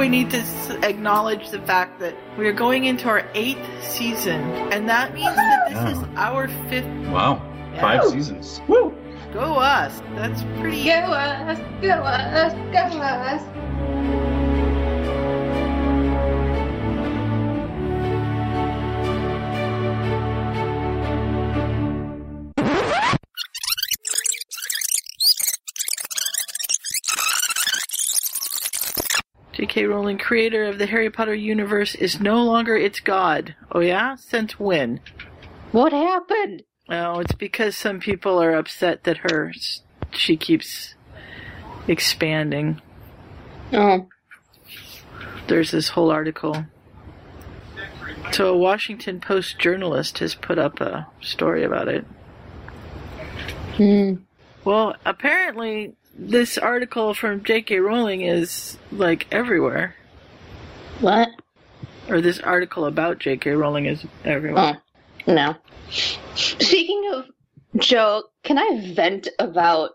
we need to acknowledge the fact that we are going into our eighth season, and that means that this is our fifth. Wow. Five seasons. Woo! Go us! That's pretty. Go us, go us, go us. J.K. Rowling, creator of the Harry Potter universe, is no longer its god. Oh yeah? Since when? What happened? Oh, it's because some people are upset that her she keeps expanding. Oh. There's this whole article. So a Washington Post journalist has put up a story about it. Hmm. Well, apparently this article from J.K. Rowling is like everywhere. What? Or this article about J.K. Rowling is everywhere. Oh. No. Speaking of Joe, can I vent about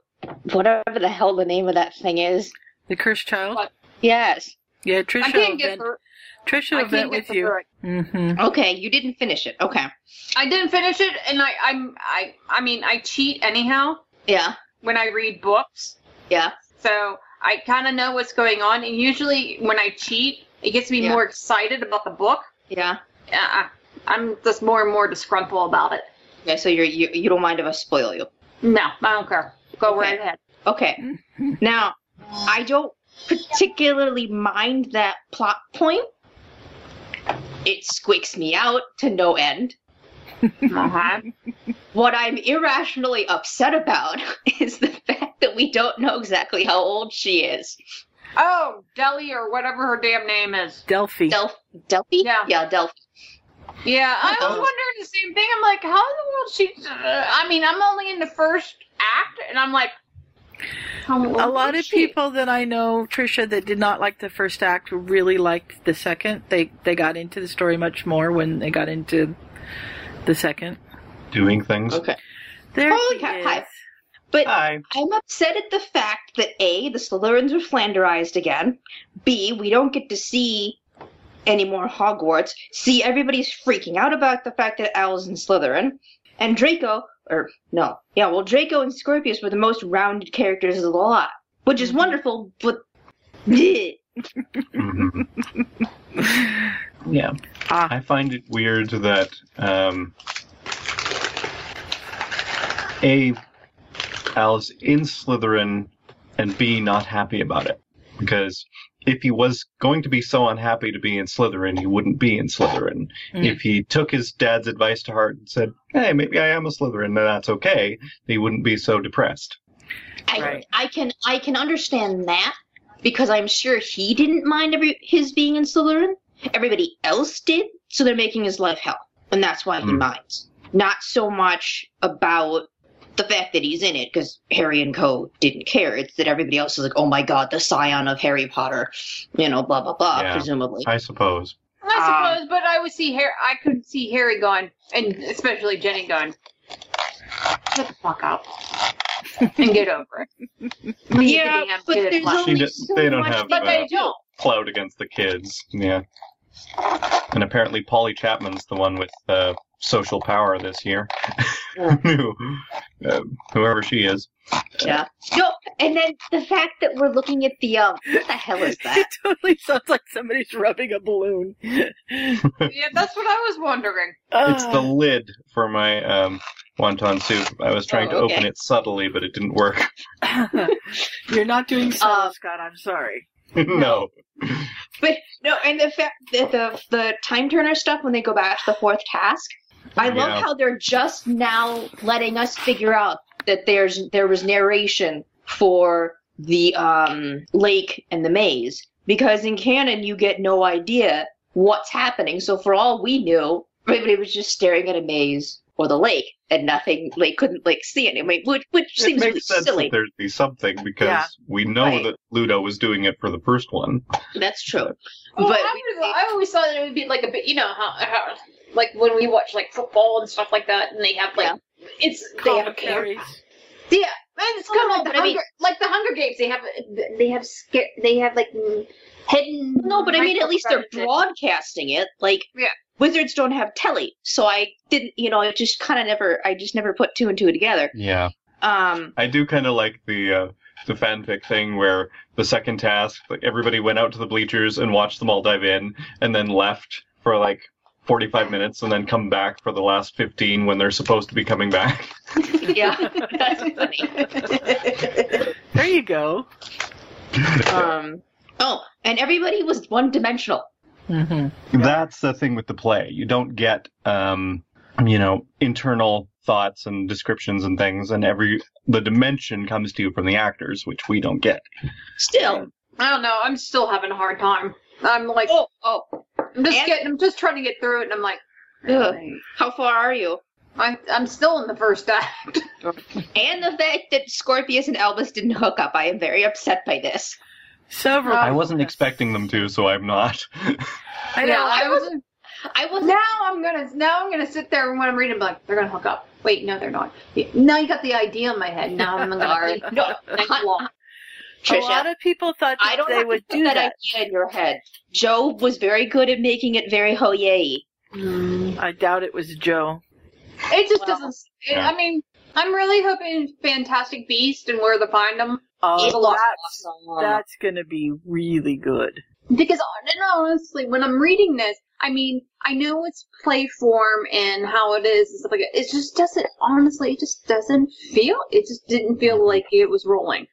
whatever the hell the name of that thing is? The Cursed Child? What? Yes. Yeah, I Trisha will can't get vent, through. Trisha I will can't vent get with you. through it. hmm Okay, you didn't finish it. Okay. I didn't finish it, and I, I'm, I, I mean, I cheat anyhow Yeah. when I read books, Yeah. so I kind of know what's going on. And usually, when I cheat, it gets me Yeah. more excited about the book. Yeah. Uh, I'm just more and more disgruntled about it. Okay, so you're, you you don't mind if I spoil you. No, I don't care. Go Okay. right ahead. Okay. now, I don't particularly mind that plot point. It squeaks me out to no end. Uh-huh. What I'm irrationally upset about is the fact that we don't know exactly how old she is. Oh, Delhi or whatever her damn name is. Delphi. Delph Delphi? Yeah. Yeah, Delphi. Yeah, I was wondering the same thing. I'm like, how in the world she? Uh, I mean, I'm only in the first act, and I'm like, a lot of she? people that I know, Trisha, that did not like the first act really liked the second. They they got into the story much more when they got into the second. Doing things. Okay. There Holy she cow, is. hi. But Hi. I'm upset at the fact that A, the Slytherins are Flanderized again. B, we don't get to see any more Hogwarts. C, everybody's freaking out about the fact that Al's in Slytherin. And Draco, or no, yeah, well, Draco and Scorpius were the most rounded characters of the lot, which is mm-hmm. wonderful, but. Bleh. Mm-hmm. Yeah. Ah, I find it weird that um, A, Al's in Slytherin, and B, not happy about it. Because if he was going to be so unhappy to be in Slytherin, he wouldn't be in Slytherin. Mm. If he took his dad's advice to heart and said, hey, maybe I am a Slytherin, then that's okay, he wouldn't be so depressed. I, Right. I can I can understand that because I'm sure he didn't mind every, his being in Slytherin. Everybody else did, so they're making his life hell, and that's why he Hmm. minds. Not so much about the fact that he's in it, because Harry and Co. didn't care. It's that everybody else is like, "Oh my God, the scion of Harry Potter," you know, blah blah blah. Yeah. Presumably, I suppose. I suppose, but I would see Harry. I could see Harry going, and especially Ginny going, "Shut the fuck up and get over it." Yeah, but there's only She d- so they don't much have, but uh, they don't. Cloud against the kids. Yeah. And apparently Polly Chapman's the one with uh, social power this year. Yeah. Who- uh, whoever she is. Yeah. No, and then the fact that we're looking at the um, what the hell is that? it that? totally sounds like somebody's rubbing a balloon. Yeah, that's what I was wondering. It's the Ah. lid for my um, wonton soup. I was trying to Oh, okay. open it subtly, but it didn't work. You're not doing so, Uh, Scott. I'm sorry. no. But no, and the fact that the the time turner stuff when they go back to the fourth task, I love Yeah. how they're just now letting us figure out that there's there was narration for the um lake and the maze because in canon you get no idea what's happening. So for all we knew, everybody was just staring at a maze or the lake and nothing. They couldn't like see it. I mean, which, which It seems really makes sense silly. that there'd be something because Yeah. we know Right. that Ludo was doing it for the first one. That's true. Well, but I, we- I always thought it would be like a bit, you know, how, how like when we watch like football and stuff like that, and they have like it's they have Commentaries. Yeah, Man, it's Oh, kind no, of like but the I mean- Hunger, like the Hunger Games. They have they have scare, they have like mm, hidden. No, but I mean, at least they're broadcasting it. Like, Yeah. Wizards don't have telly, so I didn't, you know, it just kind of never, I just never put two and two together. Yeah. Um, I do kind of like the uh, the fanfic thing where the second task, like everybody went out to the bleachers and watched them all dive in, and then left for like 45 minutes, and then come back for the last 15 when they're supposed to be coming back. yeah, that's funny. There you go. um, oh, and everybody was one dimensional. Hmm That's the thing with the play. You don't get, um, you know, internal thoughts and descriptions and things, and every the dimension comes to you from the actors, which we don't get. Still. I don't know. I'm still having a hard time. I'm like, Oh, oh. I'm just and- getting. I'm just trying to get through it, and I'm like, Ugh. How far are you? I, I'm still in the first act. And the fact that Scorpius and Albus didn't hook up, I am very upset by this. Several. I wasn't expecting them to, so I'm not. I know. Yeah, I I was. was. I was Now I'm gonna. Now I'm gonna sit there and when I'm reading, I'm like, they're gonna hook up. Wait, no, they're not. Yeah, Now you got the idea in my head. Now I'm gonna. Sorry. No, Next long. A lot of people thought that I don't they have would to put do that, that. idea in your head. Joe was very good at making it very ho yay. Mm, I doubt it was Joe. It just Well, doesn't. It, yeah. I mean, I'm really hoping Fantastic Beast and Where to Find them Oh, It's a that's, awesome. that's gonna be really good. because and honestly, when I'm reading this, I mean, I know it's play form and how it is and stuff like that. It just doesn't. Honestly, it just doesn't feel. It just didn't feel like it was rolling.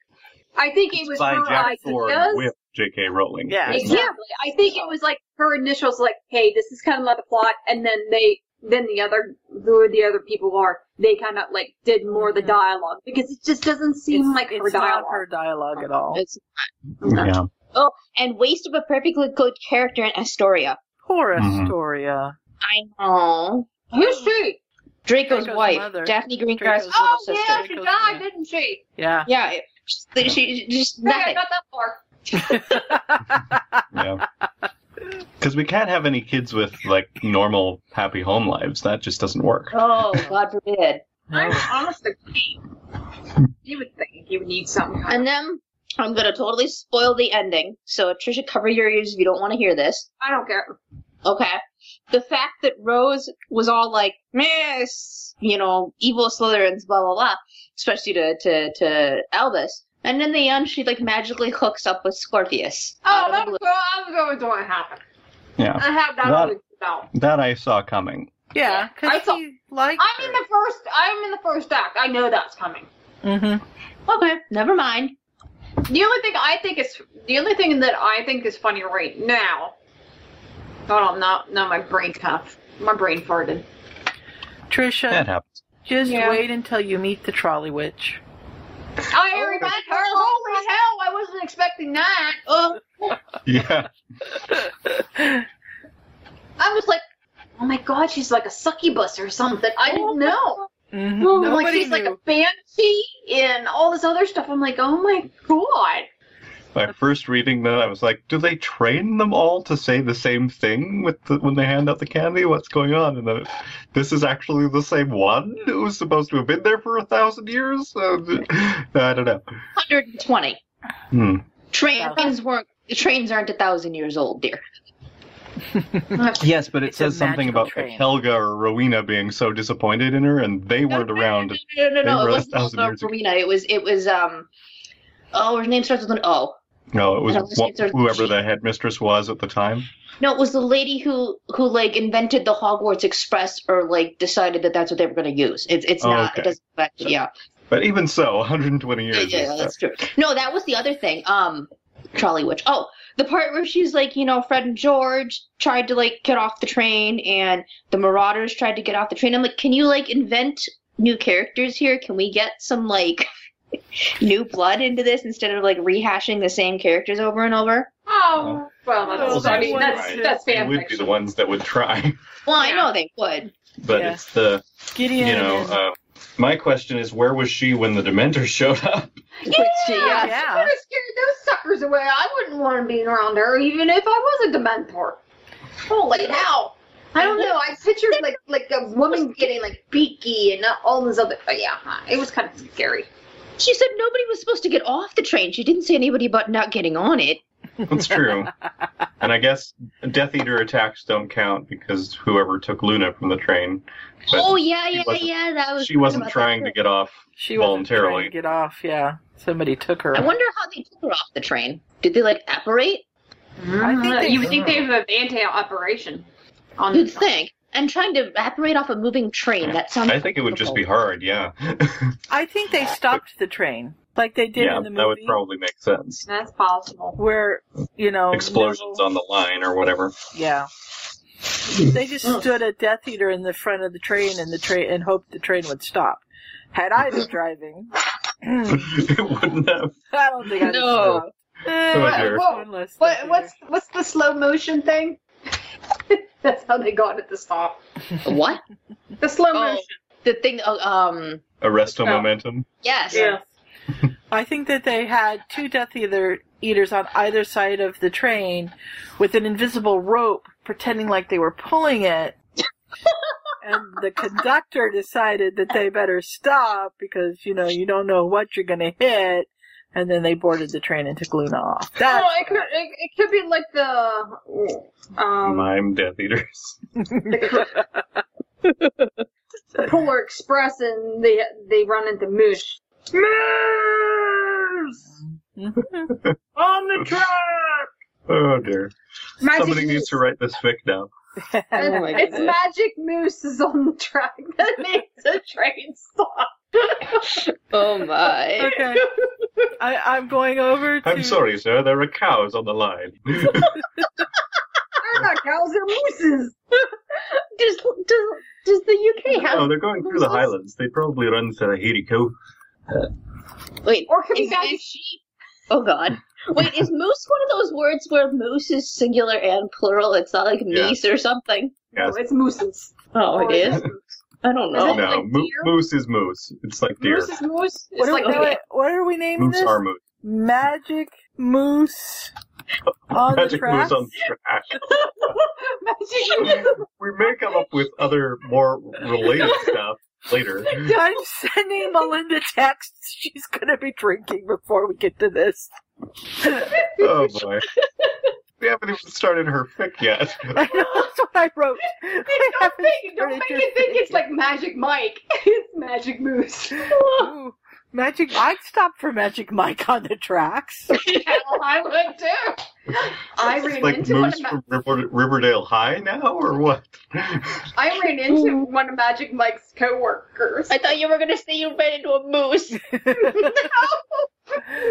I think it was by her Jack ideas. Ford with J.K. Rowling. Yeah, isn't? Exactly. I think it was like her initials, like, "Hey, this is kind of like the plot," and then they, then the other, who the other people are, they kind of like did more of the Mhm. dialogue because it just doesn't seem it's, like her it's dialogue. not her dialogue at all. It's, Yeah. Oh, and waste of a perfectly good character in Astoria. Poor Mhm. Astoria. I know. Who's she? Draco's, Draco's wife, mother. Daphne Greengrass' Draco's- little Oh sister. yeah, she Draco's died, mother. didn't she? Yeah. Yeah, it, she, she just Hey, I got that far. Yeah. Because we can't have any kids with like normal happy home lives. That just doesn't work. Oh, God forbid. I'm No. honest to You would think you would need something. And then I'm gonna totally spoil the ending. So Trisha, cover your ears if you don't want to hear this. I don't care. Okay. The fact that Rose was all like, miss, you know, evil Slytherins, blah blah blah, especially to to to Albus, and in the end she like magically hooks up with Scorpius. Oh, out of that the was, blue. that was going to happen. Yeah. I have that That- about. That I saw coming. Yeah, I because saw- he liked I'm in the first. I'm in the first act. I know that's coming. Mm-hmm. Okay, never mind. The only thing I think is the only thing that I think is funny right now. Hold on, now now my brain's kind my brain farted. Trisha, That happens. just Yeah. wait until you meet the trolley witch. I already met her. Holy hell! I wasn't expecting that. Oh, Yeah. I was like, oh my god, she's like a succubus or something. I didn't know. Mhm. like Nobody she's like a banshee and all this other stuff. I'm like, oh my god. My first reading that, I was like, do they train them all to say the same thing with the, when they hand out the candy? What's going on? And then it, this is actually the same one who was supposed to have been there for a thousand years? Uh, I don't know. 120. Hmm. Trains weren't. Trains aren't a thousand years old, dear. Yes, but it It's says something about train. Helga or Rowena being so disappointed in her, and they weren't no, around. No, no, no, They no. were It wasn't Helga years. Rowena. It was. It was. Um. Oh, her name starts with an O. No, it was And it was- wh- it's whoever the headmistress was at the time. No, it was the lady who who like invented the Hogwarts Express, or like decided that that's what they were going to use. It's it's Oh, not. okay. It doesn't. Affect, yeah. But even so, 120 Yeah, years. yeah, is, uh, that's true. No, that was the other thing. Um, Trolley Witch. Oh, the part where she's like, you know, Fred and George tried to like get off the train, and the Marauders tried to get off the train. I'm like, can you like invent new characters here? Can we get some like new blood into this instead of like rehashing the same characters over and over? Oh, well, that's, Well, I mean, that's that's, right. that's they fan would be the ones that would try. Well, I know they would. But Yeah. it's the, Gideon. you know, uh, my question is, where was she when the Dementors showed up? Which, Yeah, Yeah. she would have scared those suckers away. I wouldn't want to be around her, even if I was a Dementor. Holy hell! I don't know. I pictured like like a woman getting like beaky and not all this other. But yeah, it was kind of scary. She said nobody was supposed to get off the train. She didn't say anybody about not getting on it. That's true. and I guess Death Eater attacks don't count because whoever took Luna from the train. Oh yeah, yeah, yeah. That was she wasn't trying to get off voluntarily. She wasn't trying voluntarily. to get off. Yeah, somebody took her. I wonder how they took her off the train. Did they like apparate? I think mm-hmm. they- you would think they have an anti-apparition on You'd the think. And trying to apparate off a moving train. That sounds. I think it would just be hard, yeah. I think they stopped the train like they did yeah, in the movie. that would probably make sense. That's possible. where you know Explosions Neville- on the line or whatever. Yeah. They just stood a Death Eater in the front of the train and the train and hoped the train would stop. Had I been driving, it wouldn't have. I don't think I'd No. have stopped. Oh, what- dear. one less Death What, what's what's the slow motion thing? That's how they got it to stop. What? The slow Oh. motion. The thing. Oh, um. Arresto Oh. momentum. Yes. Yeah. I think that they had two Death Eater eaters on either side of the train with an invisible rope pretending like they were pulling it. and the conductor decided that they better stop because, you know, you don't know what you're going to hit. And then they boarded the train and took Luna off. That's oh, it could it, it could be like the um Mime Death Eaters. the Polar Express and they they run into Moose. Moose on the track. Oh dear. Somebody needs to write this fic down. Oh it's. Magic Moose is on the track that makes the train stop. Oh my. okay. I, I'm going over to. I'm sorry, sir. There are cows on the line. They're not cows, they're mooses. Does, does, does the UK have. oh, they're going through the highlands. They probably run to the Haiti Co. Wait. Or it could be Is- magic is- sheep. Oh god. Wait, is moose one of those words where moose is singular and plural? It's not like Yeah. meese or something. No, Yes. it's mooses. Oh, Or it is? I don't know. it no, like mo- moose is moose. It's like deer. Moose is moose. What It's are, like we, okay. wait, what are we naming Moose this? are moose. Magic Moose on Magic the track. moose on the track. magic moose. We may come up with other more related stuff later. I'm sending Melinda texts. She's gonna be drinking before we get to this. Oh boy. We haven't even started her fic yet. I know that's what I wrote. Don't haven't make, don't make your think fic it's like Magic Mike. It's Magic Moose. Ooh, Magic Mike stop for Magic Mike on the tracks. Hell, I would too. I ran like into one moose of Ma- from River- Riverdale High now, or what? I ran into one of Magic Mike's coworkers. I thought you were gonna say you ran into a moose.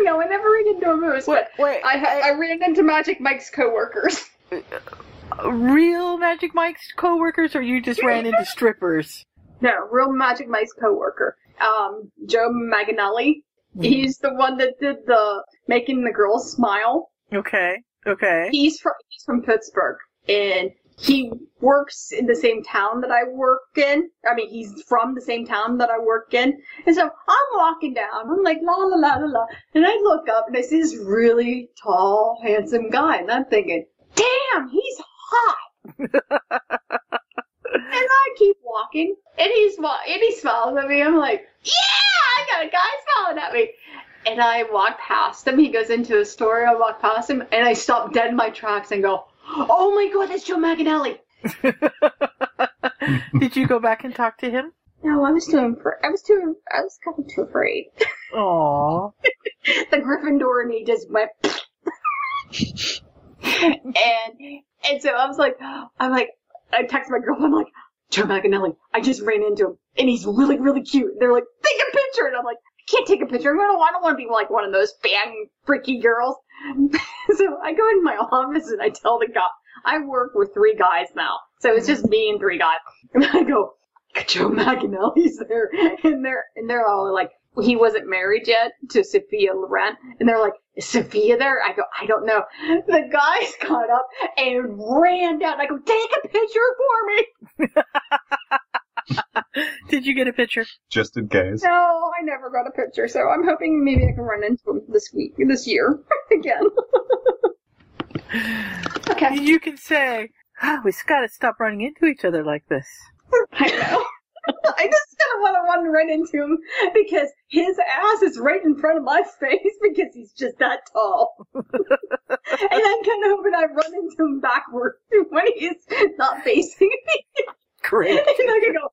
no, I never ran into a moose, wait, but wait, I, ha- I ran into Magic Mike's coworkers. Uh, real Magic Mike's coworkers, or you just ran into strippers? No, real Magic Mike's coworker. Um, Joe Manganiello. He's the one that did the making the girls smile. Okay, okay. He's from he's from Pittsburgh, and he works in the same town that I work in. I mean, he's from the same town that I work in. And so I'm walking down. I'm like la la la la la, and I look up and I see this really tall, handsome guy, and I'm thinking, damn, he's hot. and I keep walking, and he's wa- and he smiles at me. I'm like, yeah, I got a guy smiling at me. And I walk past him. He goes into a store. I walk past him, and I stop dead in my tracks and go, "Oh my god, that's Joe Manganiello." Did you go back and talk to him? No, I was too. I was too. I was kind of too afraid. Aww. the Gryffindor and he just went. and and so I was like, I'm like, I text my girlfriend, I'm like, Joe Manganiello, I just ran into him, and he's really, really cute. And They're like, take a picture, and I'm like, I can't take a picture. I don't, don't want to be like one of those fan freaky girls. so I go in my office and I tell the guy, I work with three guys now, so it's just me and three guys, and I go, Joe Manganiello's there, and they're and they're all like, he wasn't married yet to Sophia Loren, and they're like, is Sophia there? I go, I don't know. The guys got up and ran down. I go, take a picture for me. Did you get a picture? Just in case. No, I never got a picture, so I'm hoping maybe I can run into him this week, this year, again. okay, You can say, ah, we've gotta stop running into each other like this. I know. I just kind of want to run right into him because his ass is right in front of my face because he's just that tall. and I'm kind of hoping I run into him backward when he's not facing me. Great. and I can go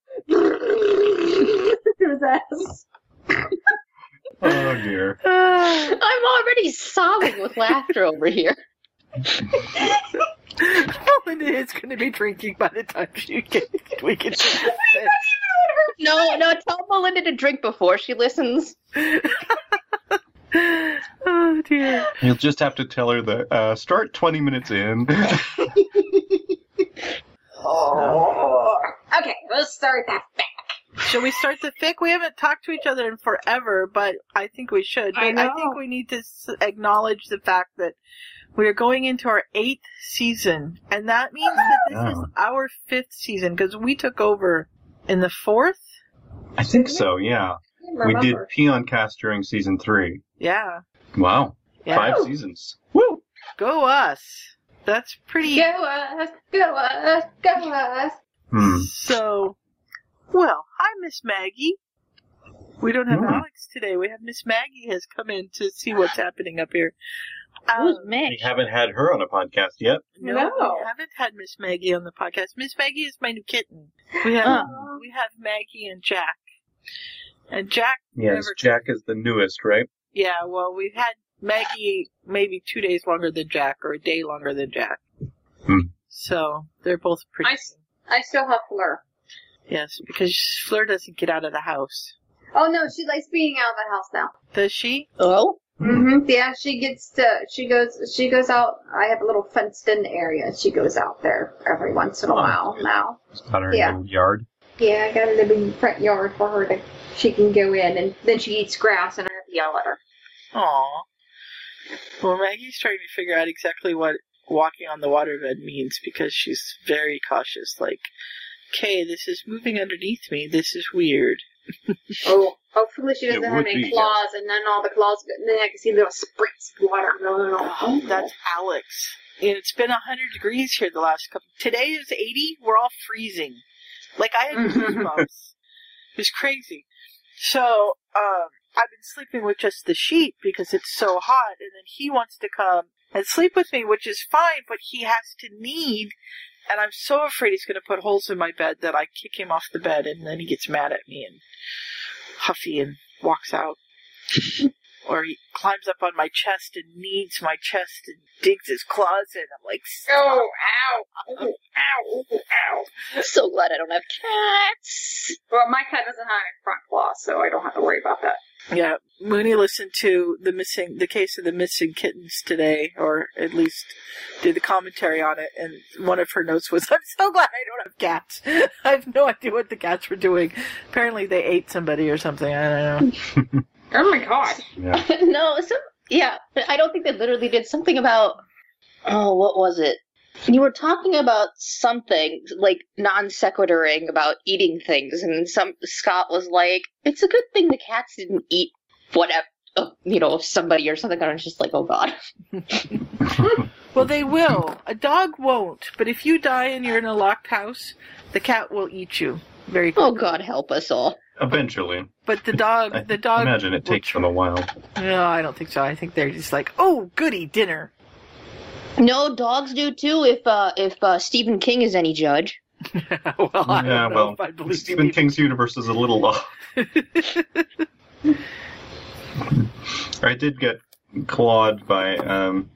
through his ass. Oh dear. I'm already sobbing with laughter over here. Melinda is going to be drinking by the time she get, we get to the fit. No, no, tell Melinda to drink before she listens. Oh dear. You'll just have to tell her that uh, start 20 minutes in. Oh. Okay, let's start that back. Shall we start the fic? We haven't talked to each other in forever, but I think we should. But I I, think we need to acknowledge the fact that we are going into our eighth season, and that means that this is Oh. our fifth season because we took over in the fourth. I think so, yeah. We did Peon Cast during season three. Yeah, Wow. yeah. Five seasons. Woo! Go us. That's pretty. Go us, go us, go us. Hmm. So, well, hi, Miss Maggie. We don't have Hmm. Alex today. We have Miss Maggie has come in to see what's happening up here. Who's Um, Meg? We haven't had her on a podcast yet. no, No. we haven't had Miss Maggie on the podcast. Miss Maggie is my new kitten. We have Oh. we have Maggie and Jack, and Jack. Yes, never- Jack is the newest, right? Yeah, well, we've had Maggie maybe two days longer than Jack, or a day longer than Jack. Hmm. So they're both pretty. I s- I still have Fleur. Yes, because Fleur doesn't get out of the house. Oh no, she likes being out of the house now. Does she? Oh? Mm-hmm. Yeah, she gets to. She goes. She goes out. I have a little fenced-in area. She goes out there every once in a Oh. while now. It's got her Yeah. yard. Yeah, I got a little front yard for her to. She can go in, and then she eats grass, and I have to yell at her. Aw. Well, Maggie's trying to figure out exactly what walking on the waterbed means because she's very cautious. Like, okay, this is moving underneath me. This is weird. Oh, hopefully she doesn't have any be, claws, and then all the claws, and then I can see little spritz of water. Oh, that's Alex. And it's been 100 degrees here the last couple. Today is 80. We're all freezing. Like, I had goosebumps. it was crazy. So, um, I've been sleeping with just the sheet because it's so hot, and then he wants to come and sleep with me, which is fine, but he has to need, and I'm so afraid he's going to put holes in my bed that I kick him off the bed, and then he gets mad at me and huffy and walks out. or he climbs up on my chest and kneads my chest and digs his claws in. I'm like, Oh, ow, ow, ow, ow. I'm so glad I don't have cats. Well, my cat doesn't have any front claws, so I don't have to worry about that. Yeah, Mooney listened to the missing, the case of the missing kittens today, or at least did the commentary on it. And one of her notes was, "I'm so glad I don't have cats. I have no idea what the cats were doing. Apparently, they ate somebody or something. I don't know." Oh my god. Yeah. no, some yeah, I don't think they literally did something about oh, what was it? You were talking about something like non sequituring about eating things, and some Scott was like, "It's a good thing the cats didn't eat whatever, uh, you know, somebody or something." And I was just like, "Oh God." Well, they will. A dog won't, but if you die and you're in a locked house, the cat will eat you very Quickly. Oh. God, help us all. Eventually. But the dog, the dog. I imagine it takes tr- them a while. No, I don't think so. I think they're just like, oh, goody, dinner. No, dogs do too. If uh, if uh, Stephen King is any judge. well, I yeah, don't well, I believe Stephen. King's universe is a little off. I did get clawed by um,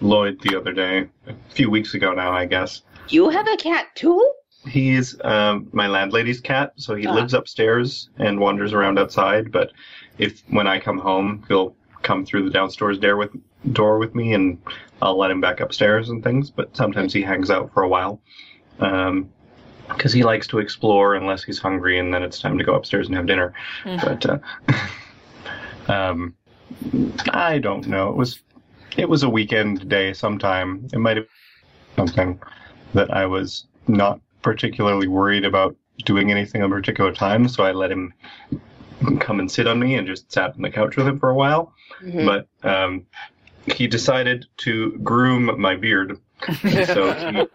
Lloyd the other day, a few weeks ago now, I guess. You have a cat too? He's um, my landlady's cat, so he Ah. lives upstairs and wanders around outside. But if when I come home, he'll come through the downstairs door with door with me, and I'll let him back upstairs and things. But sometimes he hangs out for a while because he likes to explore unless he's hungry, and then it's time to go upstairs and have dinner. Mhm. But uh, um, I don't know. It was it was a weekend day. Sometime it might have been something that I was not particularly worried about doing anything at a particular time, so I let him come and sit on me and just sat on the couch with him for a while. Mhm. But um, he decided to groom my beard, so he,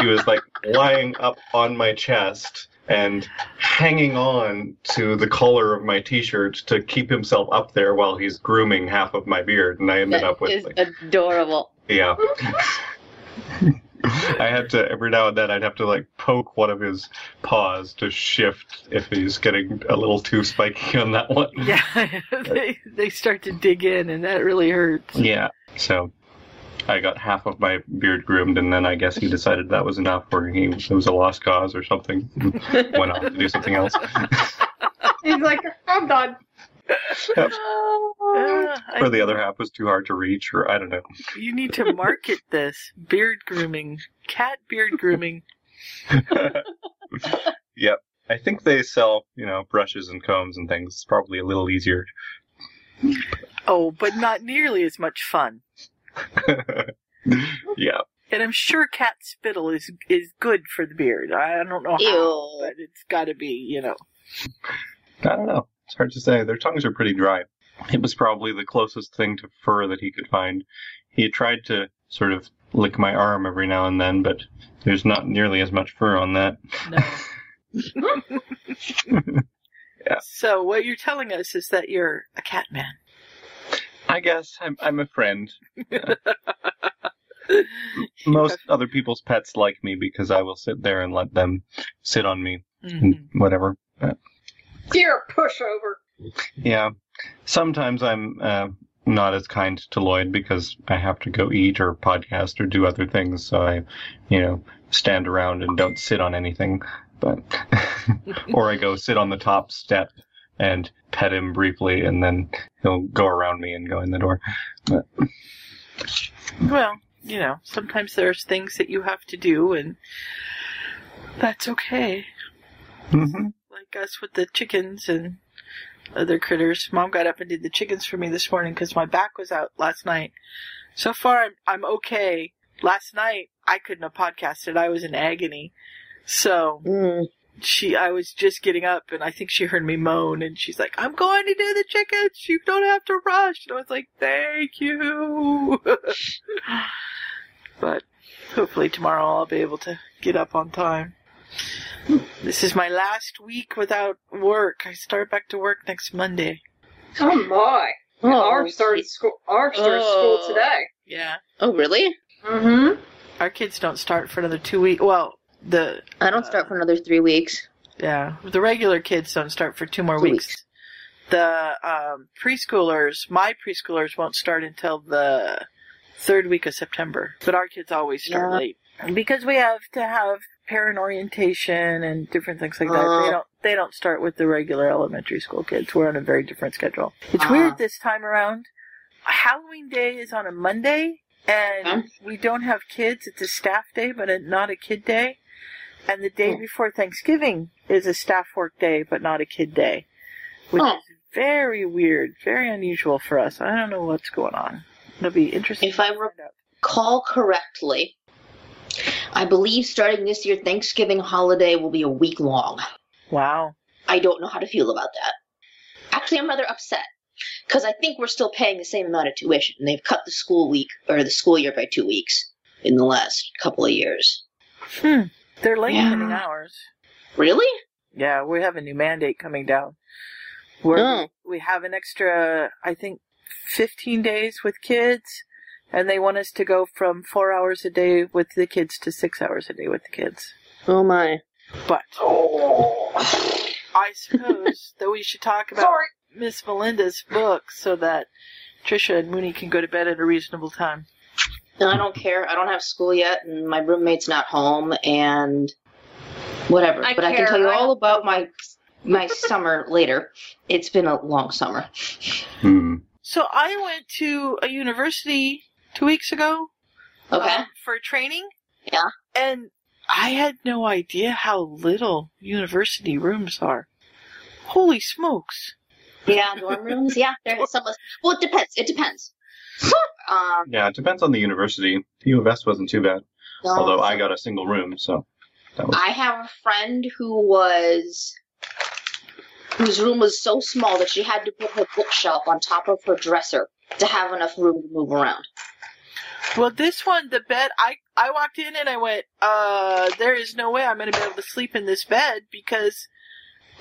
he was like lying up on my chest and hanging on to the collar of my t-shirt to keep himself up there while he's grooming half of my beard, and I ended That up with is like, adorable. yeah. I had to every now and then I'd have to like poke one of his paws to shift if he's getting a little too spiky on that one. Yeah, they they start to dig in, and that really hurts. Yeah. So I got half of my beard groomed, and then I guess he decided that was enough, or he it was a lost cause or something. Went off to do something else. He's like, I'm done. Uh, or the other half was too hard to reach, or I don't know. you need to market this beard grooming, cat beard grooming. yep. I think they sell, you know, brushes and combs and things. It's probably a little easier. Oh, but not nearly as much fun. yeah. And I'm sure cat spittle is is good for the beard. I don't know how, Ew. but it's got to be. You know. I don't know. It's hard to say. Their tongues are pretty dry. It was probably the closest thing to fur that he could find. He had tried to sort of lick my arm every now and then, but there's not nearly as much fur on that. No. Yeah. So what you're telling us is that you're a cat man. I guess I'm I'm a friend. Most other people's pets like me because I will sit there and let them sit on me Mhm. and whatever. You're a pushover. Yeah. Sometimes I'm uh, not as kind to Lloyd because I have to go eat or podcast or do other things, so I, you know, stand around and don't sit on anything. But or I go sit on the top step and pet him briefly, and then he'll go around me and go in the door. But Well, you know, sometimes there's things that you have to do, and that's okay. Mhm. Like us with the chickens and other critters. Mom got up and did the chickens for me this morning because my back was out last night. So far, I'm, I'm okay. Last night, I couldn't have podcasted. I was in agony. So Mm. she, I was just getting up, and I think she heard me moan, and she's like, "I'm going to do the chickens. You don't have to rush." And I was like, "Thank you." but hopefully tomorrow I'll be able to get up on time. This is my last week without work. I start back to work next Monday. Oh my. Oh, Ours started school. Ours started school Oh. today. Yeah, oh, really? Mm-hmm. our kids don't start for another two weeks. Well, the I don't start for another three weeks. Yeah, the regular kids don't start for two more Two weeks. weeks. The um, preschoolers, my preschoolers, won't start until the third week of September. But our kids always start Yeah. late because we have to have parent orientation and different things like that. Uh. they don't they don't start with the regular elementary school kids. We're on a very different schedule. It's Uh. weird this time around. Halloween Day is on a Monday, and Huh? we don't have kids. It's a staff day, but a, not a kid day. And the day Hmm. before Thanksgiving is a staff work day, but not a kid day, which Huh. is very weird, very unusual for us. I don't know what's going on. It'll be interesting. If I to were- find. Call correctly. I believe starting this year, Thanksgiving holiday will be a week long. Wow. I don't know how to feel about that. Actually, I'm rather upset because I think we're still paying the same amount of tuition. They've cut the school week or the school year by two weeks in the last couple of years. Hmm. They're lengthening Yeah. hours. Really? Yeah, we have a new mandate coming down. Where Oh. we have an extra, I think, 15 days with kids, and they want us to go from four hours a day with the kids to six hours a day with the kids. Oh my. But I suppose that we should talk about Sorry. Miss Melinda's book so that Trisha and Mooney can go to bed at a reasonable time. No, I don't care. I don't have school yet, and my roommate's not home, and whatever. I but I can tell you all about my my summer later. It's been a long summer. Hmm. So I went to a university two weeks ago Okay. um, for training. Yeah. And I had no idea how little university rooms are. Holy smokes. yeah, dorm rooms. Yeah, there's some. Well, it depends. It depends. um, Yeah, it depends on the university. The U of S wasn't too bad, no, although I got a single room, so that was. I have a friend who was whose room was so small that she had to put her bookshelf on top of her dresser to have enough room to move around. Well, this one, the bed, I, I walked in and I went, uh, there is no way I'm going to be able to sleep in this bed because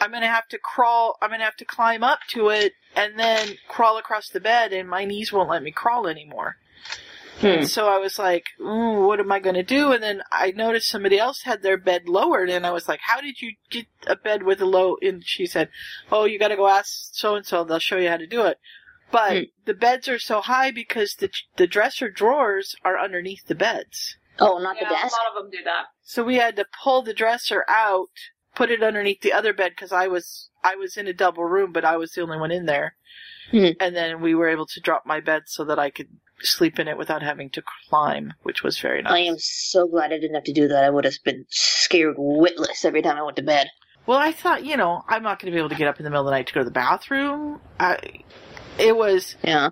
I'm going to have to crawl, I'm going to have to climb up to it and then crawl across the bed and my knees won't let me crawl anymore. Hmm. So I was like, Ooh, what am I going to do? And then I noticed somebody else had their bed lowered and I was like, how did you get a bed with a low, and she said, oh, you got to go ask so and so, they'll show you how to do it. But Hmm. the beds are so high because the the dresser drawers are underneath the beds. Oh, not Yeah, the desk. a lot of them do that. So we had to pull the dresser out, put it underneath the other bed because I was I was in a double room, but I was the only one in there. Hmm. And then we were able to drop my bed so that I could sleep in it without having to climb, which was very nice. I am so glad I didn't have to do that. I would have been scared witless every time I went to bed. Well, I thought, you know, I'm not going to be able to get up in the middle of the night to go to the bathroom. I, it was, Yeah.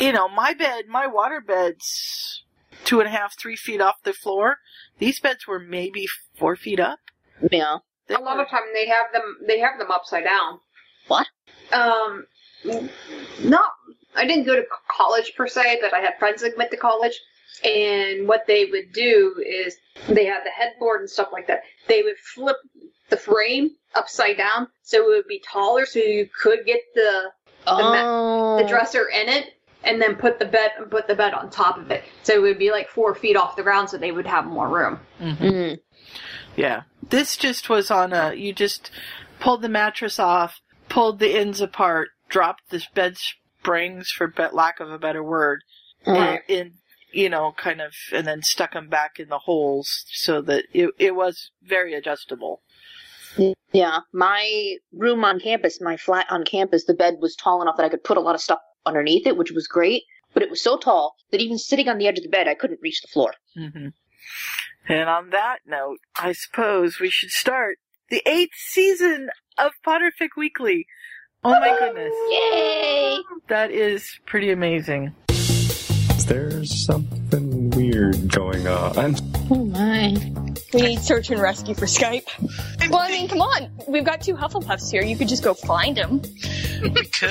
you know, my bed, my water bed's two and a half, three feet off the floor. These beds were maybe four feet up. Yeah. They A lot were- of time they have them. They have them upside down. What? Um, not. I didn't go to college per se, but I had friends that went to college, and what they would do is they had the headboard and stuff like that. They would flip the frame upside down so it would be taller, so you could get the Oh. the dresser in it, and then put the bed and put the bed on top of it. So it would be like four feet off the ground, so they would have more room. Mhm. Mm. Yeah. This just was on a, you just pulled the mattress off, pulled the ends apart, dropped the bed springs, for be- lack of a better word, Mm. in, in, you know, kind of, and then stuck them back in the holes so that it, it was very adjustable. Yeah. My room on campus, my flat on campus, the bed was tall enough that I could put a lot of stuff underneath it, which was great. But it was so tall that even sitting on the edge of the bed, I couldn't reach the floor. hmm And on that note, I suppose we should start the eighth season of Potterfic Weekly. Oh my goodness. Yay! That is pretty amazing. There's something weird going on. We need search and rescue for Skype. Well, I mean, come on. We've got two Hufflepuffs here. You could just go find them. We could.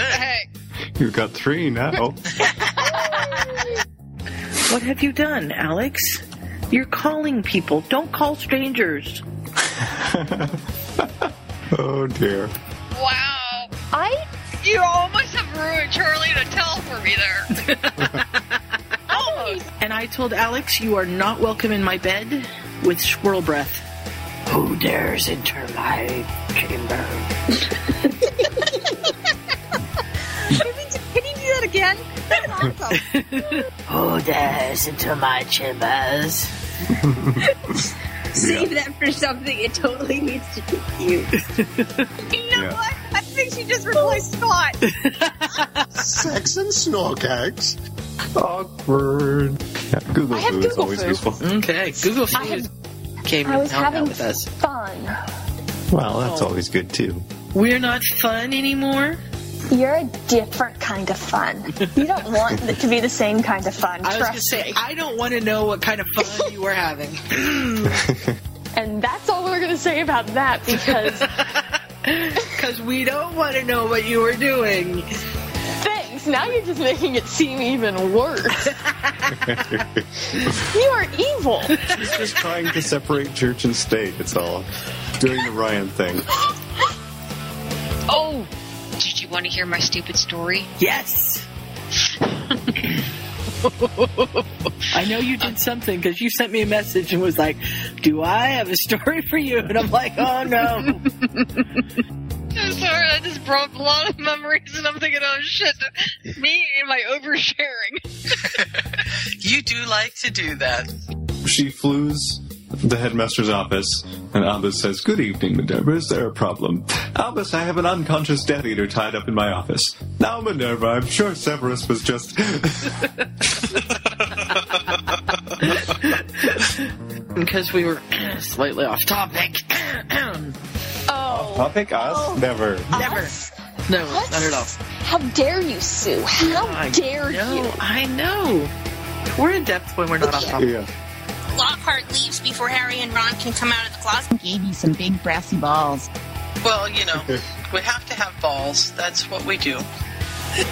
You've got three now. What have you done, Alex? You're calling people. Don't call strangers. oh dear. Wow. I You almost have ruined Charlie to tell for me there. almost. And I told Alex, you are not welcome in my bed with squirrel breath. Who dares enter my chamber? can you do that again? That's awesome. Who dares enter my chambers? Save that for something. It totally needs to be cute. you know Yeah. what? I think she just replaced Scott. Sex and snorkags. Awkward. Yeah, Google I have Foo is always Foo. useful. Okay, Google I Food have- came I and was out having with us. fun. Well, that's Oh. always good too. We're not fun anymore. You're a different kind of fun. You don't want it to be the same kind of fun. I was gonna say, me. I don't want to know what kind of fun you were having. And that's all we're gonna say about that because Because we don't want to know what you were doing. thanks. Now you're just making it seem even worse. you are evil. She's just trying to separate church and state. It's all doing the Ryan thing. Oh, did you want to hear my stupid story? Yes. I know you did something because you sent me a message and was like, "Do I have a story for you?" And I'm like, "Oh no." I'm sorry, that just brought up a lot of memories, and I'm thinking, oh shit, me and my oversharing. You do like to do that. She flews the headmaster's office, and Albus says, Good evening, Minerva. Is there a problem? Albus, I have an unconscious Death Eater tied up in my office. Now, Minerva, I'm sure Severus was just. Because we were slightly off topic. Oh. Topic us? Oh. Never. Never. Us? No, What? not at all. How dare you, Sue? How I dare know, you? I know. We're in depth when we're not off topic. Yeah. Lockhart leaves before Harry and Ron can come out of the closet. Gave you some big brassy balls. Well, you know, we have to have balls. That's what we do.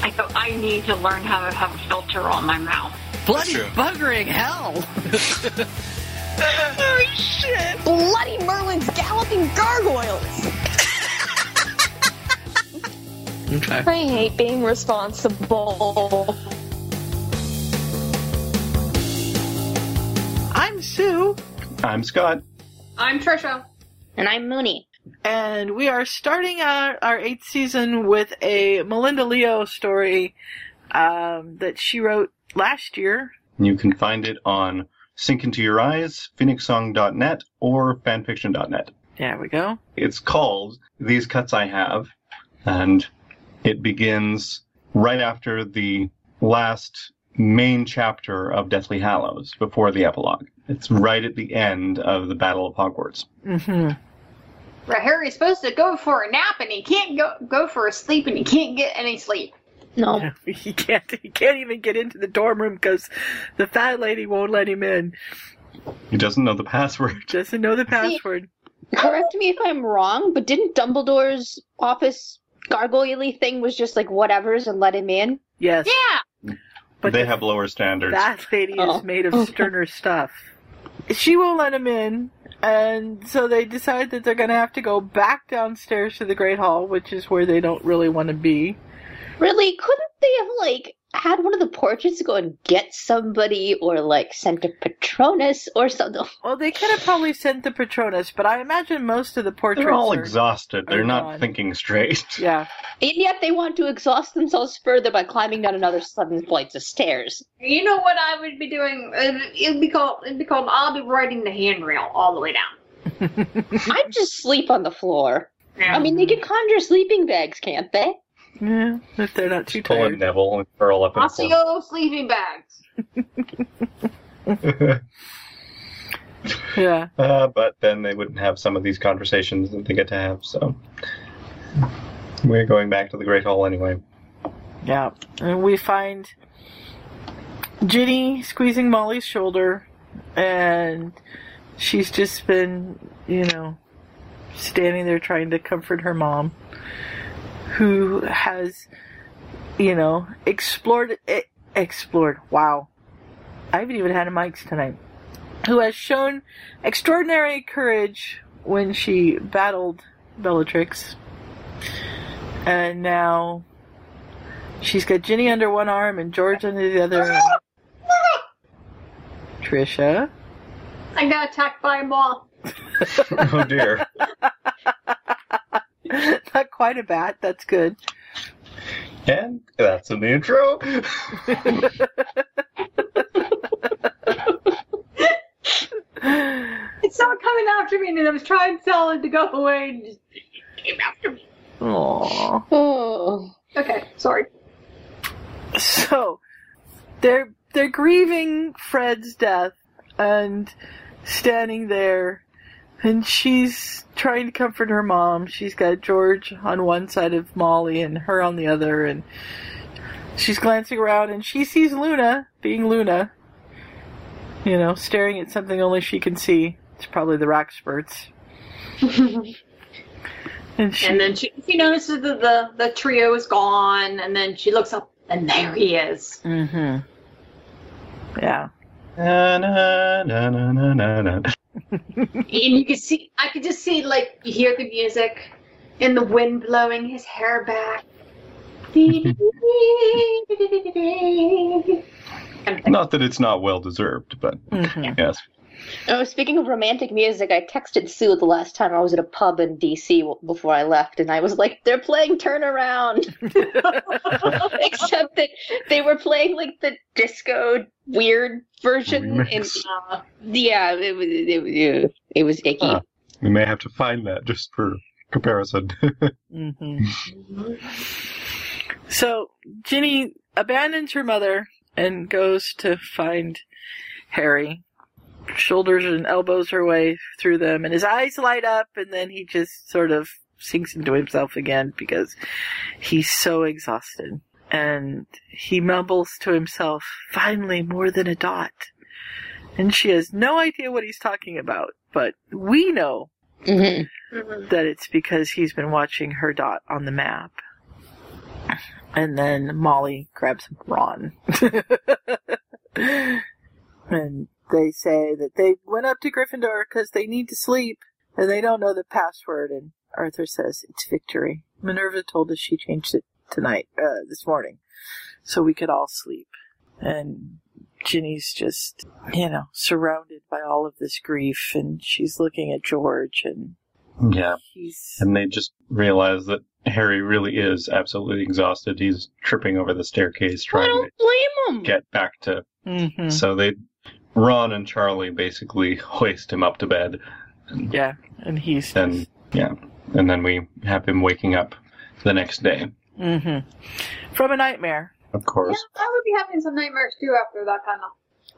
I go, I need to learn how to have a filter on my mouth. Bloody buggering hell. oh shit! Bloody Merlin's galloping gargoyles. okay. I hate being responsible. Sue, I'm Scott. I'm Trisha. And I'm Mooney. and we are starting out our eighth season with a Melinda Leo story um, that she wrote last year. You can find it on Sink Into Your Eyes, phoenixsong.net, or fanfiction.net. There we go. It's called These Cuts I Have, and it begins right after the last main chapter of Deathly Hallows, before the epilogue. It's right at the end of the Battle of Hogwarts. hmm Where Harry's supposed to go for a nap and he can't go go for a sleep and he can't get any sleep. No. He can't. He can't even get into the dorm room because the fat lady won't let him in. He doesn't know the password. Doesn't know the password. Correct me if I'm wrong, but didn't Dumbledore's office gargoyle thing was just like whatever's and let him in? Yes, Yeah. but they the have lower standards. That lady Oh. is made of sterner stuff. She won't let him in, and so they decide that they're going to have to go back downstairs to the Great Hall, which is where they don't really want to be. Really? Couldn't they have like had one of the portraits go and get somebody or like sent a Patronus or something? Well, they could have probably sent the Patronus, but I imagine most of the portraits They're all are. exhausted. They're are not gone. thinking straight. Yeah, And yet they want to exhaust themselves further by climbing down another seven flights of stairs. You know what I would be doing? Uh, It'd be called. It'd be called. I'll be riding the handrail all the way down. I'd just sleep on the floor. Yeah. I mean, they can conjure sleeping bags, can't they? Yeah. If they're not too Pull a. Neville and curl up in a Osseo sleeping bags. Yeah. Uh, but then they wouldn't have some of these conversations that they get to have, so. We're going back to the Great Hall anyway. Yeah. And we find Ginny squeezing Molly's shoulder, and she's just been, you know, standing there trying to comfort her mom, who has, you know, explored, explored, wow. I haven't even had a mics tonight. Who has shown extraordinary courage when she battled Bellatrix. And now She's got Ginny under one arm and George under the other. Trisha. I got attacked by a moth. oh dear. Not quite a bat. That's good. And that's an intro. it's not coming after me, and I was trying to tell it to go away, and just came after me. Aww. Oh. Okay, sorry. So they're they're grieving Fred's death and standing there and she's trying to comfort her mom. She's got George on one side of Molly and her on the other and she's glancing around and she sees Luna being Luna. You know, staring at something only she can see. It's probably the Wrackspurts. and she And then she, she notices that the, the trio is gone, and then she looks up, and there he is. Mm-hmm. Yeah. Na, na, na, na, na, na, na. And you could see, I could just see, like, you hear the music, and the wind blowing his hair back. Not that it's not well deserved, but Mhm. yes. Oh, speaking of romantic music, I texted Sue the last time I was at a pub in DC before I left, and I was like, "They're playing Turnaround," except that they were playing like the disco weird version. And Uh, yeah, it was it, was- it was icky. Huh. We may have to find that just for comparison. hmm So Ginny abandons her mother and goes to find Harry. Shoulders and elbows her way through them, and his eyes light up, and then he just sort of sinks into himself again because he's so exhausted. And he mumbles to himself, finally more than a dot. And she has no idea what he's talking about, but we know hmm that it's because he's been watching her dot on the map. And then Molly grabs Ron. and they say that they went up to Gryffindor because they need to sleep and they don't know the password. And Arthur says it's victory. Minerva told us she changed it tonight, uh, this morning, so we could all sleep. And Ginny's just, you know, surrounded by all of this grief and she's looking at George and Yeah. he's, And they just realize that Harry really is absolutely exhausted. He's tripping over the staircase I trying don't to blame him. get back to. Mhm. So they, Ron and Charlie basically hoist him up to bed. yeah, and he's And yeah, and then we have him waking up the next day. hmm from a nightmare. Of course. Yeah, course. I would be having some nightmares too after that kind of.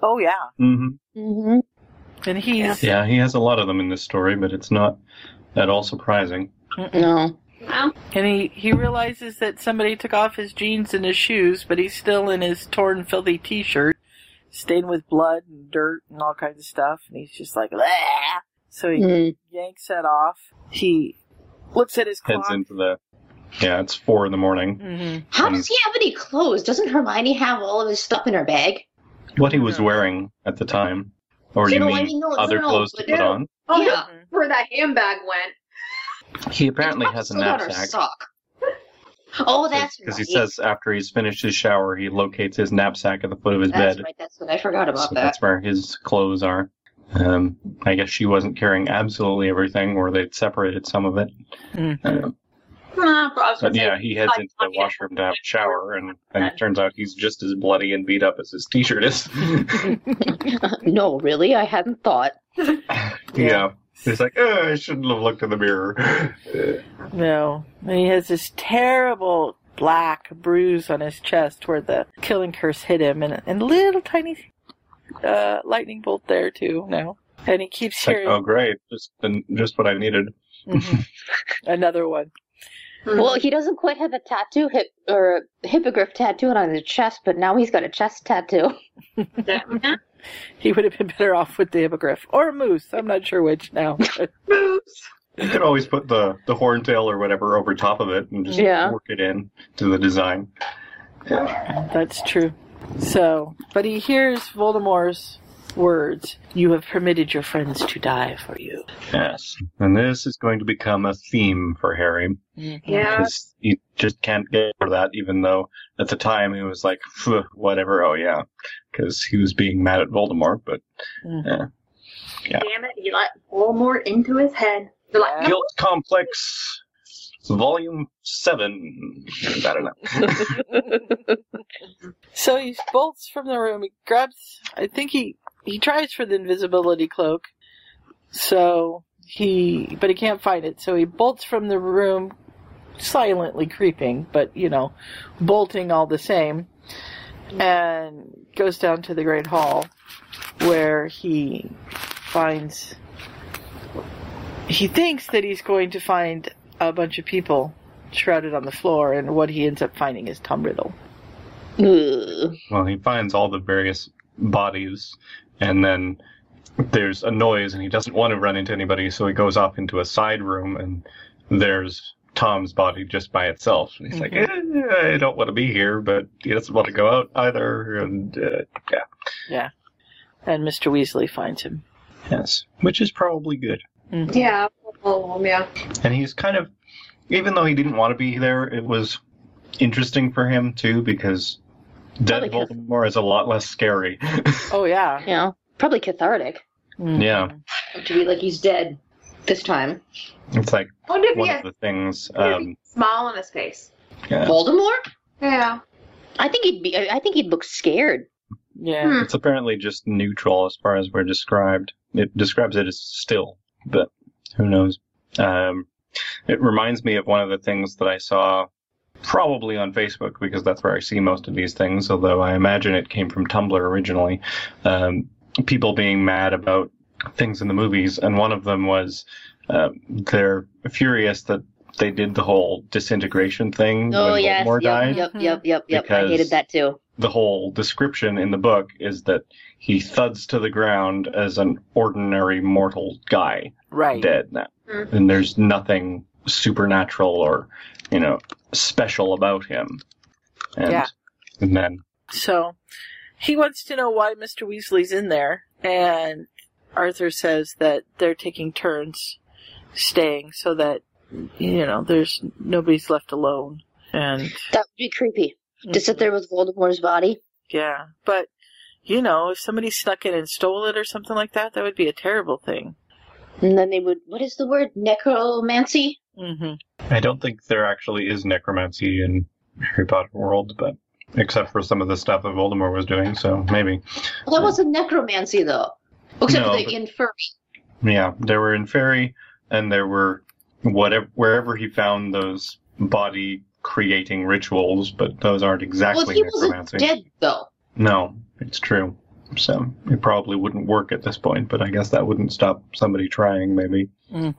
Oh yeah, Mm-hmm. Mm-hmm. and he's Yeah, he has a lot of them in this story, but it's not at all surprising. No. Well, and he he realizes that somebody took off his jeans and his shoes, but he's still in his torn, filthy T-shirt, stained with blood and dirt and all kinds of stuff, and he's just like, "Bleh." so he Mm. yanks that off. He looks at his Heads into the. Yeah, it's four in the morning. hmm How does he have any clothes? Doesn't Hermione have all of his stuff in her bag? What he was wearing at the time. Or You you know, mean I mean, no, no, other no, clothes to put no. on? oh, Yeah. that's where that handbag went. He apparently has a Still got her knapsack. Sock. Oh, that's Because right. he says after he's finished his shower, he locates his knapsack at the foot of his bed. That's bed. right. That's what I forgot about so that. that's where his clothes are. Um, I guess she wasn't carrying absolutely everything, or they'd separated some of it. Mhm. Uh, Uh, but I was but gonna say, yeah, he heads into the washroom to have a shower, and, and it turns out he's just as bloody and beat up as his t-shirt is. no, really, I hadn't thought. yeah. He's like, oh, I shouldn't have looked in the mirror. No, and he has this terrible black bruise on his chest where the killing curse hit him, and and a little tiny uh, lightning bolt there too. Now, and he keeps It's like, hearing oh, great, just just what I needed. Mhm. another one. Well, he doesn't quite have a tattoo hip or a hippogriff tattoo on his chest, but now he's got a chest tattoo. Yeah. He would have been better off with the hippogriff or a moose. I'm not sure which now. Moves. You could always put the the horntail or whatever over top of it and just Yeah. work it in to the design. Yeah. That's true. So, but he hears Voldemort's words. You have permitted your friends to die for you. Yes, and this is going to become a theme for Harry Yeah. because he just can't get over that. Even though at the time he was like, whatever, oh yeah, because he was being mad at Voldemort. But Mhm. Yeah. Damn it, he let Voldemort into his head. They're like, Yeah. Guilt Complex, Volume Seven. I don't know. So he bolts from the room. He grabs. I think he he tries for the invisibility cloak. So he, but he can't find it. So he bolts from the room, silently creeping, but you know, bolting all the same, and goes down to the great hall, where he finds. He thinks that he's going to find a bunch of people shrouded on the floor, and what he ends up finding is Tom Riddle. Ugh. Well, he finds all the various bodies, and then there's a noise, and he doesn't want to run into anybody, so he goes off into a side room, and there's Tom's body just by itself. And he's like, eh, I don't want to be here, but he doesn't want to go out either, and uh, yeah, Yeah. And Mr. Weasley finds him. yes, which is probably good. Mhm. yeah, oh, yeah. And he's kind of, even though he didn't want to be there, it was interesting for him too because dead Probably 'cause- Voldemort is a lot less scary. Oh, yeah. You know, probably cathartic Mhm. yeah, to be like he's dead this time. it's like I wonder if he one has of the things. a Um, smile on his face. yeah. Voldemort? Yeah. I think he'd be. I I think he'd look scared. Yeah. Hmm. It's apparently just neutral as far as we're described. It describes it as still, but who knows? Um, it reminds me of one of the things that I saw probably on Facebook because that's where I see most of these things, although I imagine it came from Tumblr originally. Um, people being mad about things in the movies, and one of them was uh, they're furious that they did the whole disintegration thing Oh when yes, Voldemort yep, died yep, yep, yep, yep. I hated that too. the whole description in the book is that he thuds to the ground as an ordinary mortal guy, Right. dead now. Mhm. And there's nothing supernatural or, you know, special about him. And, Yeah. and then So he wants to know why Mr. Weasley's in there, and Arthur says that they're taking turns staying so that you know there's nobody's left alone. And That would be creepy. To sit there with Voldemort's body. yeah, but you know if somebody snuck in and stole it or something like that, that would be a terrible thing. And then they would, what is the word? Necromancy? Hmm I don't think there actually is necromancy in Harry Potter world, but except for some of the stuff that Voldemort was doing, so maybe. Well, that wasn't necromancy, though. Except No, for the but- infirmary. Yeah, there were Inferi, and there were whatever wherever he found those body creating rituals, but those aren't exactly Well, he wasn't necromancy. dead, though. No, it's true. So it probably wouldn't work at this point, but I guess that wouldn't stop somebody trying, maybe. hmm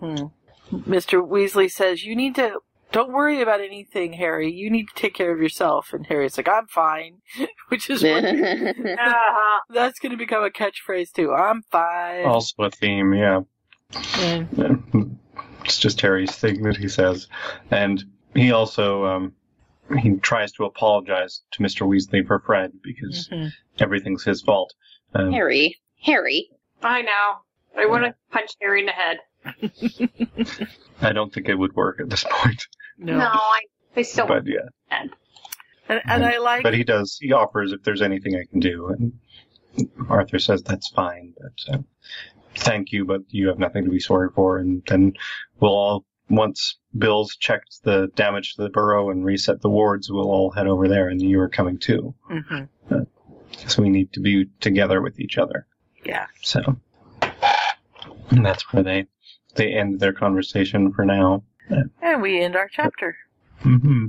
Mr. Weasley says, You need to. Don't worry about anything, Harry. You need to take care of yourself. And Harry's like, I'm fine. Which is what, Uh-huh. that's going to become a catchphrase too. I'm fine. Also a theme, yeah. Yeah. It's just Harry's thing that he says. And he also um, he tries to apologize to Mr. Weasley for Fred because Mhm. everything's his fault. Um, Harry. Harry. I know. I want to punch Harry in the head. I don't think it would work at this point. No. No, I, I still But yeah. And, and I like. But he does. He offers if there's anything I can do, and Arthur says that's fine. But uh, thank you, but you have nothing to be sorry for. And then we'll all once Bill's checked the damage to the burrow and reset the wards, we'll all head over there, and you are coming too. Mhm. So we need to be together with each other. Yeah. So and that's where they they end their conversation for now. And we end our chapter. hmm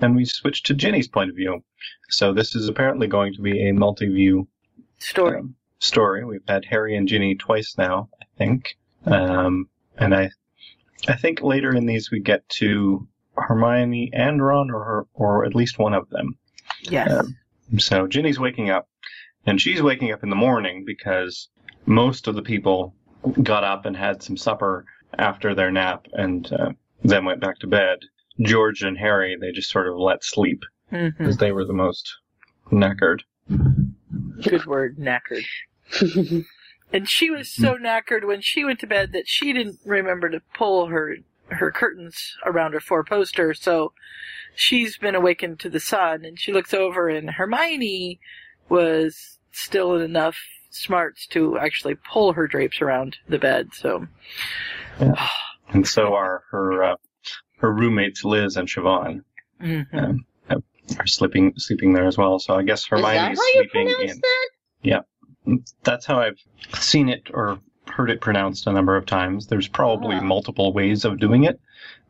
And we switch to Ginny's point of view. So this is apparently going to be a multi-view Story. um, story. We've had Harry and Ginny twice now, I think. Um, and I, I think later in these we get to Hermione and Ron, or her, or at least one of them. Yes. Um, so Ginny's waking up, and she's waking up in the morning because most of the people got up and had some supper after their nap, and uh, then went back to bed. George and Harry, they just sort of let sleep Mhm. because they were the most knackered. Good word, knackered. And she was so knackered when she went to bed that she didn't remember to pull her her curtains around her four poster. So she's been awakened to the sun, and she looks over, and Hermione was still in enough smarts to actually pull her drapes around the bed. So And so are her uh, her roommates Liz and Siobhan mhm. um, are sleeping sleeping there as well. So I guess Is that Hermione's how you sleeping pronounce in. that? Yeah, that's how I've seen it or heard it pronounced a number of times. There's probably Ah. multiple ways of doing it,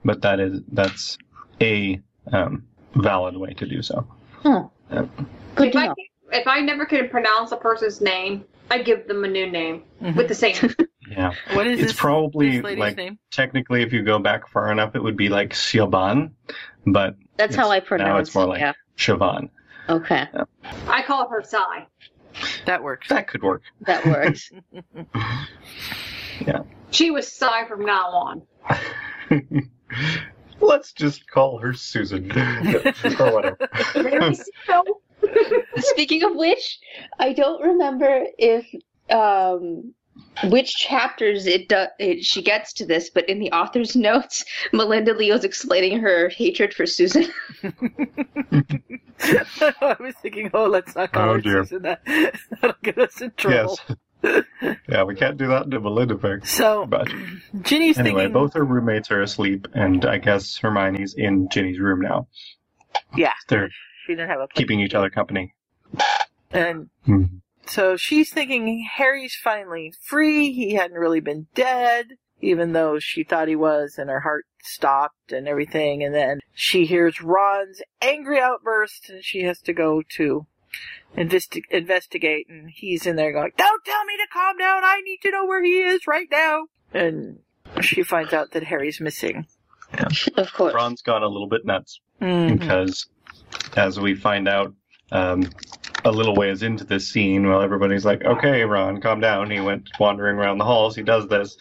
but that is that's a um, valid way to do so. Huh. Yeah. Good if to I know. Can- if I never could pronounce a person's name, I give them a new name Mhm. with the same. Yeah, what is it's this, probably this lady's like name? technically, if you go back far enough, it would be like Siobhan, but That's how I pronounce now it's more like yeah. Siobhan. Okay. I call her Psy. That works. That could work. That works. Yeah. She was Psy from now on. Let's just call her Susan or whatever. Very so. Speaking of which, I don't remember if um which chapters it, do, it she gets to this, but in the author's notes, Melinda Leo's explaining her hatred for Susan. I was thinking, oh, let's not call Oh, her dear. Susan. That, that'll get us in trouble. Yes. yeah, we can't do that to Melinda Pick. So, But Ginny's anyway, thinking, both her roommates are asleep, and I guess Hermione's in Ginny's room now. yeah, They're she didn't have a keeping each other company. And Hmm. so she's thinking Harry's finally free. He hadn't really been dead, even though she thought he was, and her heart stopped and everything. And then she hears Ron's angry outburst, and she has to go to investi- investigate. And he's in there going, "Don't tell me to calm down. I need to know where he is right now." And she finds out that Harry's missing. of course. Ron's gone a little bit nuts Mhm. because, as we find out um, a little ways into this scene, while everybody's like, "Okay, Ron, calm down," he went wandering around the halls. He does this.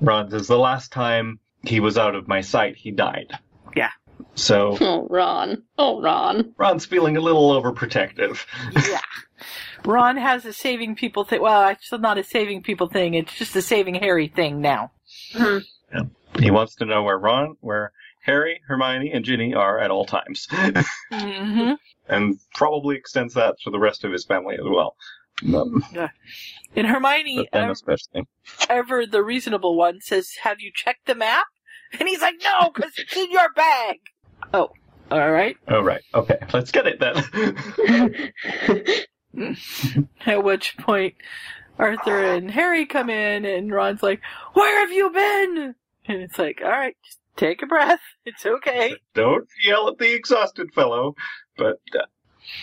Ron says, "The last time he was out of my sight, he died." Yeah. So Oh, Ron. Oh, Ron. Ron's feeling a little overprotective. Yeah. Ron has a saving people thing. Well, it's not a saving people thing. It's just a saving Harry thing now. He wants to know where Ron, where Harry, Hermione, and Ginny are at all times, hmm and probably extends that to the rest of his family as well. Um, And Hermione, but them ev- especially. ever the reasonable one, says, "Have you checked the map?" And he's like, "No, because it's in your bag." Oh, all right. All right. okay, let's get it then. At which point, Arthur and Harry come in, and Ron's like, "Where have you been?" And it's like, "All right, just take a breath. It's okay." Don't yell at the exhausted fellow. But uh,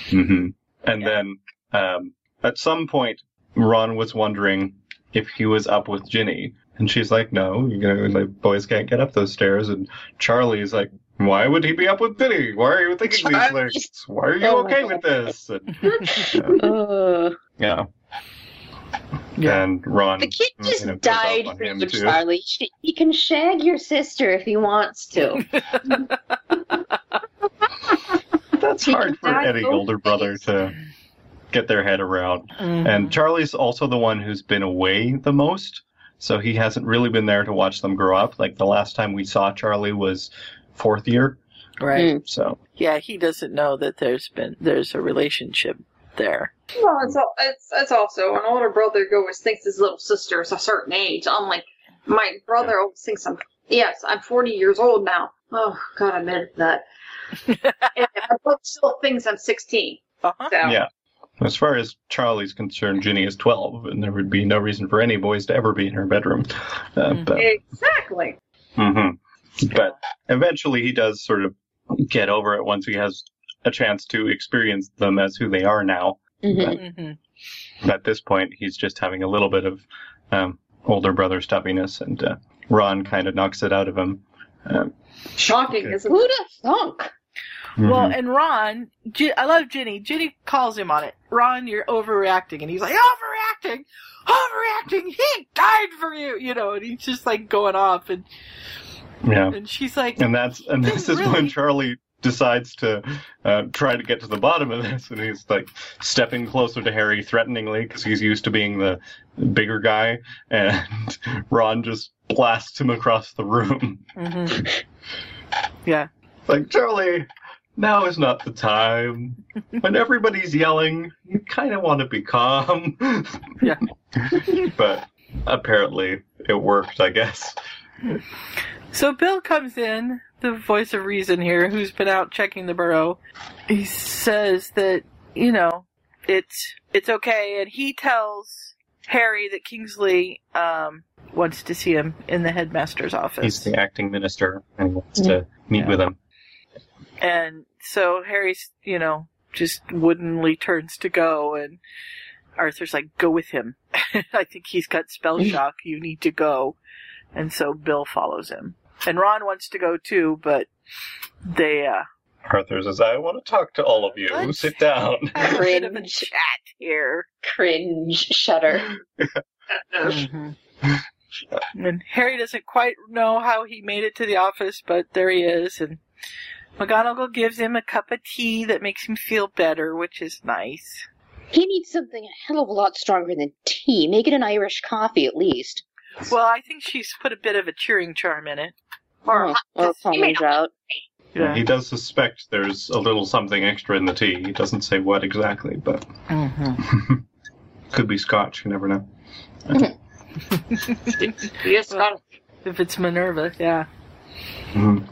hmm and then um, at some point, Ron was wondering if he was up with Ginny, and she's like, "No, you know, like boys can't get up those stairs." And Charlie's like, "Why would he be up with Ginny? Why are you thinking these Charlie. things? Why are you Oh okay with this?" And, Uh, yeah. Yeah. And Ron, The kid you just know, died for you, too. Charlie. He- He can shag your sister if he wants to. That's He hard for died any older brother to get their head around. Mhm. And Charlie's also the one who's been away the most, so he hasn't really been there to watch them grow up. Like the last time we saw Charlie was fourth year, right. so Yeah, he doesn't know that there's been there's a relationship there. Well, it's al- it's it's also an older brother who always thinks his little sister is a certain age. I'm like, my brother always thinks I'm. Yes, I'm 40 years old now. Oh God, I admit that. and my brother still thinks I'm 16. Uh-huh. So yeah. As far as Charlie's concerned, Ginny is twelve, and there would be no reason for any boys to ever be in her bedroom. Uh, Mhm. but exactly. Mhm. But eventually he does sort of get over it once he has a chance to experience them as who they are now. mhm. hmm At this point, he's just having a little bit of um, older brother stuffiness, and uh, Ron kind of knocks it out of him. Um, Shocking, Okay. isn't it? Who'd have thunk? Well, mhm. and Ron, Gi- I love Ginny. Ginny calls him on it. Ron, you're overreacting, and he's like, overreacting, overreacting. He died for you, you know. And he's just like going off, and yeah, and she's like, and that's and this is Really? when Charlie decides to uh, try to get to the bottom of this, and he's like stepping closer to Harry threateningly because he's used to being the bigger guy, and Ron just blasts him across the room. mhm. yeah, Like, Charlie, now is not the time. When everybody's yelling, you kind of want to be calm. Yeah. but apparently it worked, I guess. So Bill comes in, the voice of reason here, who's been out checking the burrow. He says that, you know, it's it's okay, and he tells Harry that Kingsley um, wants to see him in the headmaster's office. He's the acting minister and he wants to meet Yeah. with him. And so Harry's, you know, just woodenly turns to go, and Arthur's like, "Go with him. I think he's got spell shock. You need to go." And so Bill follows him, and Ron wants to go too, but they uh, Arthur says, I want to talk to all of you. What? Sit down. have a bit of a Cringe. chat here. Cringe. Shudder. And Harry doesn't quite know how he made it to the office, but there he is, and McGonagall gives him a cup of tea that makes him feel better, which is nice. He needs something a hell of a lot stronger than tea. Make it an Irish coffee at least. Well, I think she's put a bit of a cheering charm in it. Or Oh, or Palmer's out. Yeah. He does suspect there's a little something extra in the tea. He doesn't say what exactly, but Mm-hmm. could be scotch. You never know. yes, got If it's Minerva, yeah. Mhm.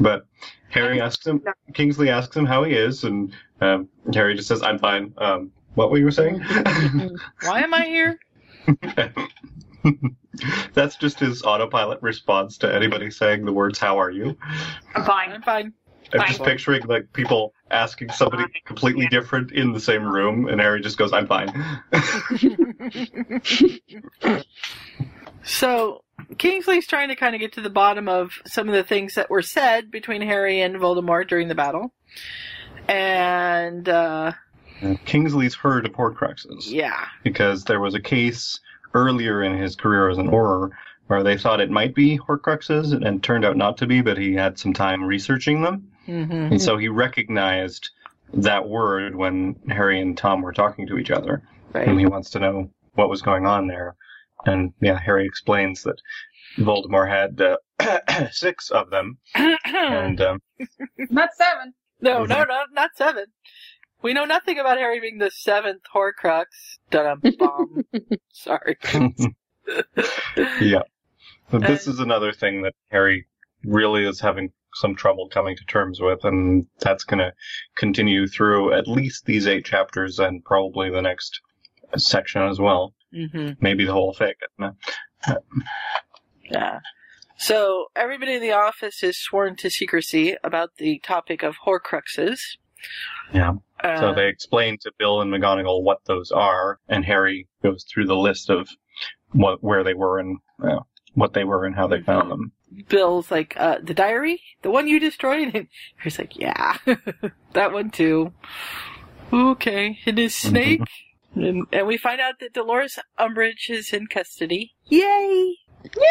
But Harry asks him, Kingsley asks him how he is, and um, Harry just says, I'm fine. Um, what were you saying? Why am I here? That's just his autopilot response to anybody saying the words, How are you? I'm fine. I'm fine. I'm Fine. just picturing like people asking somebody completely different in the same room, and Harry just goes, I'm fine. So, Kingsley's trying to kind of get to the bottom of some of the things that were said between Harry and Voldemort during the battle. And, uh, Kingsley's heard of Horcruxes. yeah. because there was a case earlier in his career as an Auror where they thought it might be Horcruxes and, and turned out not to be, but he had some time researching them. Mm-hmm. And so he recognized that word when Harry and Tom were talking to each other. And he wants to know what was going on there. And yeah, Harry explains that Voldemort had uh, six of them. And um, Not seven. no, no, no, not seven. We know nothing about Harry being the seventh Horcrux. Dum bomb. Sorry. yeah. But this is another thing that Harry really is having some trouble coming to terms with, and that's going to continue through at least these eight chapters and probably the next section as well. hmm Maybe the whole thing. Yeah. So everybody in the office is sworn to secrecy about the topic of Horcruxes. Yeah. Uh, So they explain to Bill and McGonagall what those are, and Harry goes through the list of what where they were and uh, what they were and how they found them. Bill's like, uh, the diary? The one you destroyed? And he's like, yeah, that one too. Okay, it is Snake. and, and we find out that Dolores Umbridge is in custody. Yay!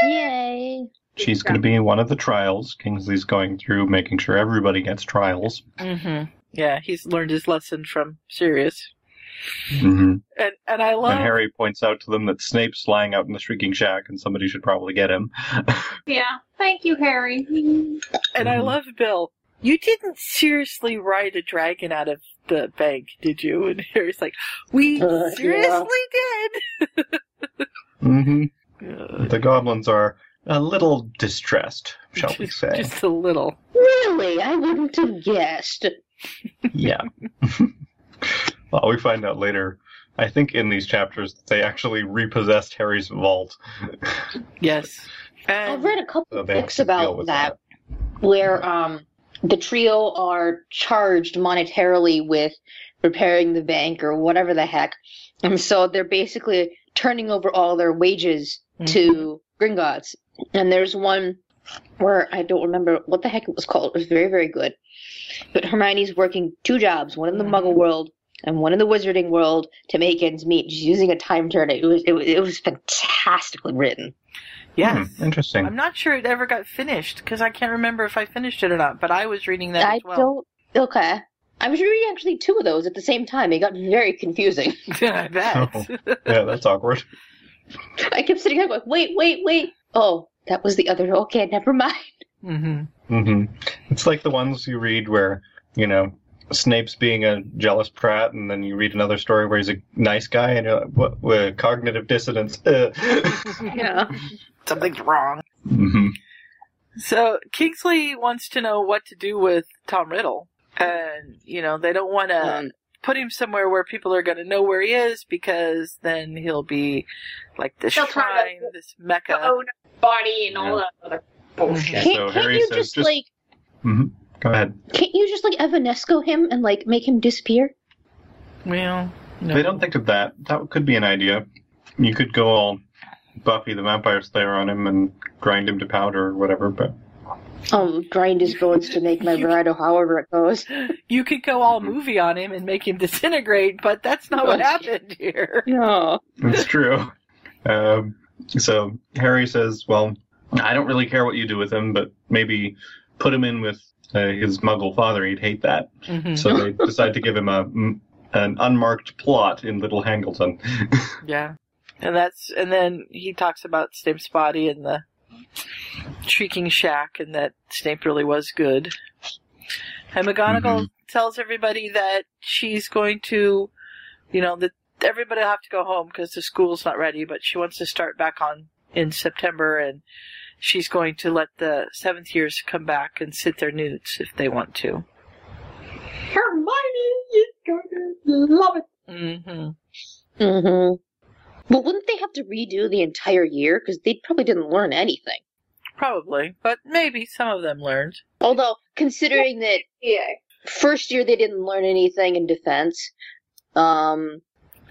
Yay! She's going to be in one of the trials. Kingsley's going through making sure everybody gets trials. Mm hmm Yeah, he's learned his lesson from Sirius. Mm-hmm. And, and I love And Harry points out to them that Snape's lying out in the Shrieking Shack, and somebody should probably get him. Yeah. Thank you, Harry. And I love Bill. You didn't seriously ride a dragon out of the bank, did you? And Harry's like, we Uh, yeah. seriously hmm did. The goblins are a little distressed, shall we say? Just a little. Really? I wouldn't have guessed. Yeah. well, we find out later. I think in these chapters they actually repossessed Harry's vault. Yes. I've read a couple So of books about with that, where um the trio are charged monetarily with repairing the bank or whatever the heck, and so they're basically turning over all their wages to Gringotts. And there's one where I don't remember what the heck it was called. It was very very good, but Hermione's working two jobs, one in the Muggle world and one in the Wizarding world to make ends meet. She's using a time turner. It was it was, it was fantastically written. Yeah, Hmm, interesting. I'm not sure it ever got finished because I can't remember if I finished it or not, but I was reading that I as well. don't. Okay. I was reading actually two of those at the same time. It got very confusing. I bet. Oh. yeah, that's awkward. I kept sitting there going, wait, wait, wait. Oh, that was the other. Okay, never mind. Mm-hmm. Mm-hmm. It's like the ones you read where, you know, Snape's being a jealous prat, and then you read another story where he's a nice guy, and you're like, what, what cognitive dissonance? Uh. Yeah. Something's wrong. Mm-hmm. So Kingsley wants to know what to do with Tom Riddle, and you know they don't want to Um, put him somewhere where people are going to know where he is because then he'll be like this They'll try to- shrine, this mecca. The owner body and all Yeah. that other bullshit. can't, So can't Harry you says just, just- like mm-hmm. Go ahead. can't you just like Evanesco him and like make him disappear? Well, no. They don't think of that. That could be an idea. You could go all Buffy the Vampire Slayer on him and grind him to powder or whatever, but Oh, grind his bones to make my bride, or however it goes. You could go all movie on him and make him disintegrate, but that's not what happened here. No. it's true. Um, so Harry says, "Well, I don't really care what you do with him, but maybe put him in with uh, his Muggle father. He'd hate that." Mhm. So they decide to give him a an unmarked plot in Little Hangleton. Yeah. And that's and then he talks about Snape's body and the shrieking shack and that Snape really was good. And McGonagall tells everybody that she's going to, you know, that everybody will have to go home because the school's not ready, but she wants to start back on in September and she's going to let the seventh years come back and sit their newts if they want to. Hermione is going to love it. Mm-hmm. Mm-hmm. But wouldn't they have to redo the entire year? Because they probably didn't learn anything. Probably, but maybe some of them learned. Although, considering that Yeah. first year they didn't learn anything in defense, um,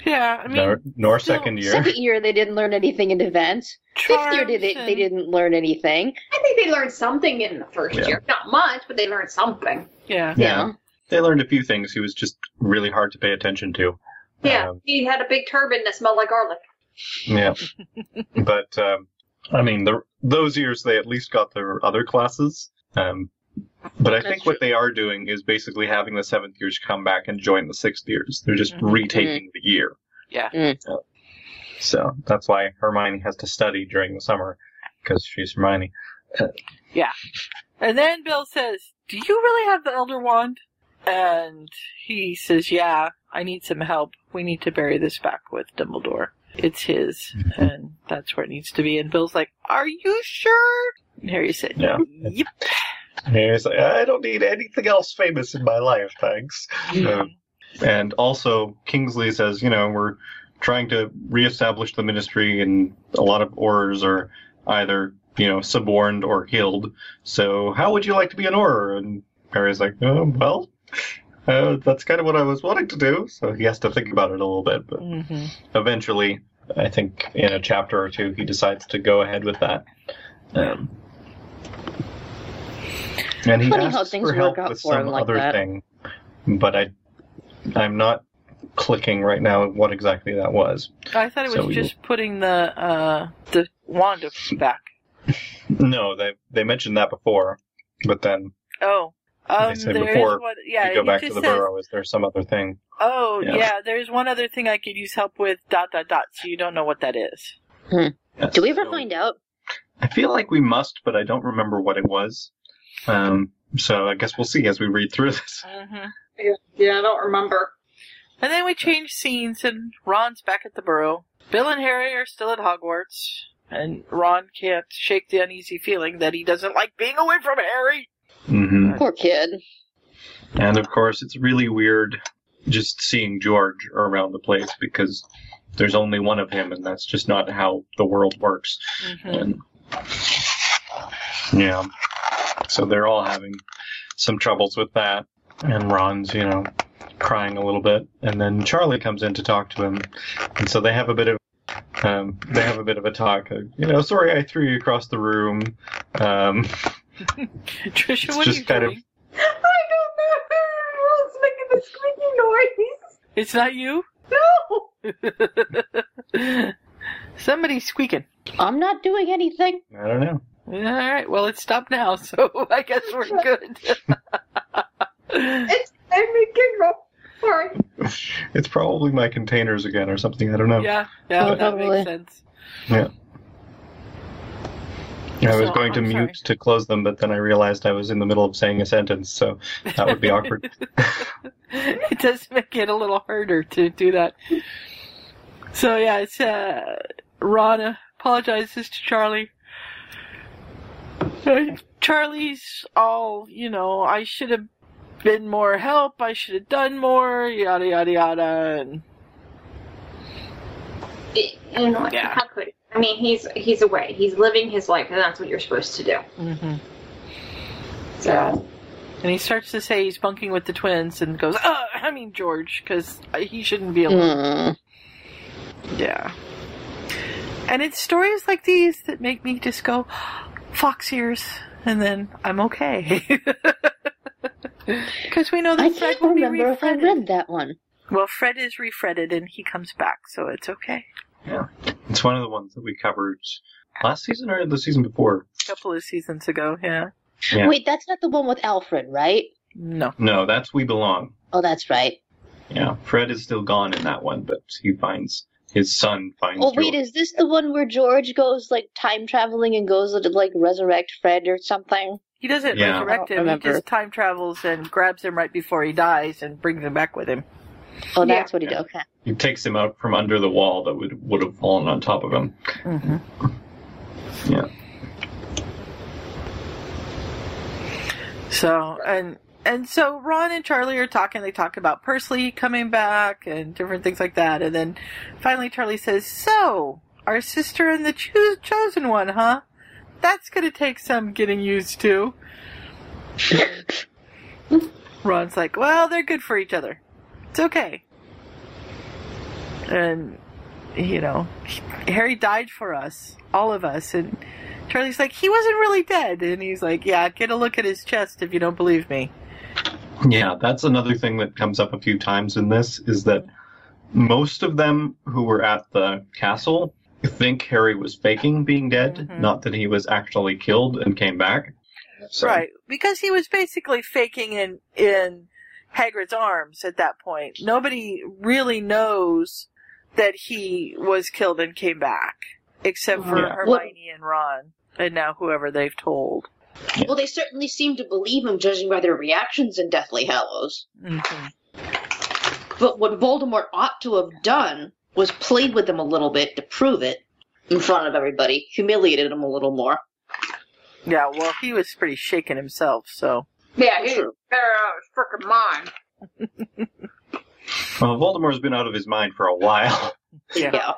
Yeah, I mean, nor, nor still- second year. second year they didn't learn anything in defense, fifth year they, they, charms they didn't learn anything. I think they learned something in the first Yeah. year. Not much, but they learned something. Yeah. Yeah. They learned a few things. He was just really hard to pay attention to. Yeah. Um, he had a big turban that smelled like garlic. Yeah. but um, I mean, the, those years they at least got their other classes. Um, But I That's think what they are doing is basically having the seventh years come back and join the sixth years. They're just Mhm. retaking the year. Yeah. Mm. So that's why Hermione has to study during the summer because she's Hermione. Yeah. And then Bill says, Do you really have the Elder Wand? And he says, Yeah, I need some help. We need to bury this back with Dumbledore. It's his, and that's where it needs to be. And Bill's like, Are you sure? And Harry said, Yeah. Yep. And he's like, I don't need anything else famous in my life, thanks. Um, and also, Kingsley says, you know, we're trying to reestablish the ministry, and a lot of Aurors are either, you know, suborned or killed. So, how would you like to be an Auror? And Harry's like, oh, well, uh, that's kind of what I was wanting to do. So he has to think about it a little bit. But hmm eventually, I think in a chapter or two, he decides to go ahead with that. Um, and he Funny asks for help out with for some like other that. thing, but I, I'm not clicking right now what exactly that was. I thought it was So we- just putting the uh, the wand back. No, they they mentioned that before, but then Oh. Um, they said there's before one, yeah, we go back to the says, burrow. Is there some other thing? Oh, Yeah. yeah. there's one other thing I could use help with, dot, dot, dot, so you don't know what that is. Yes, Do we ever so- find out? I feel like we must, but I don't remember what it was. Um, so I guess we'll see as we read through this. hmm Yeah, I don't remember. And then we change scenes, and Ron's back at the burrow. Bill and Harry are still at Hogwarts, and Ron can't shake the uneasy feeling that he doesn't like being away from Harry. Hmm Poor kid. And of course, it's really weird just seeing George around the place because there's only one of him, and that's just not how the world works. hmm And yeah, so they're all having some troubles with that. And Ron's, you know, crying a little bit, and then Charlie comes in to talk to him, and so they have a bit of. Um, they have a bit of a talk. Uh, you know, sorry I threw you across the room. Um, Trisha, It's what are you kind of- doing? I don't know. It's making a squeaky noise. It's not you? No. Somebody's squeaking. I'm not doing anything. I don't know. Alright, well, it's stopped now, so I guess we're good. It's made me giggle. Sorry. It's probably my containers again or something. I don't know. yeah, yeah, that probably. makes sense. I was So, going to I'm mute to close them, but then I realized I was in the middle of saying a sentence, so that would be awkward. it does make it a little harder to do that. So yeah, it's uh, Ron apologizes to Charlie. Uh, Charlie's all, you know, I should have been more help. I should have done more. Yada yada yada. And It- you know, Yeah. how could I mean, he's he's away. He's living his life, and that's what you're supposed to do. Mm-hmm. So and he starts to say he's bunking with the twins, and goes, uh, I mean George, because he shouldn't be alone. Mm. Yeah. And it's stories like these that make me just go, fox ears, and then I'm okay. Because we know that I Fred can't will be remember if I read that one. Well, Fred is refretted and he comes back, so it's okay. It's one of the ones that we covered last season or the season before. A couple of seasons ago, yeah. Yeah. Wait, that's not the one with Alfred, right? No. No, that's We Belong. Oh, that's right. Yeah, Fred is still gone in that one, but he finds his son finds. Oh, wait, George. is this the one where George goes like time traveling and goes to like resurrect Fred or something? He doesn't Yeah. resurrect him, don't he just time travels and grabs him right before he dies and brings him back with him. Oh, Yeah. that's what he did. Okay. He takes him out from under the wall that would would have fallen on top of him. Mm-hmm. Yeah. So and and so Ron and Charlie are talking. They talk about Persley coming back and different things like that. And then finally Charlie says, "So our sister and the cho- chosen one, huh? That's gonna take some getting used to." Ron's like, "Well, they're good for each other. It's okay." And you know, Harry died for us, all of us, and Charlie's like, he wasn't really dead. And he's like, yeah, get a look at his chest if you don't believe me. Yeah, that's another thing that comes up a few times in this is that most of them who were at the castle think Harry was faking being dead, Mhm. not that he was actually killed and came back. So, Right, because he was basically faking in in Hagrid's arms at that point. Nobody really knows that he was killed and came back, except for Yeah. Hermione and Ron, and now whoever they've told. Well, they certainly seem to believe him, judging by their reactions in Deathly Hallows. hmm But what Voldemort ought to have done was played with them a little bit to prove it in front of everybody, humiliated him a little more. Yeah, well, he was pretty shaken himself, so. Yeah, he True. they're out of his frickin' mind. well, Voldemort's been out of his mind for a while. Yeah, Yeah.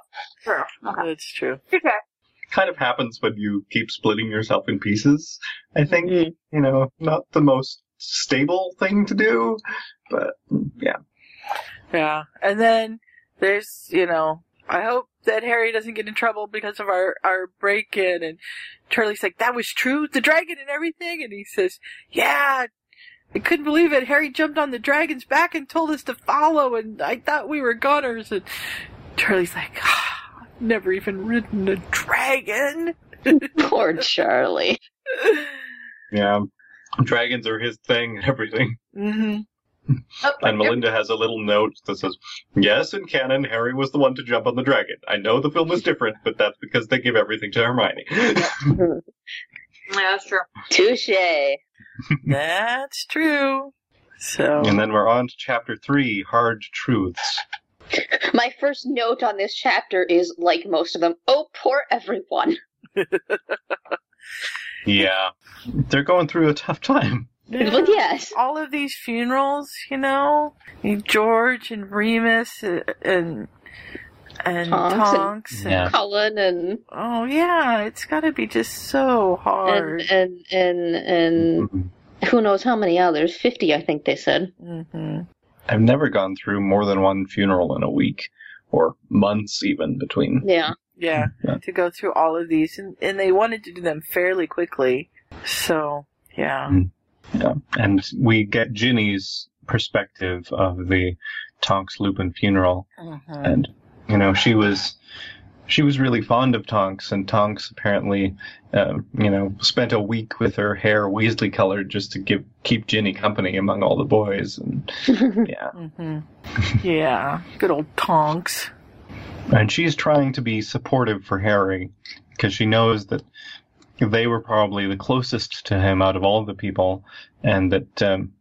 True. Okay. that's true. Okay. kind of happens when you keep splitting yourself in pieces. I think, Mhm. you know, not the most stable thing to do, but mm, yeah. Yeah, and then there's, you know, I hope that Harry doesn't get in trouble because of our, our break-in, and Charlie's like, that was true? The dragon and everything? And he says, yeah, I couldn't believe it. Harry jumped on the dragon's back and told us to follow, and I thought we were gunners, and Charlie's like, ah, I've never even ridden a dragon. Poor Charlie. Yeah. Dragons are his thing and everything. hmm Oh, And Melinda has a little note that says, Yes, in canon, Harry was the one to jump on the dragon. I know the film is different, but that's because they give everything to Hermione. Yeah, that's true. Touche. That's true. So, and then we're on to chapter three, Hard Truths. My first note on this chapter is like most of them. Oh, poor everyone. Yeah. They're going through a tough time. But yes. all of these funerals, you know, George and Remus and and Tonks and- Tonks. And, Yeah. Colin and Oh yeah, it's got to be just so and hard. and and and Mhm. who knows how many others? Fifty, I think they said. hmm I've never gone through more than one funeral in a week, or months even between. Yeah. Yeah, Yeah. to go through all of these, and and they wanted to do them fairly quickly. So yeah, Mm. Yeah. And we get Ginny's perspective of the Tonks Lupin funeral, Mhm. and you know she was she was really fond of Tonks, and Tonks apparently, um, you know, spent a week with her hair Weasley colored just to give keep Ginny company among all the boys, and yeah, hmm yeah, good old Tonks. and she's trying to be supportive for Harry because she knows that they were probably the closest to him out of all the people, and that um,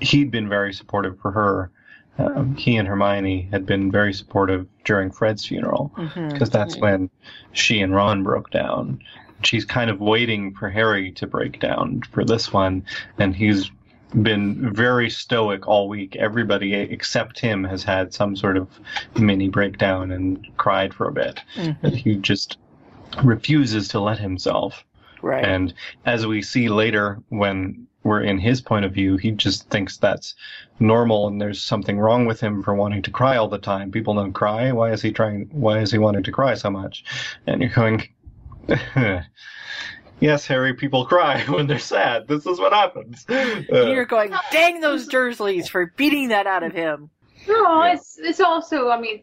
he'd been very supportive for her. Um, he and Hermione had been very supportive during Fred's funeral because that's when she and Ron broke down. She's kind of waiting for Harry to break down for this one, and he's been very stoic all week. Everybody except him has had some sort of mini breakdown and cried for a bit. But he just refuses to let himself. Right. And as we see later, when we're in his point of view, he just thinks that's normal and there's something wrong with him for wanting to cry all the time. People don't cry. Why is he trying? Why is he wanting to cry so much? And you're going, yes, Harry, people cry when they're sad. This is what happens. Uh, You're going, dang those Dursleys for beating that out of him. No, it's it's also. I mean,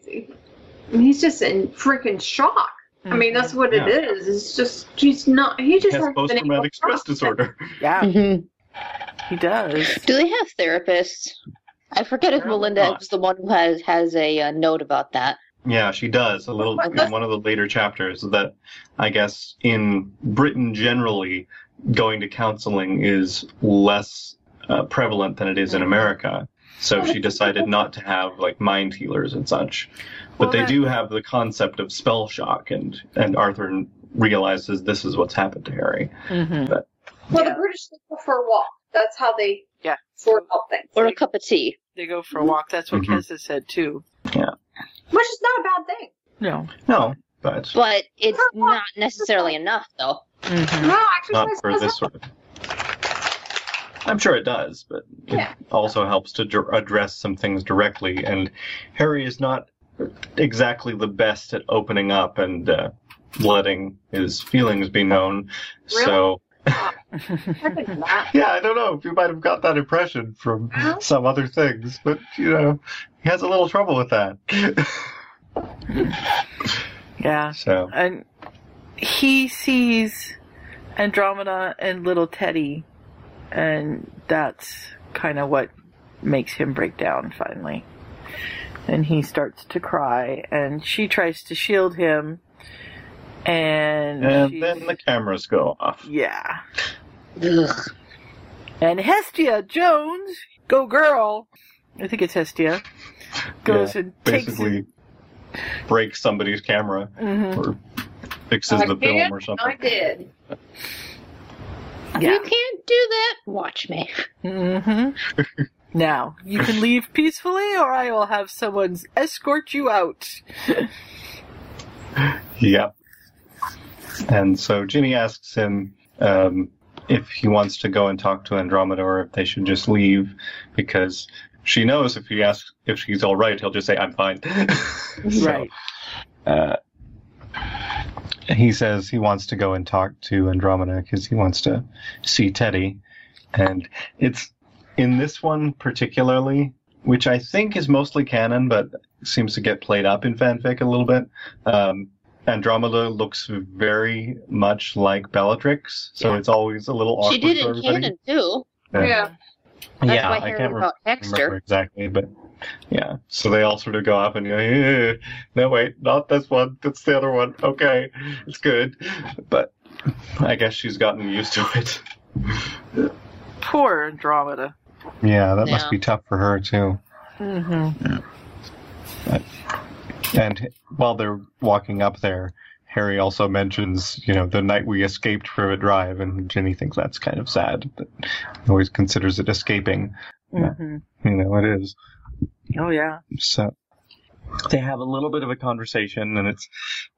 he's just in freaking shock. I mean, that's what Yeah. it is. It's just he's not. He he just has hasn't been able post-traumatic stress disorder. Yeah, Mhm. he does. Do they have therapists? I forget if Apparently Melinda not. is the one who has has a uh, note about that. Yeah, she does a little in one of the later chapters that I guess in Britain generally going to counseling is less uh, prevalent than it is in America. So she decided not to have like mind healers and such. But Well, they that- do have the concept of spell shock and and Arthur realizes this is what's happened to Harry. hmm Well, the British they go for a walk. That's how they Yeah. sort out things. Or a cup of tea. They go for a walk. That's what Mhm. Kessa said too. Yeah. Which is not a bad thing. No. No, but But it's not necessarily enough, though. hmm No, not for this help. sort of. I'm sure it does, but it Yeah. also helps to dr- address some things directly. And Harry is not exactly the best at opening up and uh, letting his feelings be known. So, think not. yeah, I don't know if you might have got that impression from some other things, but you know, he has a little trouble with that. Yeah. so, And he sees Andromeda and little Teddy and that's kind of what makes him break down finally. And he starts to cry, and she tries to shield him, and, And she's- then the cameras go off. yeah. And Hestia Jones, go girl, I think it's Hestia, goes Yeah, and takes basically breaks somebody's camera Mhm. or fixes I the film or something. I did. Yeah. You can't do that. Watch me. hmm now, you can leave peacefully, or I will have someone escort you out. Yeah. And so Ginny asks him um, if he wants to go and talk to Andromeda or if they should just leave because she knows if he asks if she's all right, he'll just say, I'm fine. So, Right. Uh, he says he wants to go and talk to Andromeda because he wants to see Teddy. And it's in this one particularly, which I think is mostly canon, but seems to get played up in fanfic a little bit. Um, Andromeda looks very much like Bellatrix, so it's always a little awkward She did for in everybody. canon too. Uh, Yeah. That's yeah, why I Harry can't wrote Dexter. remember exactly, but yeah. So they all sort of go up and go, "Eh, no, wait, not this one. That's the other one. Okay, it's good. But I guess she's gotten used to it. Poor Andromeda. Yeah, that must be tough for her too. Mm-hmm. Yeah. And while they're walking up there, Harry also mentions, you know, the night we escaped from a Drive, and Ginny thinks that's kind of sad. But always considers it escaping. hmm You know, it is. Oh yeah. So they have a little bit of a conversation, and it's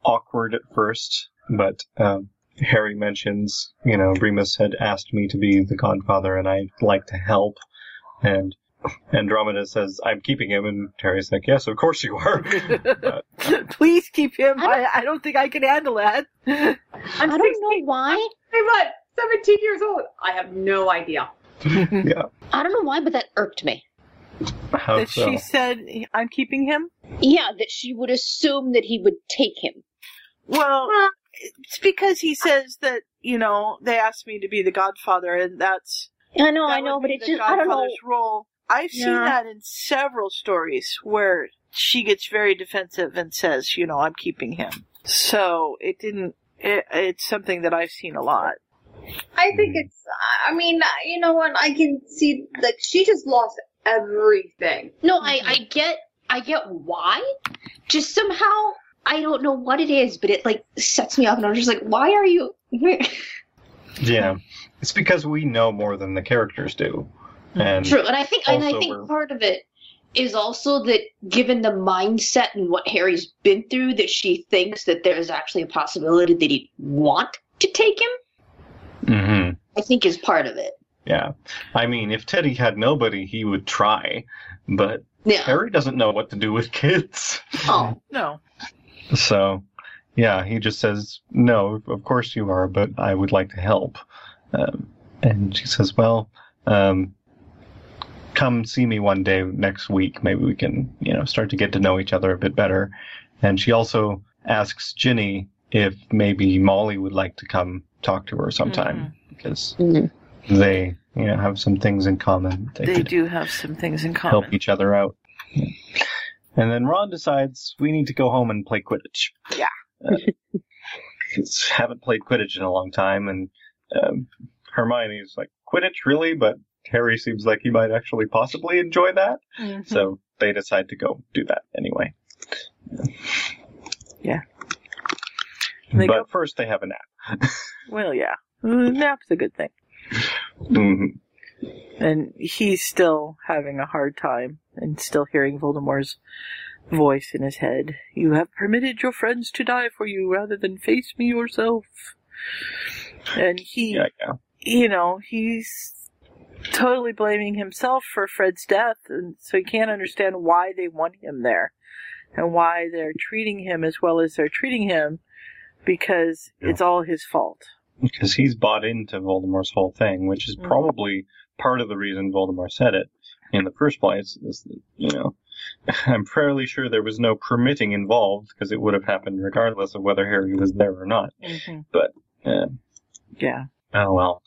awkward at first. But um, Harry mentions, you know, Remus had asked me to be the godfather, and I'd like to help. And Andromeda says, "I'm keeping him," and Harry's like, "Yes, of course you are." But, Please keep him. I, I don't think I can handle that. I'm I don't know why. I'm what? 17 years old. I have no idea. yeah. I don't know why, but that irked me. How that so? she said, "I'm keeping him." Yeah, that she would assume that he would take him. Well, it's because he says that you know they asked me to be the godfather, and that's I know, I know, but be it just I don't know. godfather's role. I've seen that in several stories where she gets very defensive and says, "You know, I'm keeping him." So it didn't. It, it's something that I've seen a lot. I think hmm. it's. I mean, you know what? I can see like she just lost everything. No, I I get I get why. Just somehow I don't know what it is, but it like sets me off, and I'm just like, why are you? Yeah, it's because we know more than the characters do, and True, and I think and I think part of it is also that given the mindset and what Harry's been through, that she thinks that there's actually a possibility that he'd want to take him. hmm I think is part of it. yeah. I mean, if Teddy had nobody, he would try, but Yeah. Harry doesn't know what to do with kids. Oh, No, So, yeah, he just says, No, of course you are, but I would like to help. Um, and she says, Well, um, come see me one day next week. Maybe we can, you know, start to get to know each other a bit better. And she also asks Ginny if maybe Molly would like to come talk to her sometime because Mhm. they, you know, have some things in common. they could do have some things in common. help each other out. Yeah. And then Ron decides we need to go home and play Quidditch. Yeah. Uh, 'cause haven't played Quidditch in a long time, and um, Hermione's like, Quidditch, really? But Harry seems like he might actually possibly enjoy that. Mhm. So they decide to go do that anyway. Yeah. They but go- first, they have a nap. Well, yeah, Uh, nap's a good thing. Mhm. and he's still having a hard time and still hearing Voldemort's voice in his head. You have permitted your friends to die for you rather than face me yourself. And he, Yeah, yeah. you know, he's totally blaming himself for Fred's death, and so he can't understand why they want him there and why they're treating him as well as they're treating him because it's all his fault. because he's bought into Voldemort's whole thing, which is Mhm. probably part of the reason Voldemort said it in the first place. Is that, you know, I'm fairly sure there was no permitting involved because it would have happened regardless of whether Harry was there or not. Mm-hmm. But uh, Yeah. oh well.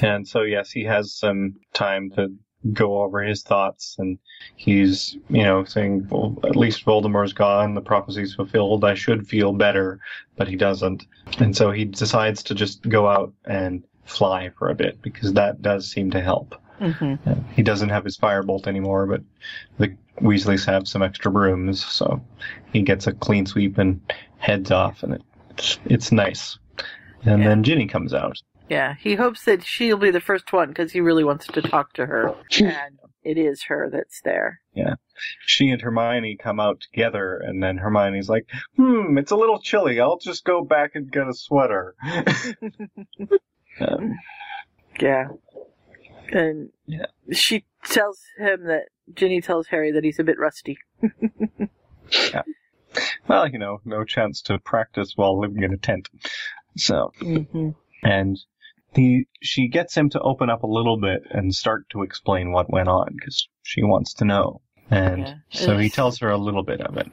And so, yes, he has some time to go over his thoughts, and he's, you know, saying, well, at least Voldemort's gone, the prophecy's fulfilled, I should feel better, but he doesn't. And so he decides to just go out and fly for a bit, because that does seem to help. Mm-hmm. He doesn't have his firebolt anymore, but the Weasleys have some extra brooms, so he gets a Cleansweep and heads off, and it's, it's nice. And then Ginny comes out. Yeah, he hopes that she'll be the first one because he really wants to talk to her, and it is her that's there. Yeah. She and Hermione come out together, and then Hermione's like, hmm, it's a little chilly. I'll just go back and get a sweater. um, Yeah, and Yeah. she tells him that Ginny tells Harry that he's a bit rusty. Yeah. Well, you know, no chance to practice while living in a tent. So, Mm-hmm. and he, she gets him to open up a little bit and start to explain what went on, because she wants to know. And Yeah. so he tells her a little bit of it.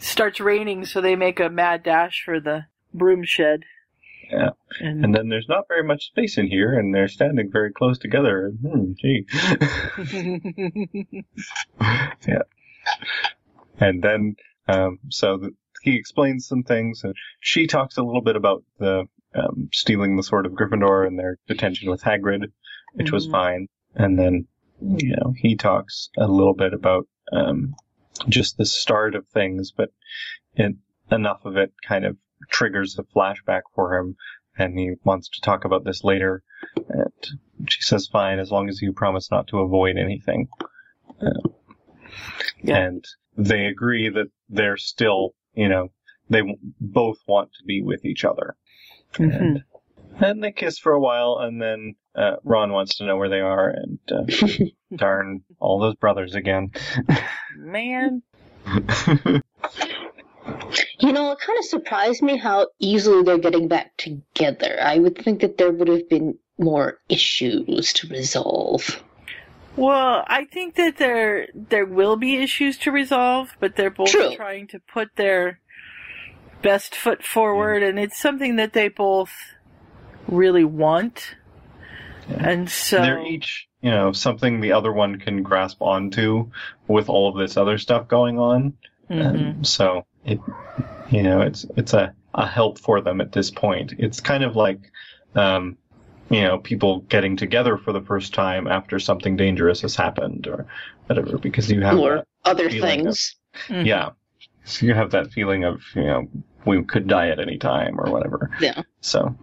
Starts raining, so they make a mad dash for the broom shed. Yeah. And, And then there's not very much space in here, and they're standing very close together. Hmm, gee. yeah. And then, um, so the, he explains some things, and she talks a little bit about the um, stealing the sword of Gryffindor and their detention with Hagrid, which was Mhm. fine. And then, you know, he talks a little bit about um, just the start of things, but it, enough of it kind of triggers a flashback for him, and he wants to talk about this later. And she says, "Fine, as long as you promise not to avoid anything." Um, Yeah. And they agree that they're still, you know, they w- both want to be with each other. Mhm. And, and they kiss for a while, and then uh, Ron wants to know where they are, and uh, darn, all those brothers again. Man, You know, it kind of surprised me how easily they're getting back together. I would think that there would have been more issues to resolve. Well, I think that there there will be issues to resolve, but they're both True. trying to put their best foot forward, and it's something that they both really want. And so, They're each, you know, something the other one can grasp onto with all of this other stuff going on. Mhm. And so it, you know, it's it's a, a help for them at this point. It's kind of like, um, you know, people getting together for the first time after something dangerous has happened or whatever, because you have Or other feeling of- things. Mhm. yeah, so you have that feeling of you know we could die at any time or whatever. Yeah. So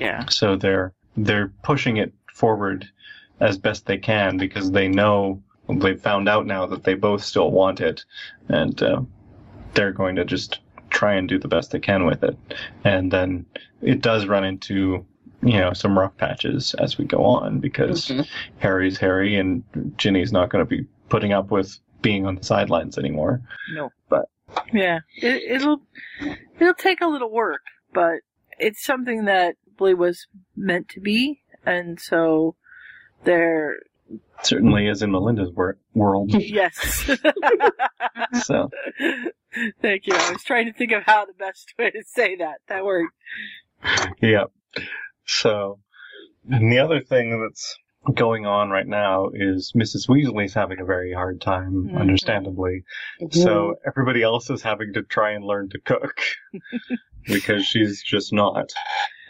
yeah, so they're they're pushing it forward as best they can because they know they've found out now that they both still want it, and uh, they're going to just try and do the best they can with it. And then it does run into you know some rough patches as we go on because Mhm. Harry's Harry and Ginny's not going to be putting up with being on the sidelines anymore. no, But- yeah, it, it'll it'll take a little work, but it's something that really was meant to be, and so they're Certainly is in Melinda's wor- world. yes. so Thank you. I was trying to think of how the best way to say that. That word. yeah. So, and the other thing that's going on right now is Mrs. Weasley's having a very hard time, Mhm. understandably. Mm-hmm. So everybody else is having to try and learn to cook because she's just not.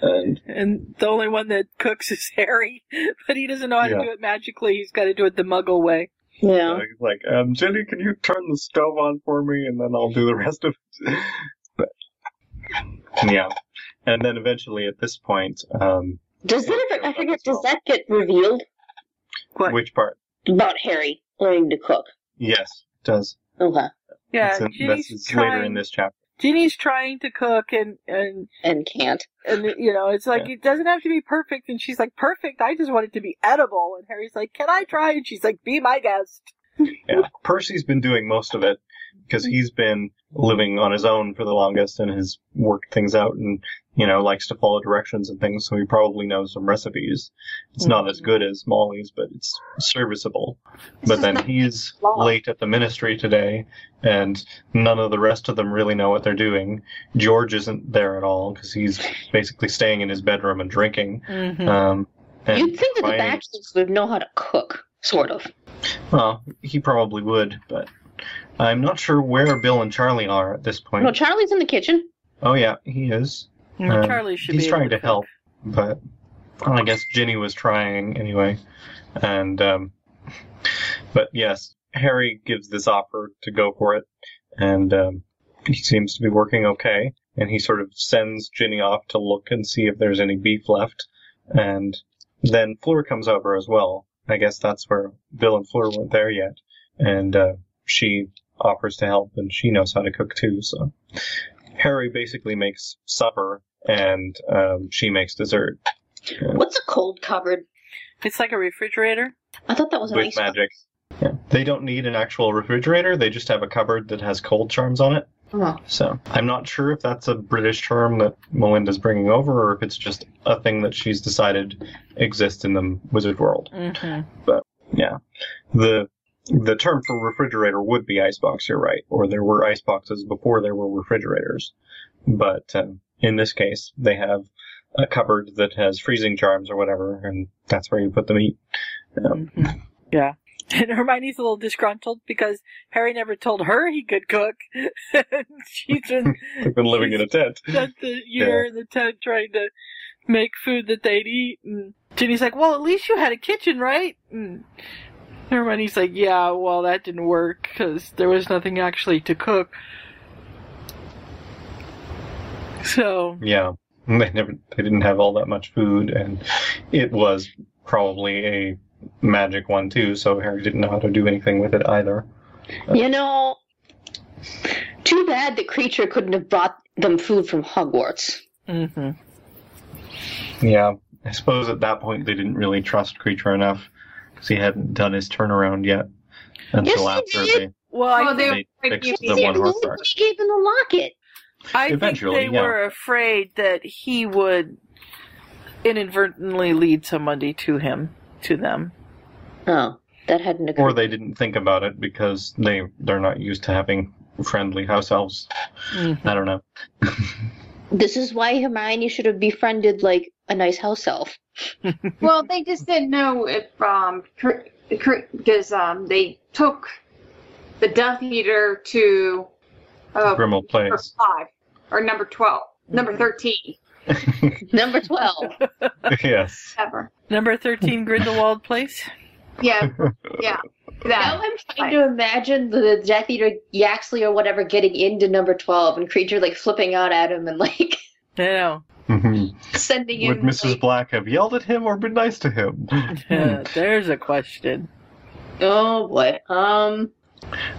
And And the only one that cooks is Harry, but he doesn't know how Yeah. to do it magically. He's got to do it the Muggle way. Yeah. uh, he's like, um, Ginny, can you turn the stove on for me, and then I'll do the rest of it. But, yeah, and then eventually at this point, um, Does that ever, I forget, does that get revealed What? which part? about Harry learning to cook? Yes, it does. Okay. Yeah, It's in- Ginny's this trying. later in this chapter. Ginny's trying to cook, and and And can't. and you know, it's like Yeah. it doesn't have to be perfect. And she's like, "Perfect. I just want it to be edible." And Harry's like, "Can I try?" And she's like, "Be my guest." Yeah, Percy's been doing most of it because he's been living on his own for the longest and has worked things out and you know likes to follow directions and things. So he probably knows some recipes. It's not as good as Molly's, but it's serviceable. But then he's late at the ministry today, and none of the rest of them really know what they're doing. George isn't there at all because he's basically staying in his bedroom and drinking. Mm-hmm. Um, And You'd think that the bachelors would know how to cook, sort of. Well, he probably would, but I'm not sure where Bill and Charlie are at this point. No, Charlie's in the kitchen. oh yeah, he is. Um, Charlie should he's be trying able to help, but I guess Ginny was trying anyway. And um, but yes, Harry gives this offer to go for it, and um, he seems to be working okay. And he sort of sends Ginny off to look and see if there's any beef left, and then Fleur comes over as well. I guess that's where Bill and Fleur weren't there yet, and uh, she offers to help, and she knows how to cook too. So Harry basically makes supper, and um, she makes dessert What's a cold cupboard? It's like a refrigerator. I thought that was an with ice magic. Yeah. They don't need an actual refrigerator. They just have a cupboard that has cold charms on it. Oh. So I'm not sure if that's a British term that Melinda's bringing over, or if it's just a thing that she's decided exists in the wizard world. Mm-hmm. Yeah, the the term for refrigerator would be icebox. You're right, or there were ice boxes before there were refrigerators. But um, in this case, they have a cupboard that has freezing charms or whatever, and that's where you put the meat. Um, Mhm. Yeah. And Hermione's a little disgruntled because Harry never told her he could cook. She's been been living in a tent. spent the year in the tent trying to make food that they'd eat. And Ginny's like, well, at least you had a kitchen, right? And Hermione's like, yeah, well, that didn't work because there was nothing actually to cook. So, Yeah, they never they didn't have all that much food, and it was probably a magic one too. So Harry didn't know how to do anything with it either. You know, too bad the Kreacher couldn't have brought them food from Hogwarts. hmm Yeah, I suppose at that point they didn't really trust Kreacher enough because he hadn't done his turnaround yet until Yes, after he they. did. well, I Well, they think, were They afraid fixed you'd the one horse to- He gave him the locket. I think they yeah. were afraid that he would inadvertently lead somebody to him, to them. Oh, that hadn't occurred. Or they didn't think about it because they they're not used to having friendly house elves. Mhm. I don't know. This is why Hermione should have befriended like a nice house elf. Well, they just didn't know if um because um they took the Death Eater to uh, Grimmauld number plays. five or number twelve, number thirteen, Number twelve. yes. ever. Number 13 Grimmauld Place. Yeah, yeah. Now I'm trying to imagine the Death Eater Yaxley or whatever getting into number 12 and Kreacher like flipping out at him and like I know. Mhm. sending Would in Mrs. like, Black have yelled at him or been nice to him? Yeah, there's a question. Oh boy. Um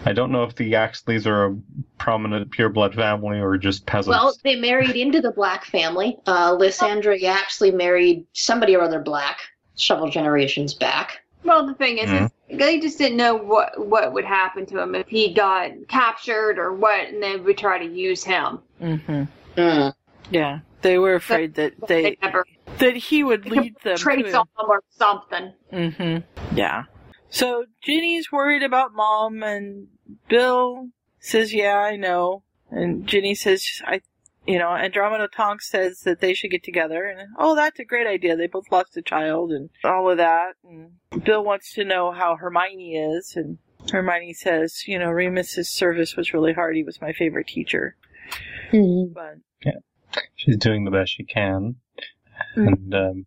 I don't know if the Yaxleys are a prominent pureblood family or just peasants. well, they married into the Black family. Uh Lysandra Yaxley married somebody or other Black several generations back. Well, the thing is, is they just didn't know what what would happen to him if he got captured or what, and they would try to use him. Mm-hmm. Mm. Yeah, they were afraid that They they never that he would lead them to trace on him or something. Mm-hmm. Yeah. So Ginny's worried about mom, and Bill says, "Yeah, I know." And Ginny says, "I, you know." Andromeda Tonks says that they should get together, and oh, that's a great idea. They both lost a child, and all of that. And Bill wants to know how Hermione is, and Hermione says, "You know, Remus's service was really hard. He was my favorite teacher." But yeah, She's doing the best she can. Mm. And um,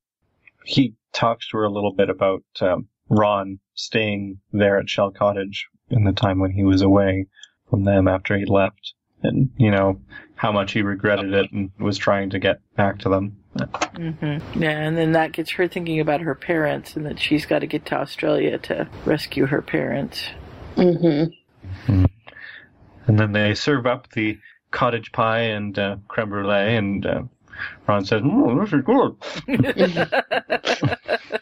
he talks to her a little bit about um, Ron staying there at Shell Cottage in the time when he was away from them after he left. And, you know, how much he regretted it and was trying to get back to them. hmm Yeah, and then that gets her thinking about her parents and that she's got to get to Australia to rescue her parents. Mm-hmm. And then they serve up the cottage pie and uh, creme brulee, and uh, Ron says, mm, this is good.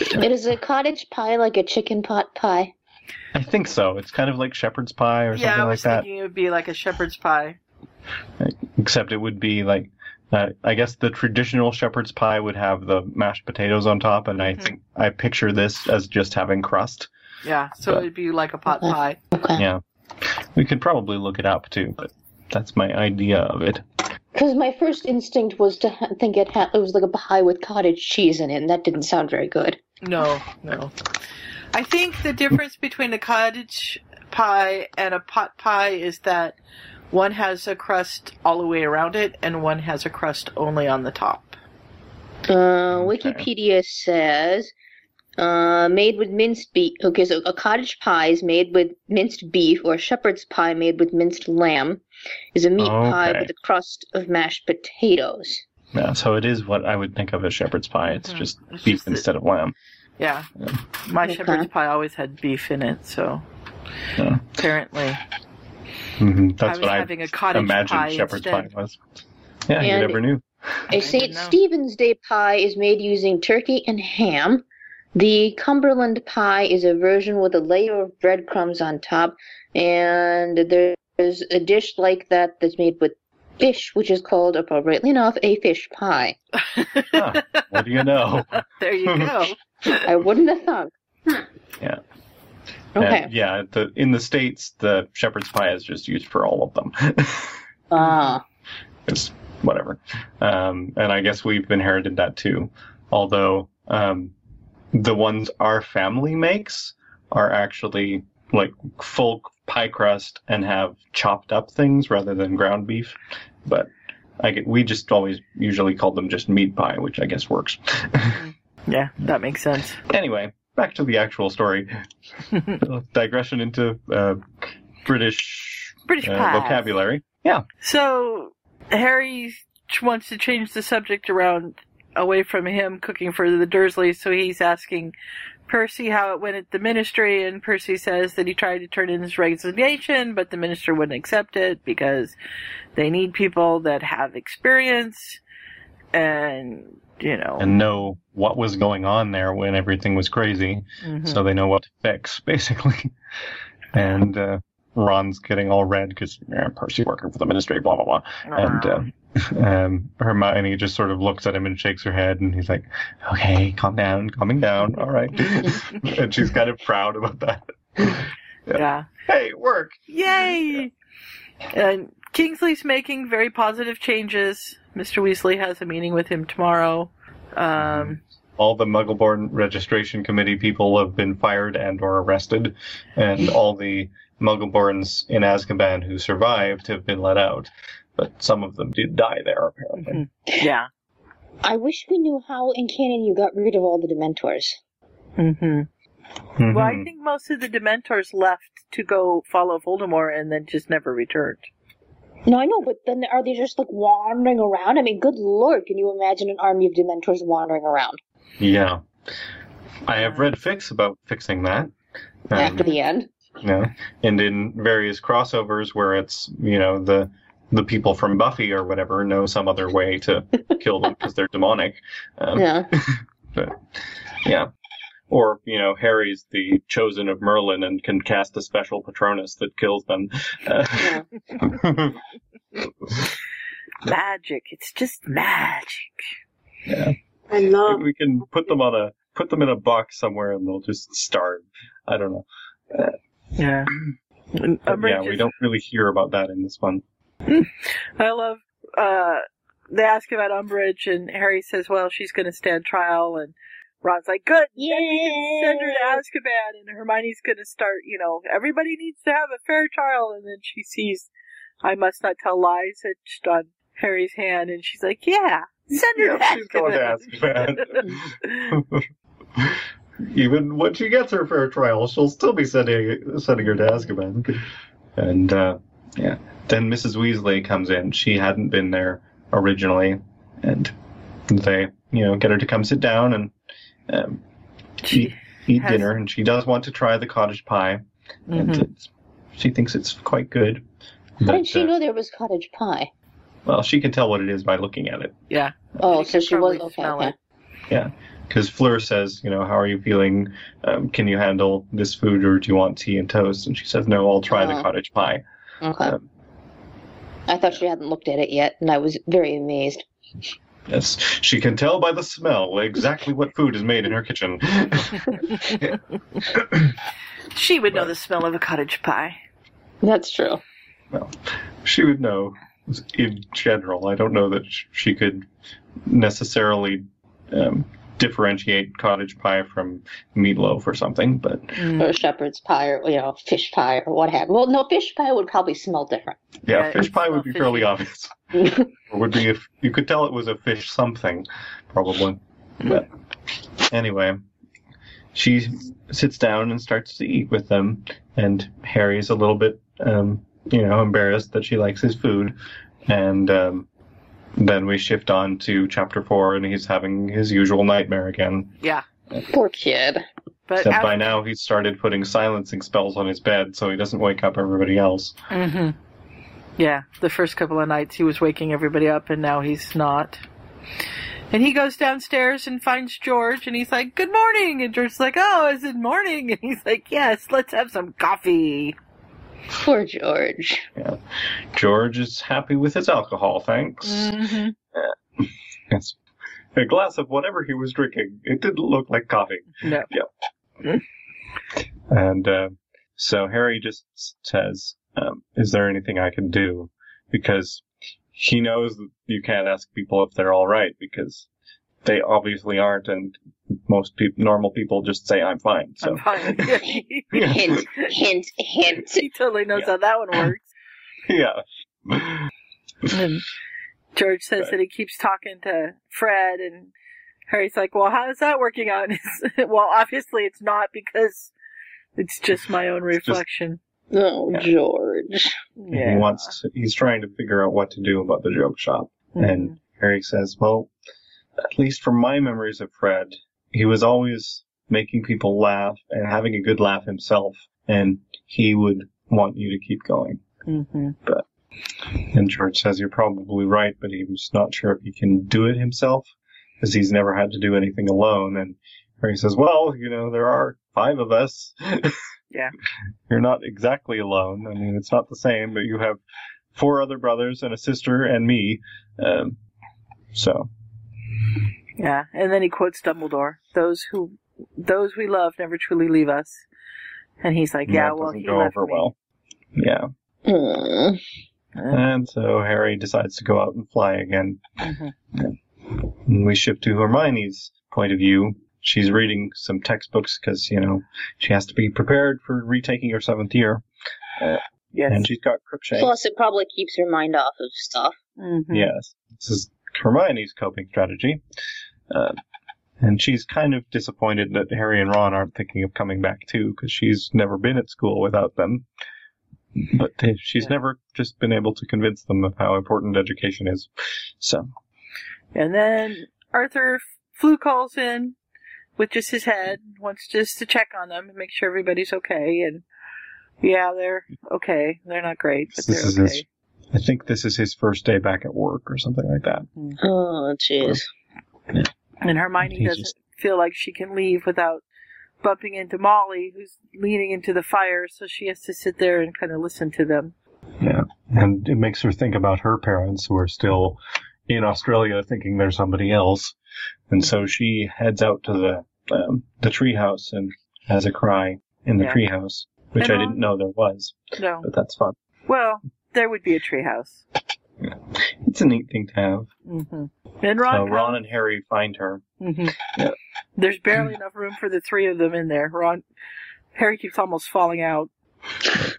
It is a cottage pie like a chicken pot pie. I think so. It's kind of like shepherd's pie or yeah, something I like was that. thinking it would be like a shepherd's pie. Except it would be like, uh, I guess the traditional shepherd's pie would have the mashed potatoes on top, and I Mhm. think I picture this as just having crust. Yeah, so But- it'd be like a pot Okay. pie. Okay. Yeah. We could probably look it up too, but that's my idea of it. Because my first instinct was to ha- think it, had, it was like a pie with cottage cheese in it, and that didn't sound very good. No, no. I think the difference between a cottage pie and a pot pie is that one has a crust all the way around it and one has a crust only on the top. Uh, Wikipedia says, uh, made with minced beef. Okay, so a cottage pie is made with minced beef, or a shepherd's pie made with minced lamb is a meat pie with a crust of mashed potatoes. Yeah, so it is what I would think of as shepherd's pie. It's Mhm. just It's beef just that- instead of lamb. Yeah. My Okay. shepherd's pie always had beef in it, so Yeah. apparently hmm That's I what I having a cottage imagined pie shepherd's instead. pie was. Yeah, you never knew. A St. Stephen's Day pie is made using turkey and ham. The Cumberland pie is a version with a layer of breadcrumbs on top, and there's a dish like that that's made with fish, which is called, appropriately enough, a fish pie. Huh, what do you know? there you go. I wouldn't have thunk. Yeah. Okay. And, yeah, the, in the States, the shepherd's pie is just used for all of them. Ah. it's whatever. Um, and I guess we've inherited that too. Although um, the ones our family makes are actually like full pie crust and have chopped up things rather than ground beef. But I we just always usually call them just meat pie, which I guess works. Yeah, that makes sense. anyway, back to the actual story. Digression into uh, British British uh, vocabulary. Yeah. So Harry wants to change the subject around away from him cooking for the Dursleys, so he's asking Percy how it went at the ministry, and Percy says that he tried to turn in his resignation, but the minister wouldn't accept it because they need people that have experience and you know and know what was going on there when everything was crazy, mhm. so they know what to fix, basically. and uh, Ron's getting all red because yeah, Percy working for the ministry, blah blah blah. And uh, um, Hermione just sort of looks at him and shakes her head, and he's like, "Okay, calm down, calming down, all right." and she's kind of proud about that. yeah. Hey, work! Yay! And Kingsley's making very positive changes. Mr. Weasley has a meeting with him tomorrow. Um, all the Muggleborn Registration Committee people have been fired and or arrested, and all the Muggleborns in Azkaban who survived have been let out. But some of them did die there, apparently. yeah. I wish we knew how in canon you got rid of all the Dementors. hmm Mhm. Well, I think most of the Dementors left to go follow Voldemort and then just never returned. No, I know, but then are they just like wandering around? I mean, good lord, can you imagine an army of Dementors wandering around yeah. I have read fix about fixing that. Um, after the end? You know, and in various crossovers where it's you know the the people from Buffy or whatever know some other way to kill them because they're demonic. Um, Yeah. But yeah. Or, you know, Harry's the chosen of Merlin and can cast a special Patronus that kills them. Uh, yeah. Magic. It's just magic. yeah. I love. We can put them on a put them in a box somewhere and they'll just starve. I don't know. Yeah. But yeah, we don't really hear about that in this one. I love, uh, they ask about Umbridge and Harry says, well, she's gonna stand trial and Ron's like, good, can send her to Azkaban and Hermione's gonna start, you know, everybody needs to have a fair trial and then she sees I must not tell lies etched on Harry's hand and she's like, yeah, send her Yeah, to she's going to Azkaban. Even when she gets her fair trial, she'll still be sending sending her to Azkaban. And uh, yeah, then Mrs. Weasley comes in. She hadn't been there originally, and they you know get her to come sit down and um, eat, eat has- dinner. And she does want to try the cottage pie, and Mhm. it's, she thinks it's quite good. How But, did she uh, know there was cottage pie? well, she can tell what it is by looking at it. Yeah. Oh, She so she was probably okay. smell okay. It. Yeah, because Fleur says, you know, how are you feeling? Um, can you handle this food, or do you want tea and toast? And she says, no, I'll try the Oh. cottage pie. Okay. Um, I thought she hadn't looked at it yet, and I was very amazed. yes, she can tell by the smell exactly what food is made in her kitchen. She would know the smell of a cottage pie. That's true. well, she would know in general. I don't know that she could necessarily um, differentiate cottage pie from meatloaf or something, but Or shepherd's pie, or you know, fish pie, or what have. Well, no, fish pie would probably smell different. yeah, Yeah, fish pie would be fishy. fairly obvious. or would be if you could tell it was a fish something, probably. But anyway, she sits down and starts to eat with them, and Harry's a little bit, um, you know, embarrassed that she likes his food, and um, then we shift on to chapter four, and he's having his usual nightmare again. Yeah. Poor kid. But Except by now he's started putting silencing spells on his bed so he doesn't wake up everybody else. hmm Yeah, the first couple of nights he was waking everybody up, and now he's not. And he goes downstairs and finds George, and he's like, "Good morning," and George's like, "Oh, is it morning?" And he's like, "Yes, let's have some coffee." Poor George. Yeah. George is happy with his alcohol, thanks. hmm Yes. A glass of whatever he was drinking. It didn't look like coffee. No. And uh, so Harry just says, um, "Is there anything I can do?" Because he knows that you can't ask people if they're all right because they obviously aren't, and most people, normal people, just say, "I'm fine." So I'm fine. Hint, hint, hint. he totally knows Yeah. how that one works. yeah. And George says Right. that he keeps talking to Fred, and Harry's like, "Well, how is that working out?" Well, obviously it's not because it's just my own just- reflection. Oh, Yeah. George. Yeah. He wants. To, he's trying to figure out what to do about the joke shop. Mhm. And Harry says, "Well, at least from my memories of Fred, he was always making people laugh and having a good laugh himself, and he would want you to keep going." Mhm. And George says, "You're probably right, but he's not sure if he can do it himself, because he's never had to do anything alone." And Harry says, "Well, you know, there are five of us." Yeah. You're not exactly alone. I mean, it's not the same, but you have four other brothers and a sister and me. Um, so, Yeah, and then he quotes Dumbledore: "Those who, those we love, never truly leave us." And he's like, "Yeah, well, he go left over me." well. Yeah. Mm. And so Harry decides to go out and fly again. Mhm. And we shift to Hermione's point of view. She's reading some textbooks because, you know, she has to be prepared for retaking her seventh year. Yes. And she's got Crookshanks. Plus, it probably keeps her mind off of stuff. Mhm. Yes. This is Hermione's coping strategy. Uh, and she's kind of disappointed that Harry and Ron aren't thinking of coming back too, because she's never been at school without them. But she's Yeah. never just been able to convince them of how important education is. So, And then Arthur Floo calls in with just his head, wants just to check on them and make sure everybody's okay. And yeah, they're okay. They're not great, but this is they're okay. I think this is his first day back at work or something like that. Oh, jeez. And Hermione He's doesn't just- feel like she can leave without bumping into Molly, who's leaning into the fire, so she has to sit there and kind of listen to them. Yeah. And it makes her think about her parents who are still in Australia thinking they're somebody else. And so she heads out to the um, the treehouse and has a cry in the Yeah. treehouse, which And I on- didn't know there was, No. but that's fun. Well, there would be a treehouse. It's a neat thing to have. Mm-hmm. And Ron, So Ron and Harry find her. Mm-hmm. Yeah. There's barely enough room for the three of them in there. Ron, Harry keeps almost falling out.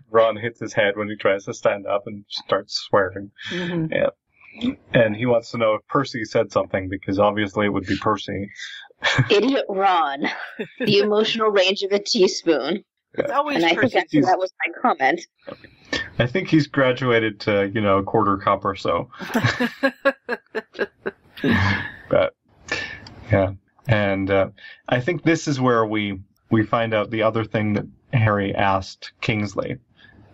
Ron hits his head when he tries to stand up and starts swearing. Mm-hmm. And he wants to know if Percy said something because obviously it would be Percy. Idiot Ron. The emotional range of a teaspoon. It's always And I think Percy. actually that was my comment. I think he's graduated to, you know, a quarter cup or so. but yeah, and uh, I think this is where we we find out the other thing that Harry asked Kingsley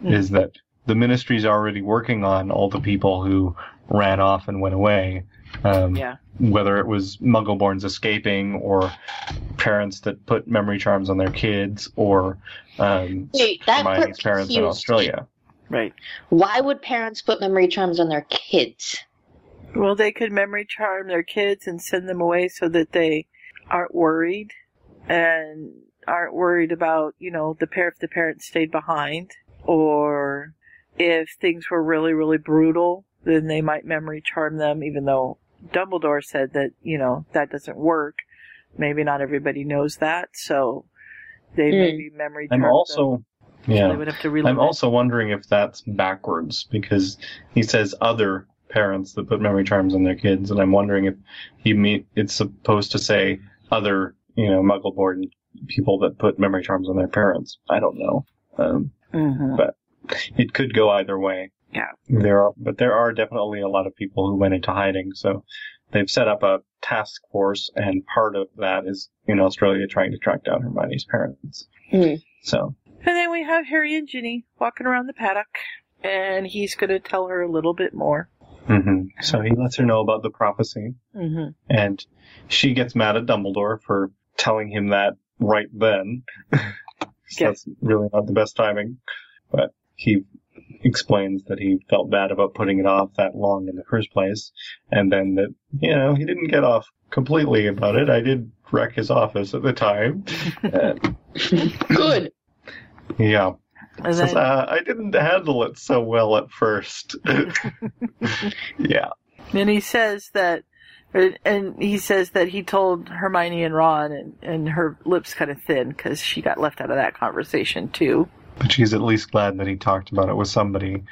is that the ministry's already working on all the people who ran off and went away. Um, yeah. Whether it was Muggleborns escaping or parents that put memory charms on their kids or um, Wait, that Hermione's parents in confused me. Australia. Right. Why would parents put memory charms on their kids? Well, they could memory charm their kids and send them away so that they aren't worried and aren't worried about, you know, the pair if the parents stayed behind or if things were really, really brutal, then they might memory charm them, even though Dumbledore said that, you know, that doesn't work. Maybe not everybody knows that, so they Hmm. maybe memory charm I'm also, them. Yeah. They would have to I'm also wondering if that's backwards because he says other parents that put memory charms on their kids, and I'm wondering if he mean it's supposed to say other, you know, Muggle-born people that put memory charms on their parents. I don't know. Um, it. hmm but it could go either way. Yeah. There are, but there are definitely a lot of people who went into hiding. So they've set up a task force, and part of that is in Australia trying to track down Hermione's parents. Hmm. So And then we have Harry and Ginny walking around the paddock, and he's going to tell her a little bit more. hmm So he lets her know about the prophecy, hmm and she gets mad at Dumbledore for telling him that right then. so Yeah. That's really not the best timing. But he explains that he felt bad about putting it off that long in the first place, and then that, you know, he didn't get off completely about it. I did wreck his office at the time. Good. Yeah. And Says, uh, I didn't handle it so well at first. yeah. then he says that, and he says that he told Hermione and Ron, and, and her lips kind of thin because she got left out of that conversation too. But she's at least glad that he talked about it with somebody.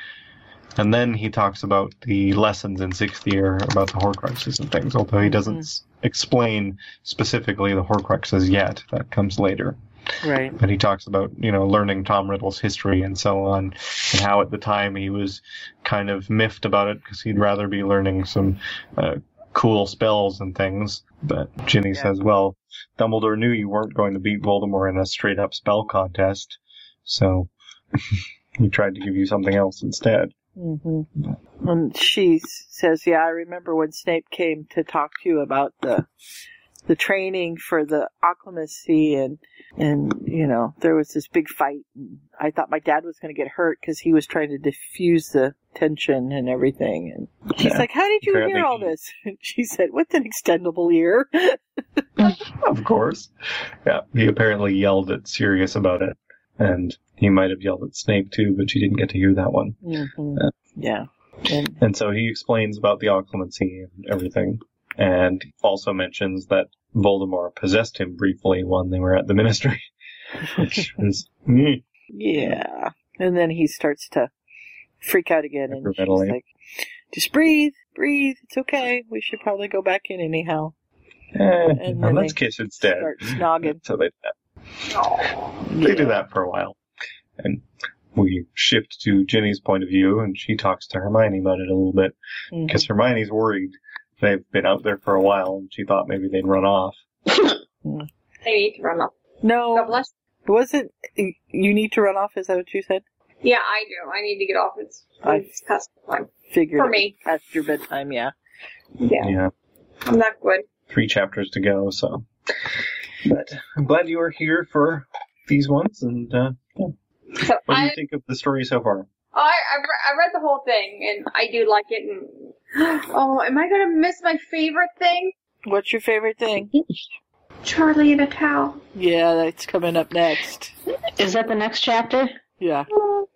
And then he talks about the lessons in sixth year about the Horcruxes and things, although he doesn't s explain specifically the Horcruxes yet. That comes later. Right. But he talks about, you know, learning Tom Riddle's history and so on, and how at the time he was kind of miffed about it because he'd rather be learning some uh, cool spells and things. But Ginny Yeah. says, well, Dumbledore knew you weren't going to beat Voldemort in a straight up spell contest, so he tried to give you something else instead. hmm And she says, "Yeah, I remember when Snape came to talk to you about the the training for the occlumency, and and you know there was this big fight. And I thought my dad was going to get hurt because he was trying to diffuse the tension and everything. And she's Yeah. like, "How did you Apparently hear all he- this?" And she said, "With an extendable ear." Of course. Yeah, he apparently yelled at Sirius about it, and he might have yelled at Snape too, but she didn't get to hear that one. hmm Yeah. Yeah. And And so he explains about the occlumency and everything, and also mentions that Voldemort possessed him briefly when they were at the Ministry, which is mm, yeah. And then he starts to freak out again, and she's like, "Just breathe, breathe. It's okay. We should probably go back in anyhow." eh, And then let's kiss instead. Start snogging. So they do that. They do that for a while, and we shift to Ginny's point of view, and she talks to Hermione about it a little bit because Hermione's worried. They've been out there for a while, and she thought maybe they'd run off. They need to run off. God No, bless. was it? You need to run off. Is that what you said? Yeah, I do. I need to get off. It's, I- it's past time. Figured For it was me. past your bedtime. Yeah. Yeah, Yeah. I'm not good. three chapters to go, so. But I'm glad you are here for these ones, and uh, yeah. So what do I, you think of the story so far? I, I, re- I read the whole thing, and I do like it. And oh, am I gonna miss my favorite thing? What's your favorite thing? Charlie and a cow. Yeah, that's coming up next. Is that the next chapter? Yeah. Oh,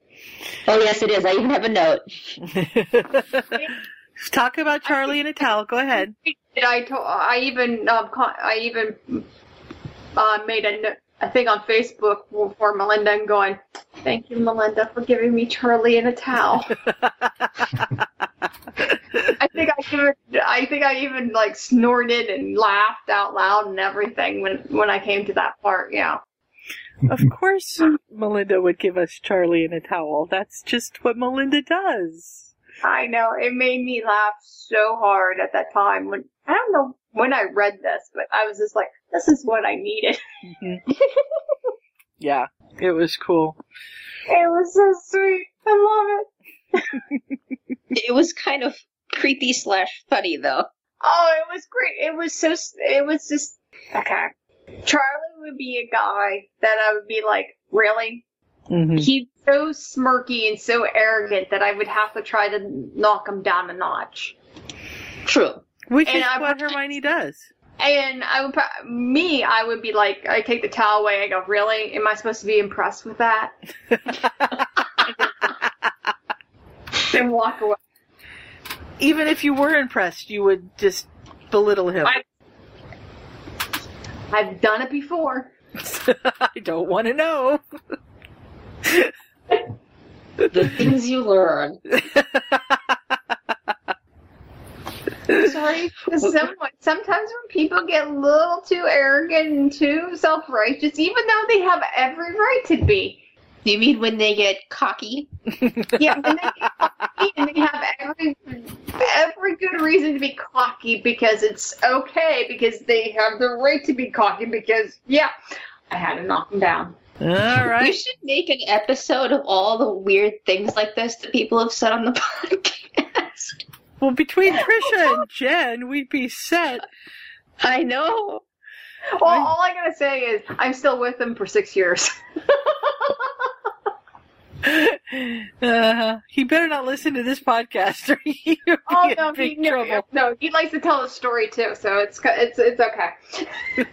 yes, it is. I even have a note. Talk about Charlie and a towel. Go ahead. I? To- I even um, con- I even uh, made a, no- a think on Facebook for, for Melinda and going, "Thank you, Melinda, for giving me Charlie in a towel." I think I even I think I even like snorted and laughed out loud and everything when when I came to that part. Yeah. Of course, Melinda would give us Charlie in a towel. That's just what Melinda does. I know it made me laugh so hard at that time when I don't know when I read this, but I was just like, "This is what I needed." Mm-hmm. Yeah, it was cool. It was so sweet. I love it. It was kind of creepy slash funny though. Oh, it was great. It was so. It was just okay. Charlie would be a guy that I would be like, really? Hmm He's so smirky and so arrogant that I would have to try to knock him down a notch. True. Which And is I- what Hermione does. And I would, me, I would be like, I take the towel away. I go, really? Am I supposed to be impressed with that? then walk away. even if you were impressed, you would just belittle him. I- I've done it before. I don't want to know. The things you learn. Sorry. Some, sometimes when people get a little too arrogant and too self-righteous, even though they have every right to be, You mean when they get cocky? yeah, when they get cocky and they have every every good reason to be cocky because it's okay because they have the right to be cocky because yeah, I had to knock them down. All We should make an episode of all the weird things like this that people have said on the podcast. Well, between Trisha and Jen, we'd be set. I know. Well, all I gotta say is I'm still with them for six years. Uh, he better not listen to this podcast, or he'll be Oh in no, he, big no, trouble. no, he likes to tell a story too, so it's it's it's okay.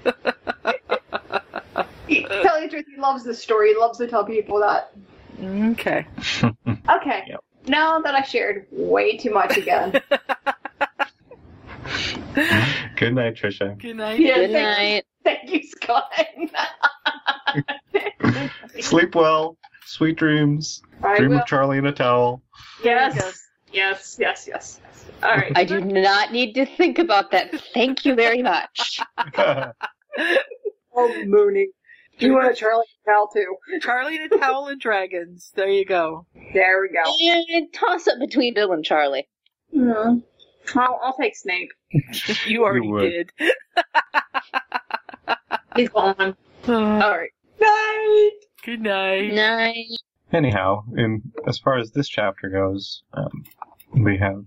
He, tell you the truth, he loves this story. He loves to tell people that. Okay. Okay, Yep. now that I shared way too much again. Good night, Trisha. Good night. Yeah, Good thank- night. Thank you, Scott. Sleep well. Sweet dreams. I Dream will. of Charlie in a towel. Yes, yes, yes, yes, yes. All right. I do not need to think about that. Thank you very much. Oh, Mooney. You want a Charlie and Cal too? Charlie and a towel and dragons. There you go. There we go. And toss up between Bill and Charlie. Mm. I'll, I'll take Snape. You already would. did. He's gone. Uh, All right. Night. good night. Night. Anyhow, in as far as this chapter goes, um, we have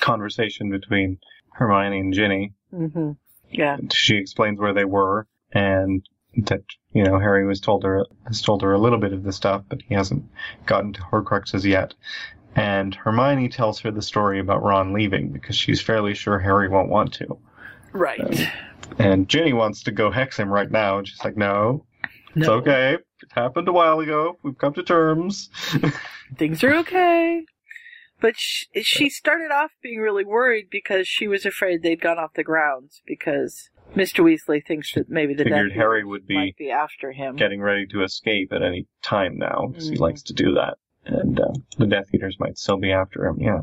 conversation between Hermione and Ginny. hmm Yeah. She explains where they were and that you know Harry was told her has told her a little bit of the stuff, but he hasn't gotten to Horcruxes yet. And Hermione tells her the story about Ron leaving because she's fairly sure Harry won't want to. Right. And Ginny wants to go hex him right now, and she's like, "No, it's okay. It happened a while ago. We've come to terms." Things are okay. But she, she started off being really worried because she was afraid they'd gone off the grounds because Mr. Weasley thinks that maybe the Figured Death Harry Eaters would be might be after him. getting ready to escape at any time now because he Mhm. likes to do that. And uh, the Death Eaters might still be after him. Yeah.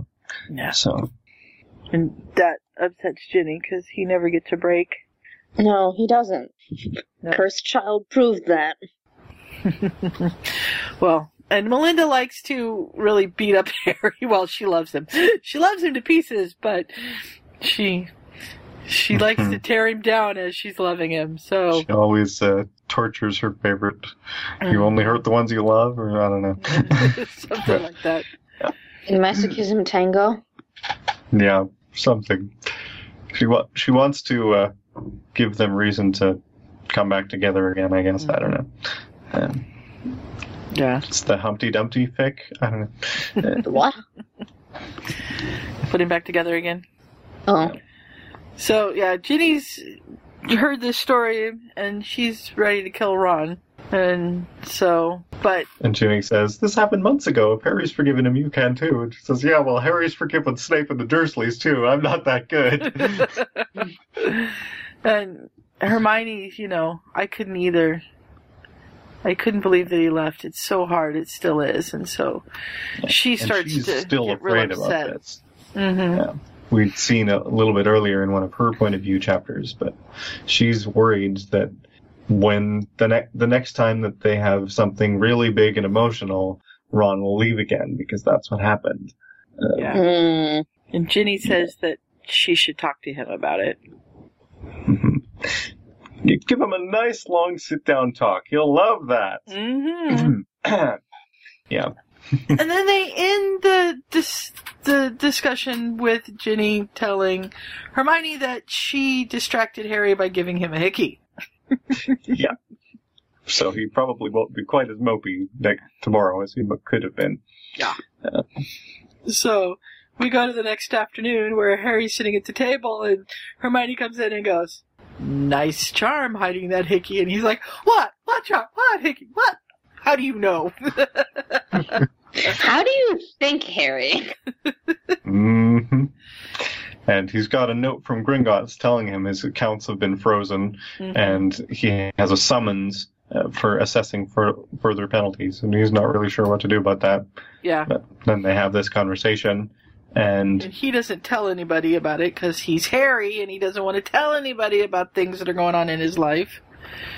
Yeah. So And that upsets Ginny because he never gets a break. No, he doesn't. No. Cursed child proved that. well, and Melinda likes to really beat up Harry while she loves him. She loves him to pieces, but she she likes to tear him down as she's loving him. So she always uh, tortures her favorite. Mm. You only hurt the ones you love, or I don't know. something like that. In masochism tango. Yeah, something. She wa- she wants to uh, give them reason to come back together again. I guess I don't know. Um, Yeah. it's the Humpty Dumpty fic. I don't know. The what? Put him back together again. Oh. So yeah, Ginny's heard this story and she's ready to kill Ron. And so, but And Ginny says, "This happened months ago. If Harry's forgiven him, you can too." And she says, "Yeah, well, Harry's forgiven Snape and the Dursleys too. I'm not that good." and Hermione, you know, I couldn't either. I couldn't believe that he left. It's so hard. It still is. And so she and starts she's to still get afraid real about upset. this. hmm Yeah. We'd seen a little bit earlier in one of her point of view chapters, but she's worried that when the next the next time that they have something really big and emotional, Ron will leave again because that's what happened. Uh, Yeah. Mm. And Ginny says that she should talk to him about it. You give him a nice long sit down talk. He'll love that. Mm-hmm. yeah. And then they end the dis- the discussion with Ginny telling Hermione that she distracted Harry by giving him a hickey. Yeah. So he probably won't be quite as mopey next tomorrow as he could have been. Yeah. So we go to the next afternoon where Harry's sitting at the table and Hermione comes in and goes, "Nice charm hiding that hickey." And he's like, "What? What charm? What hickey? What? How do you know?" How do you think, Harry? hmm hmm And he's got a note from Gringotts telling him his accounts have been frozen, Mhm. and he has a summons uh, for assessing for further penalties, and he's not really sure what to do about that. Yeah. But then they have this conversation, and And he doesn't tell anybody about it because he's Harry and he doesn't want to tell anybody about things that are going on in his life.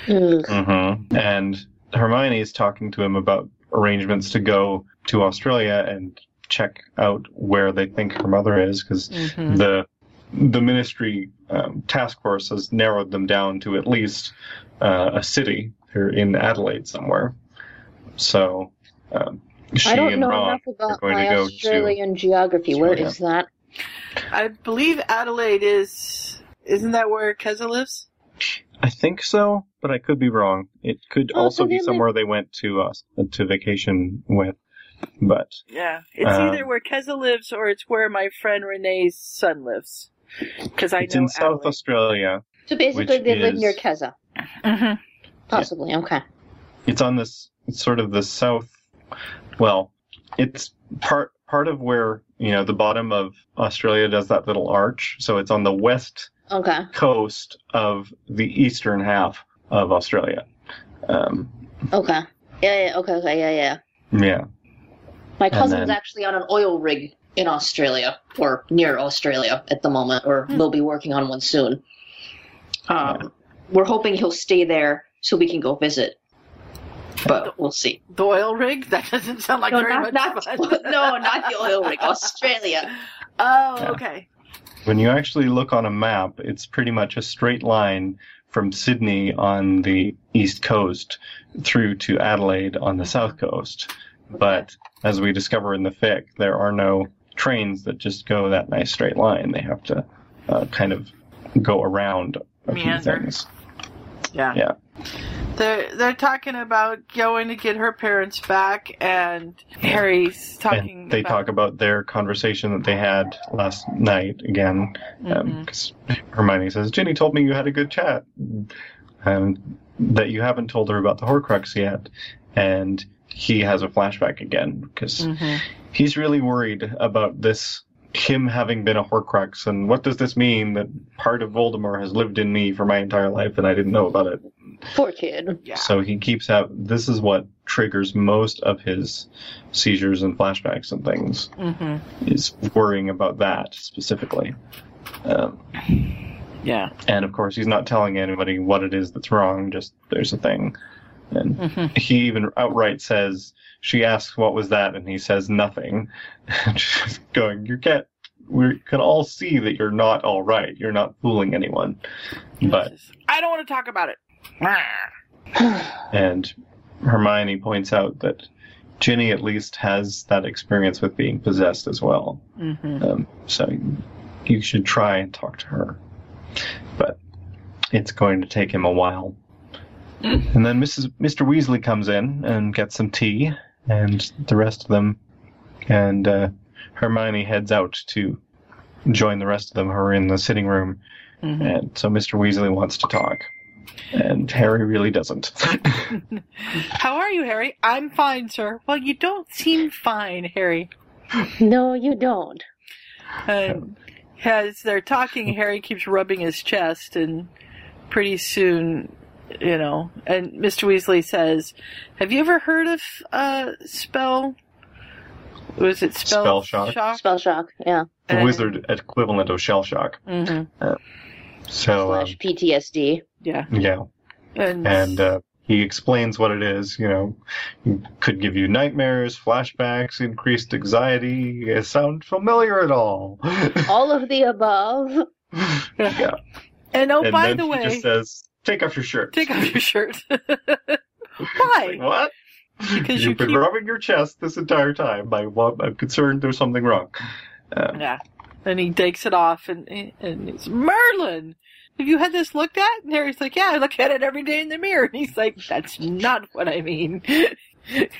Mm-hmm. and Hermione is talking to him about arrangements to go to Australia and check out where they think her mother is, because Mhm. the the ministry um, task force has narrowed them down to at least uh, a city here in Adelaide somewhere. So um, she I don't and know Ron enough about going my to go Australian geography. Where Australia. is that? I believe Adelaide is. Isn't that where Keza lives? To. I think so, but I could be wrong. It could Oh, also so be somewhere they went to uh, to vacation with. But Yeah. It's Um, either where Keza lives or it's where my friend Renee's son lives. Because I it's know in South Adelaide. Australia. So basically, Which they live near Keza. Mhm. Possibly. Okay. it's on this it's sort of the south well it's part part of where you know the bottom of australia does that little arch so it's on the west Okay. coast of the eastern half of australia um, Okay. Yeah. Yeah. Okay. Okay. Yeah. Yeah. yeah My And cousin's then- actually on an oil rig in Australia, or near Australia at the moment, or Hmm. they'll be working on one soon. Um, We're hoping he'll stay there so we can go visit. But we'll see. The oil rig? That doesn't sound like no, very not, much not, fun. no, not the oil rig. Australia. Oh, Yeah. okay. When you actually look on a map it's pretty much a straight line from sydney on the east coast through to adelaide on the south coast but as we discover in the fic there are no trains that just go that nice straight line they have to uh, kind of go around a few things Yeah. Yeah. They're they're talking about going to get her parents back, and Harry's talking. and they about, talk about their conversation that they had last night again because hermione says ginny told me you had a good chat and that you haven't told her about the horcrux yet and he has a flashback again because Mhm. he's really worried about this him having been a horcrux and what does this mean that part of voldemort has lived in me for my entire life and i didn't know about it Poor kid. Yeah. so he keeps have this is what triggers most of his seizures and flashbacks and things Mm-hmm. is worrying about that specifically. Um, Yeah. and of course, he's not telling anybody what it is that's wrong. Just there's a thing, and Mhm. he even outright says she asks what was that, and he says nothing. She's going, you can't. We can all see that you're not all right. You're not fooling anyone. But I don't want to talk about it. and Hermione points out that Ginny at least has that experience with being possessed as well. Mhm. Um, so you should try and talk to her. But it's going to take him a while. And then Mrs. Mr. Weasley comes in and gets some tea, and the rest of them, and uh, Hermione heads out to join the rest of them who are in the sitting room. Mhm. And so Mr. Weasley wants to talk, and Harry really doesn't. How are you, Harry? I'm fine, sir. Well, you don't seem fine, Harry. No, you don't. And as they're talking, Harry keeps rubbing his chest, and pretty soon, you know, and Mr. Weasley says, "Have you ever heard of uh, spell? Was it spell, Spell shock? Spell shock. Yeah. the And- wizard equivalent of shell shock. Mhm. So um, PTSD. Yeah, yeah, and, and uh, he explains what it is. You know, could give you nightmares, flashbacks, increased anxiety. It sound familiar at all? All of the above. yeah. and oh, and by then the he way, just says, "Take off your shirt." take off your shirt. Why? Like, what? Because You've you been keep- rubbing your chest this entire time. I, I'm concerned there's something wrong. Um, Yeah. And he takes it off, and and it's Merlin. Have you had this looked at? And Harry's like, Yeah, I look at it every day in the mirror. And he's like, That's not what I mean.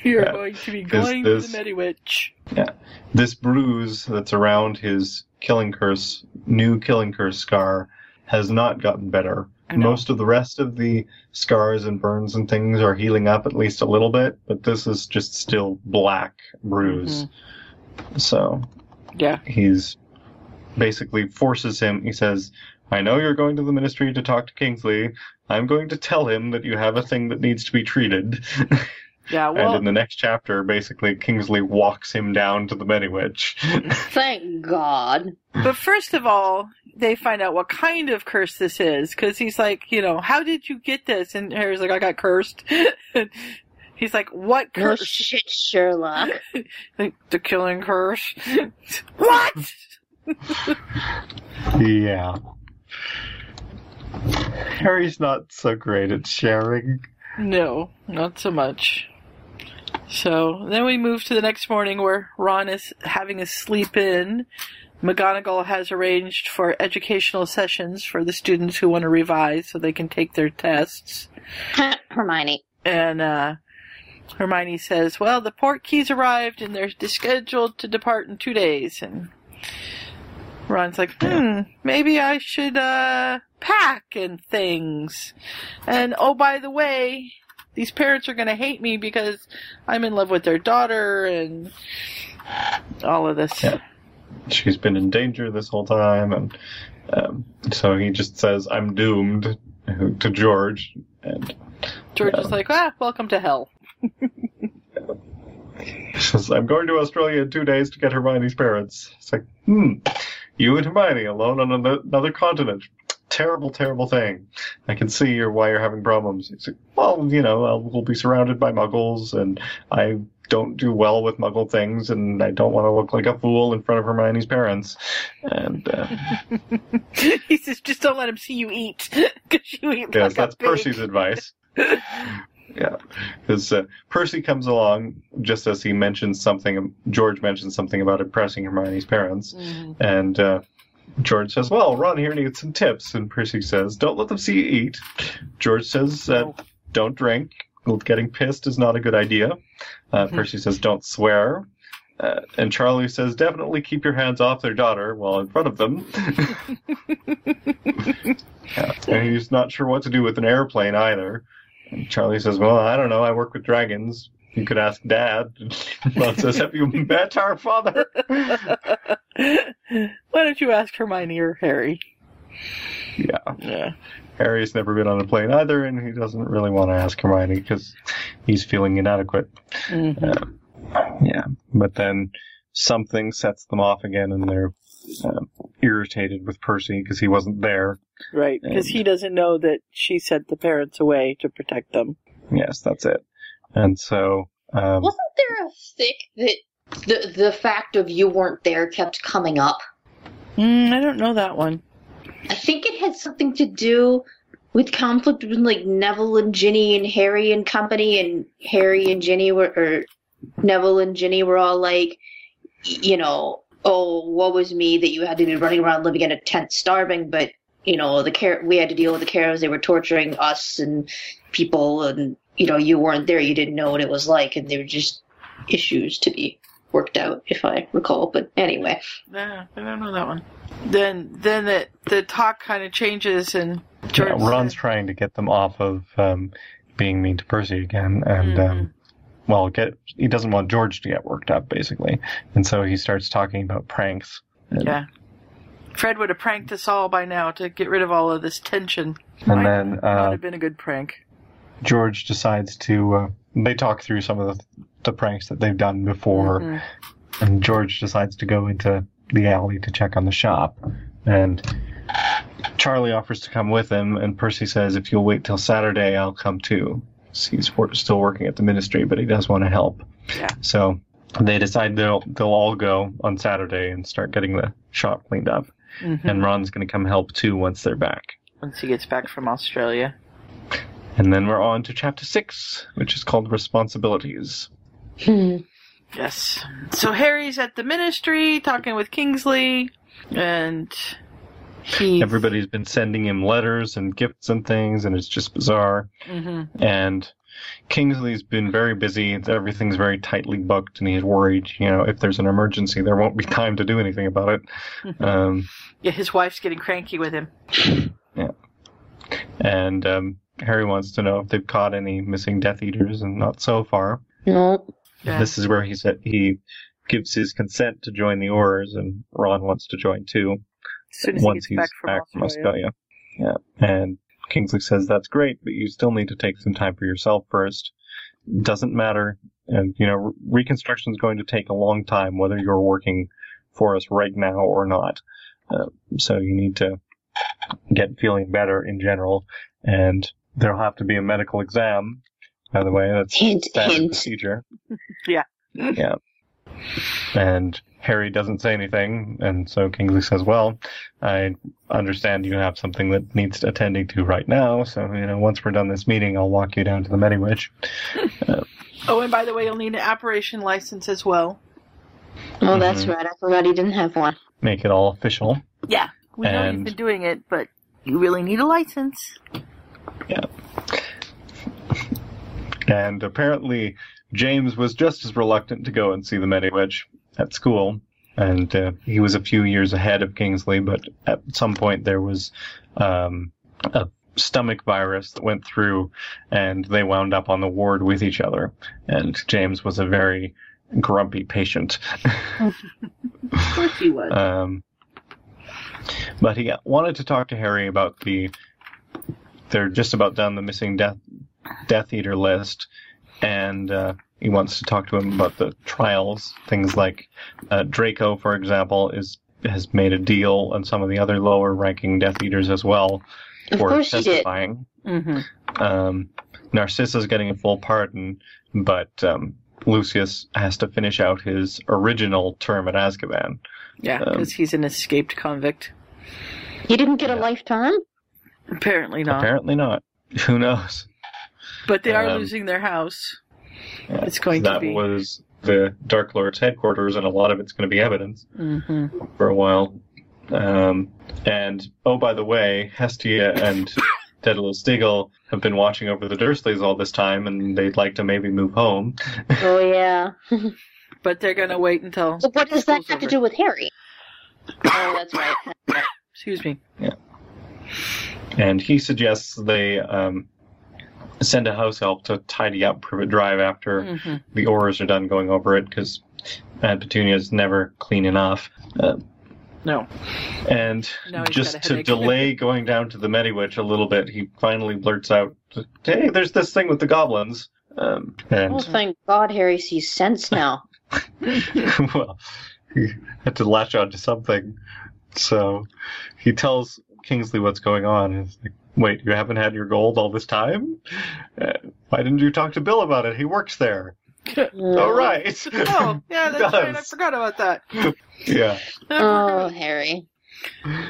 You're Yeah. going to be going to this- the Mediwitch. Yeah. This bruise that's around his killing curse, new killing curse scar, has not gotten better. Most of the rest of the scars and burns and things are healing up at least a little bit, but this is just still black bruise. Mm-hmm. So Yeah. he's basically forces him. He says, "I know you're going to the ministry to talk to Kingsley. I'm going to tell him that you have a thing that needs to be treated." Yeah, well, and in the next chapter, basically, Kingsley walks him down to the Mediwitch. Thank God. but first of all, they find out what kind of curse this is because he's like, you know, how did you get this? And Harry's like, I got cursed. He's like, what No curse? shit, Sherlock. Like, the killing curse. what? yeah. Harry's not so great at sharing. No, not so much. So then we move to the next morning where Ron is having a sleep in. McGonagall has arranged for educational sessions for the students who want to revise so they can take their tests. Hermione. And uh, Hermione says, Well, the port keys arrived and they're scheduled to depart in two days. And Ron's like, Hmm, maybe I should uh, pack and things. And oh, by the way, these parents are going to hate me because I'm in love with their daughter and all of this. Yeah. She's been in danger this whole time, and um, so he just says, "I'm doomed" to George, and George is like, Ah, welcome to hell. he says, "I'm going to Australia in two days to get Hermione's parents." It's like, hmm, you and Hermione alone on another, another continent. Terrible, terrible thing. I can see you're, why you're having problems. It's like, well, you know, I'll, we'll be surrounded by muggles, and I don't do well with muggle things, and I don't want to look like a fool in front of Hermione's parents. And, uh, he says, Just don't let him see you eat. Because you eat yes, like that's. Percy's advice. Yeah, because uh, Percy comes along just as he mentions something. George mentions something about impressing Hermione's parents, Mhm. and uh, George says, "Well, Ron here needs some tips." And Percy says, "Don't let them see you eat." George says, uh, "Don't drink. Getting pissed is not a good idea." Uh, Percy says, "Don't swear." Uh, and Charlie says, "Definitely keep your hands off their daughter while in front of them." yeah. And he's not sure what to do with an airplane either. And Charlie says, "Well, I don't know. I work with dragons. You could ask Dad." Ron says, "Have you met our father?" Why don't you ask Hermione or Harry? Yeah. Yeah. Harry's never been on a plane either, and he doesn't really want to ask Hermione because he's feeling inadequate. Mhm. Yeah, but then something sets them off again, and they're uh, irritated with Percy because he wasn't there. Right, because he doesn't know that she sent the parents away to protect them. Yes, that's it. And so, um, Wasn't there a thick that the the fact of you weren't there kept coming up? Mm, I don't know that one. I think it had something to do with conflict between like Neville and Ginny and Harry and company, and Harry and Ginny were, or Neville and Ginny were all like, you know, oh, what was me that you had to be running around living in a tent starving, but you know, the care we had to deal with the Carrows, they were torturing us and people, and you know, you weren't there, you didn't know what it was like, and they were just issues to be worked out, if I recall. But anyway. Yeah, I don't know that one. Then, then the the talk kind of changes, and George. yeah, Ron's trying to get them off of um, being mean to Percy again, and um, well, get he doesn't want George to get worked up, basically, and so he starts talking about pranks. And, yeah. Fred would have pranked us all by now to get rid of all of this tension. and Might then not uh, have been a good prank. George decides to. Uh, they talk through some of the, the pranks that they've done before, Mhm. and George decides to go into the alley to check on the shop, and Charlie offers to come with him, and Percy says, "If you'll wait till Saturday, I'll come too." He's wor- still working at the ministry, but he does want to help. Yeah. So they decide they'll they'll all go on Saturday and start getting the shop cleaned up, Mhm. and Ron's going to come help too once they're back. Once he gets back from Australia. And then we're on to chapter six, which is called responsibilities. Hmm. Yes. So Harry's at the ministry talking with Kingsley, and he. Everybody's been sending him letters and gifts and things, and it's just bizarre. Mhm. And Kingsley's been very busy. Everything's very tightly booked, and he's worried. You know, if there's an emergency, there won't be time to do anything about it. Um, Yeah, his wife's getting cranky with him. yeah. And um, Harry wants to know if they've caught any missing Death Eaters, and not so far. No. Yeah. This is where he said he gives his consent to join the Aurors, and Ron wants to join too As soon as he once gets he's back from Australia. Australia. Yeah, and Kingsley says that's great, but you still need to take some time for yourself first. Doesn't matter, and you know re- reconstruction is going to take a long time, whether you're working for us right now or not. Uh, so you need to get feeling better in general, and there'll have to be a medical exam. By the way, that's Hint, standard hint. procedure. Yeah. Yeah. And Harry doesn't say anything, and so Kingsley says, "Well, I understand you have something that needs attending to right now. So you know, once we're done this meeting, I'll walk you down to the Mediwitch. Oh, and by the way, you'll need an apparition license as well. Oh, that's Mhm. right. I forgot he didn't have one. Make it all official." Yeah, we know you've been doing it, but you really need a license. And apparently, James was just as reluctant to go and see the Mediwitch at school. And uh, he was a few years ahead of Kingsley, but at some point there was um, a stomach virus that went through, and they wound up on the ward with each other. And James was a very grumpy patient. Of course he was. Um, but he wanted to talk to Harry about the. They're just about done the missing Death Death Eater list, and uh, he wants to talk to him about the trials. Things like uh, Draco, for example, is has made a deal, and some of the other lower ranking Death Eaters as well Of for course he did. testifying. mm-hmm. Um, Narcissa's getting a full pardon, but um, Lucius has to finish out his original term at Azkaban. Yeah, Um, because he's an escaped convict. He didn't get a Yeah. lifetime? Apparently not. Apparently not. Who knows? But they are Um, losing their house. Yeah, It's going to be. that was the Dark Lord's headquarters, and a lot of it's going to be evidence hmm for a while. Um, and oh, by the way, Hestia and Daedalus Diggle have been watching over the Dursleys all this time, and they'd like to maybe move home. Oh, yeah. But they're going to wait until. So what does that school's have to do with Harry? Oh, that's right. Excuse me. And he suggests they um, send a house elf to tidy up Privet Drive after hmm the Aurors are done going over it, because Aunt is never clean enough. Uh, No. And Now just to delay going down to the Mediwitch a little bit, he finally blurts out, "Hey, there's this thing with the goblins." Um, and Oh, thank God Harry sees sense now. well, he had to latch on to something, so he tells Kingsley what's going on. He's like, "Wait, you haven't had your gold all this time? Uh, why didn't you talk to Bill about it? He works there." Oh, right. Oh, yeah, that's right. I forgot about that. Yeah. Oh. Harry.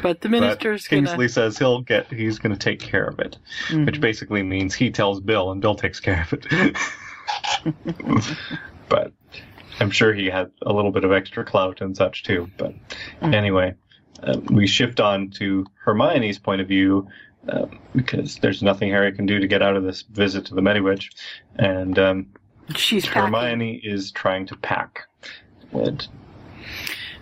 But the But minister's going Kingsley says he'll get. He's going to take care of it. to. which basically means he tells Bill and Bill takes care of it. but I'm sure he had a little bit of extra clout and such too. But Mm. anyway, uh, we shift on to Hermione's point of view uh, because there's nothing Harry can do to get out of this visit to the Mediwitch, and um, She's packing. Hermione is trying to pack. And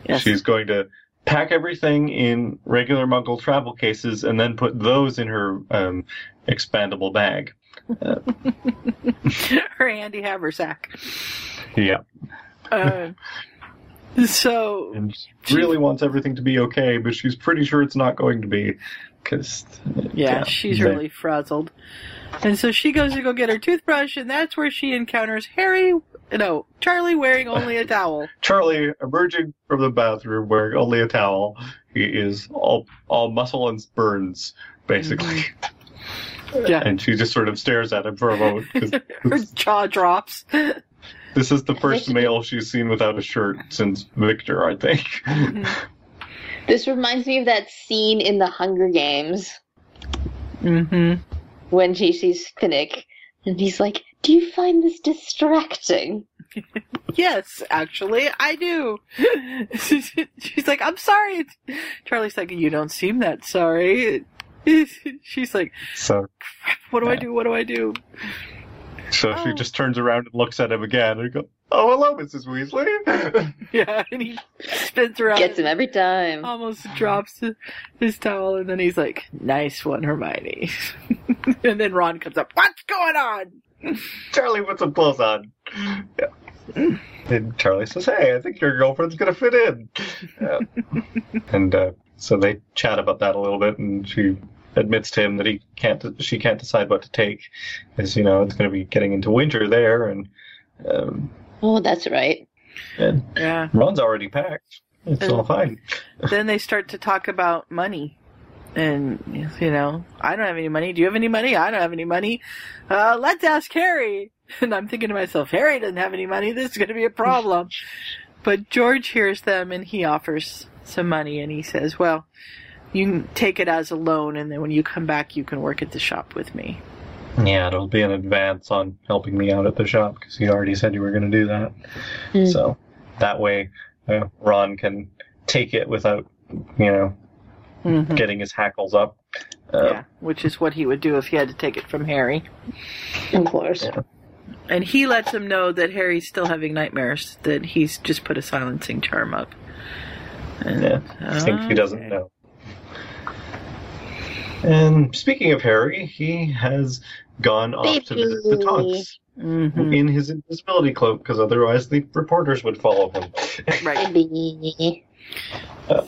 Yes. She's going to pack everything in regular Muggle travel cases and then put those in her um, expandable bag. Her Andy Haversack. Yeah. Uh, so, and she really wants everything to be okay, but she's pretty sure it's not going to be. Because yeah, she's really frazzled. And so she goes to go get her toothbrush, and that's where she encounters Harry, no, Charlie wearing only a towel. Charlie emerging from the bathroom wearing only a towel. He is all all muscle and burns, basically. Mm-hmm. Yeah. And she just sort of stares at him for a moment. 'cause Her jaw drops. This is the first male she's seen without a shirt since Viktor, I think. This reminds me of that scene in the Hunger Games mm-hmm. when she sees Finnick, and he's like, "Do you find this distracting?" Yes, actually, I do. She's like, I'm sorry. Charlie's like, you don't seem that sorry. She's like, so what do I do? What do I do? So she Oh. just turns around and looks at him again and goes, Oh hello, Mrs. Weasley. Yeah, and he spins around. Gets him every time. almost drops his- his towel, and then he's like, "Nice one, Hermione." and then Ron comes up. What's going on? Charlie put some clothes on. Yeah. And Charlie says, "Hey, I think your girlfriend's gonna fit in." Uh, and uh, so they chat about that a little bit, and she admits to him that he can't, she can't decide what to take, because you know it's going to be getting into winter there, and um, Oh, that's right. and Yeah. Ron's already packed. It's all fine. then they start to talk about money. And, you know, I don't have any money. Do you have any money? I don't have any money. Uh, let's ask Harry. And I'm thinking to myself, Harry doesn't have any money. This is going to be a problem. but George hears them and he offers some money and he says, well, you can take it as a loan and then when you come back, you can work at the shop with me. Yeah, it'll be an advance on helping me out at the shop because you already said you were going to do that. Hmm. So that way, uh, Ron can take it without, you know, Mhm. getting his hackles up. Uh, yeah, which is what he would do if he had to take it from Harry. Of course. And he lets him know that Harry's still having nightmares, that he's just put a silencing charm up. And, Yeah, I think he doesn't know. And speaking of Harry, he has gone off to visit the Tonks Mhm. in his invisibility cloak because otherwise the reporters would follow him. Right.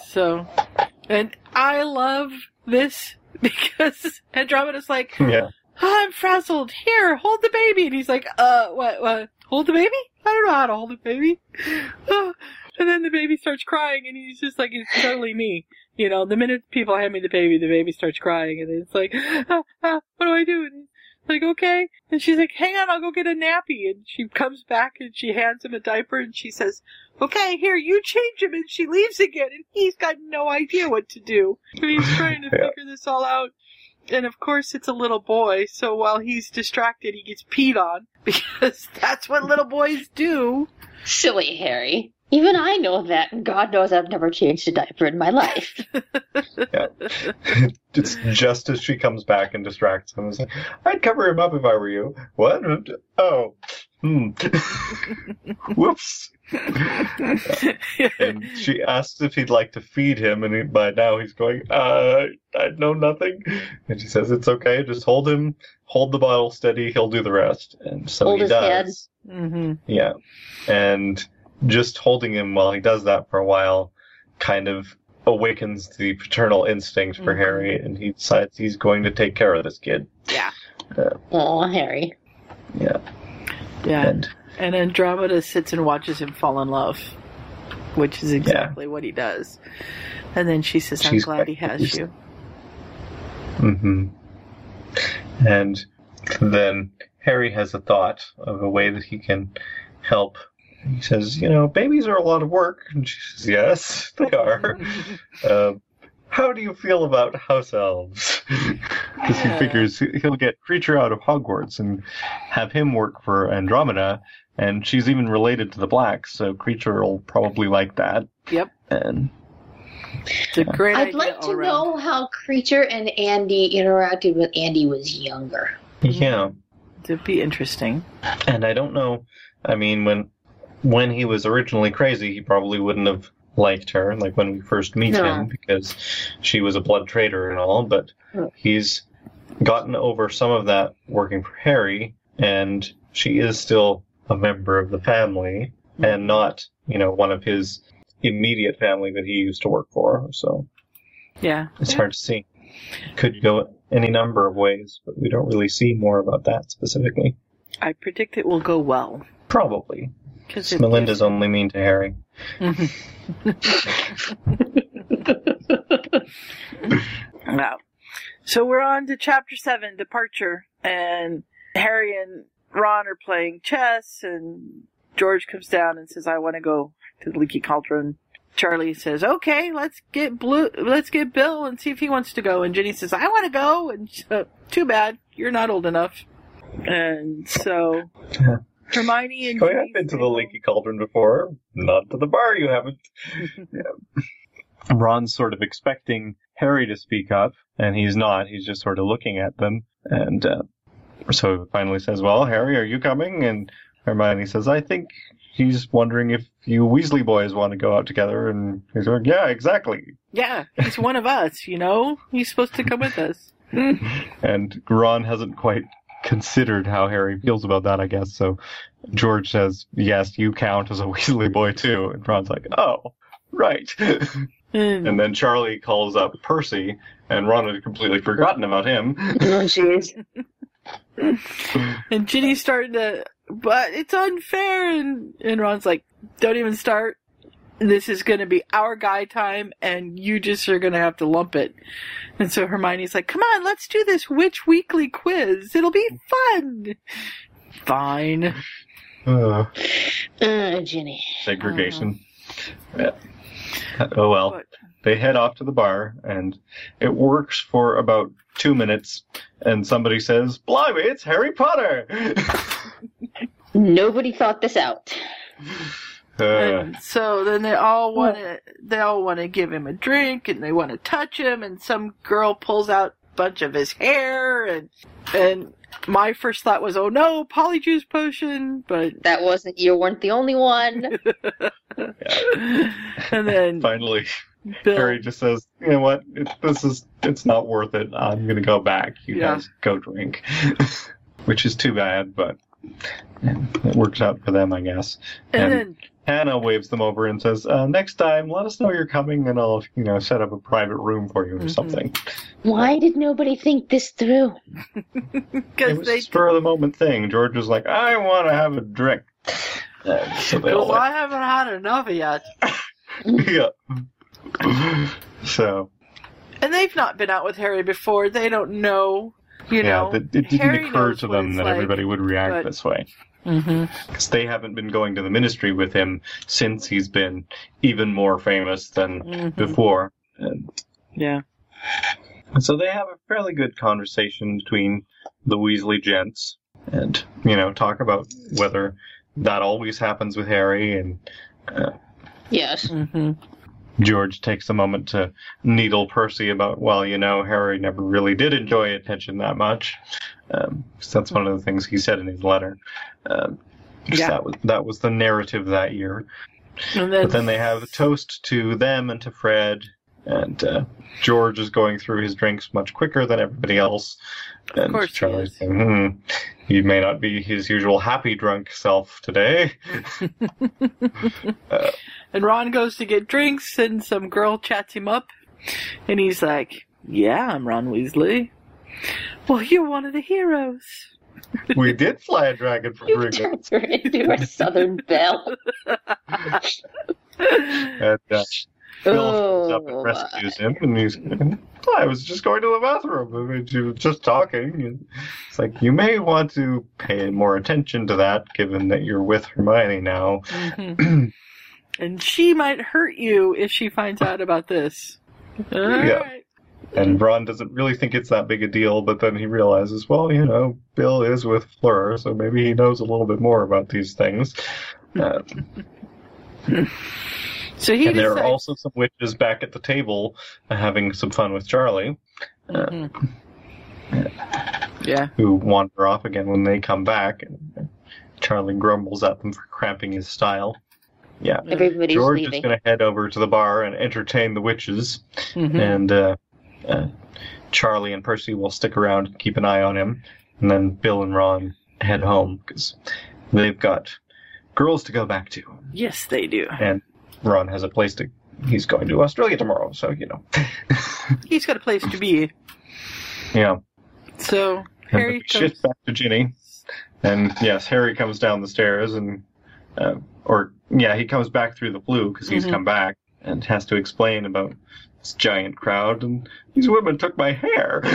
So, and I love this because Andromeda's like, yeah. "Oh, I'm frazzled. Here, hold the baby. And he's like, uh, what, what? Hold the baby? I don't know how to hold a baby. Oh. And then the baby starts crying and he's just like, it's totally me. You know, the minute people hand me the baby, the baby starts crying and it's like, ah, ah, what do I do? And he's like, okay. And she's like, hang on, I'll go get a nappy. And she comes back and she hands him a diaper and she says, okay, here, you change him. And she leaves again and he's got no idea what to do. And he's trying to Yeah. figure this all out. And of course, it's a little boy, so while he's distracted, he gets peed on because that's what little boys do. Silly Harry. Even I know that, and God knows I've never changed a diaper in my life. Yeah. it's just as she comes back and distracts him. Like, I'd cover him up if I were you. What? Oh. Hmm. Whoops. and she asks if he'd like to feed him, and he, by now he's going, uh, I know nothing. And she says, It's okay, just hold him, hold the bottle steady, he'll do the rest. And so Hold he his does. head. Mm-hmm. Yeah. And just holding him while he does that for a while kind of awakens the paternal instinct for Mhm. Harry, and he decides he's going to take care of this kid. Yeah. Oh, Harry. Yeah. Yeah. And And Andromeda sits and watches him fall in love, which is exactly what he does. And then she says, I'm She's glad he has pleased. you. hmm And then Harry has a thought of a way that he can help. He says, "You know, babies are a lot of work." And she says, "Yes, they are." um, how do you feel about house elves? Because he figures he'll get Kreacher out of Hogwarts and have him work for Andromeda, and she's even related to the Blacks, so Kreacher will probably like that. Yep. And It's a great I'd like to around. know how Kreacher and Andy interacted when Andy was younger. yeah, It'd be interesting. And I don't know. I mean, when when he was originally crazy, he probably wouldn't have liked her, like when we first meet No. him, because she was a blood traitor and all. But Hmm. he's gotten over some of that working for Harry, and she is still a member of the family, and not, you know, one of his immediate family that he used to work for. So Yeah. it's Yeah. hard to see. Could go any number of ways, but we don't really see more about that specifically. I predict it will go well. Probably. Because it Melinda's only mean to Harry. Wow. So we're on to chapter seven, departure, and Harry and Ron are playing chess, and George comes down and says, "I want to go to the Leaky Cauldron." Charlie says, "Okay, let's get Blue, let's get Bill and see if he wants to go." And Ginny says, "I want to go," and uh, too bad you're not old enough. And so Hermione and Oh, Ginny I've been to the Leaky Cauldron before. Not to the bar, you haven't. Yeah. Ron's sort of expecting Harry to speak up, and he's not. He's just sort of looking at them. And uh, so he finally says, Well, Harry, are you coming? And Hermione says, I think he's wondering if you Weasley boys want to go out together. And he's like, Yeah, exactly. Yeah, he's one of us, you know? He's supposed to come with us. And Ron hasn't quite considered how Harry feels about that, I guess. So George says, "Yes, you count as a Weasley boy too." And Ron's like, "Oh, right." And, and then Charlie calls up Percy, and Ron had completely forgotten about him. Oh, jeez. and Ginny's starting to, but it's unfair. And, and Ron's like, don't even start. This is going to be our guy time, and you just are going to have to lump it. And so Hermione's like, come on, let's do this Witch Weekly quiz. It'll be fun. Fine. Uh, Uh, Ginny. segregation. Yeah. Oh well. But- They head off to the bar, and it works for about two minutes. And somebody says, "Blimey, it's Harry Potter!" Nobody thought this out. Uh, And so then they all want to, they all want to give him a drink, and they want to touch him, and some girl pulls out a bunch of his hair, and and my first thought was, oh no, polyjuice potion, but That wasn't. You weren't the only one. and then finally, Bill, Harry just says, "You know what? It, this is it's not worth it. I'm gonna go back. You Yeah. guys go drink." Which is too bad, but it works out for them, I guess. and and- then Hannah waves them over and says, uh, "Next time, let us know you're coming, and I'll, you know, set up a private room for you or Mhm. something." Why did nobody think this through? Because was they spur of the moment thing. George was like, "I want to have a drink," Uh, so they all Well, I haven't had enough yet. yeah. so And they've not been out with Harry before. They don't know, you yeah, know. that it didn't Harry occur to them that like, everybody would react but- this way hmm because they haven't been going to the ministry with him since he's been even more famous than Mhm. before. And Yeah. so they have a fairly good conversation between the Weasley gents, and you know, talk about whether that always happens with Harry and Yes. hmm George takes a moment to needle Percy about, well, you know, Harry never really did enjoy attention that much. Um, that's one of the things he said in his letter. Um, Yeah. that was that was the narrative that year. And then, But then they have a toast to them and to Fred, and uh, George is going through his drinks much quicker than everybody else. And course he Charlie's is. saying, hmm, he may not be his usual happy drunk self today. and Ron goes to get drinks, and some girl chats him up, and he's like, "Yeah, I'm Ron Weasley." Well, you're one of the heroes. we did fly a dragon for You drinking. turned her into a Southern Belle. And uh, Bill comes up and Oh, rescues him, and he's. "Oh, I was just going to the bathroom. I mean, you were just talking. And it's like you may want to pay more attention to that, given that you're with Hermione now. Mhm. and she might hurt you if she finds out about this. All Yeah. right. And Ron doesn't really think it's that big a deal, but then he realizes, well, you know, Bill is with Fleur, so maybe he knows a little bit more about these things. Uh, So he and there are also some witches back at the table uh, having some fun with Charlie, uh, Mhm. Yeah. who wander off again when they come back. And Charlie grumbles at them for cramping his style. Yeah. Everybody's George leaving. is going to head over to the bar and entertain the witches, Mhm. and uh, uh, Charlie and Percy will stick around and keep an eye on him, and then Bill and Ron head home because they've got girls to go back to, Yes, they do. and Ron has a place to. He's going to Australia tomorrow, so you know. He's got a place to be. yeah. So Harry we shift comes. back to Ginny, and yes, Harry comes down the stairs, and uh, or yeah, he comes back through the Floo because he's Mhm. come back and has to explain about this giant crowd, and these women took my hair.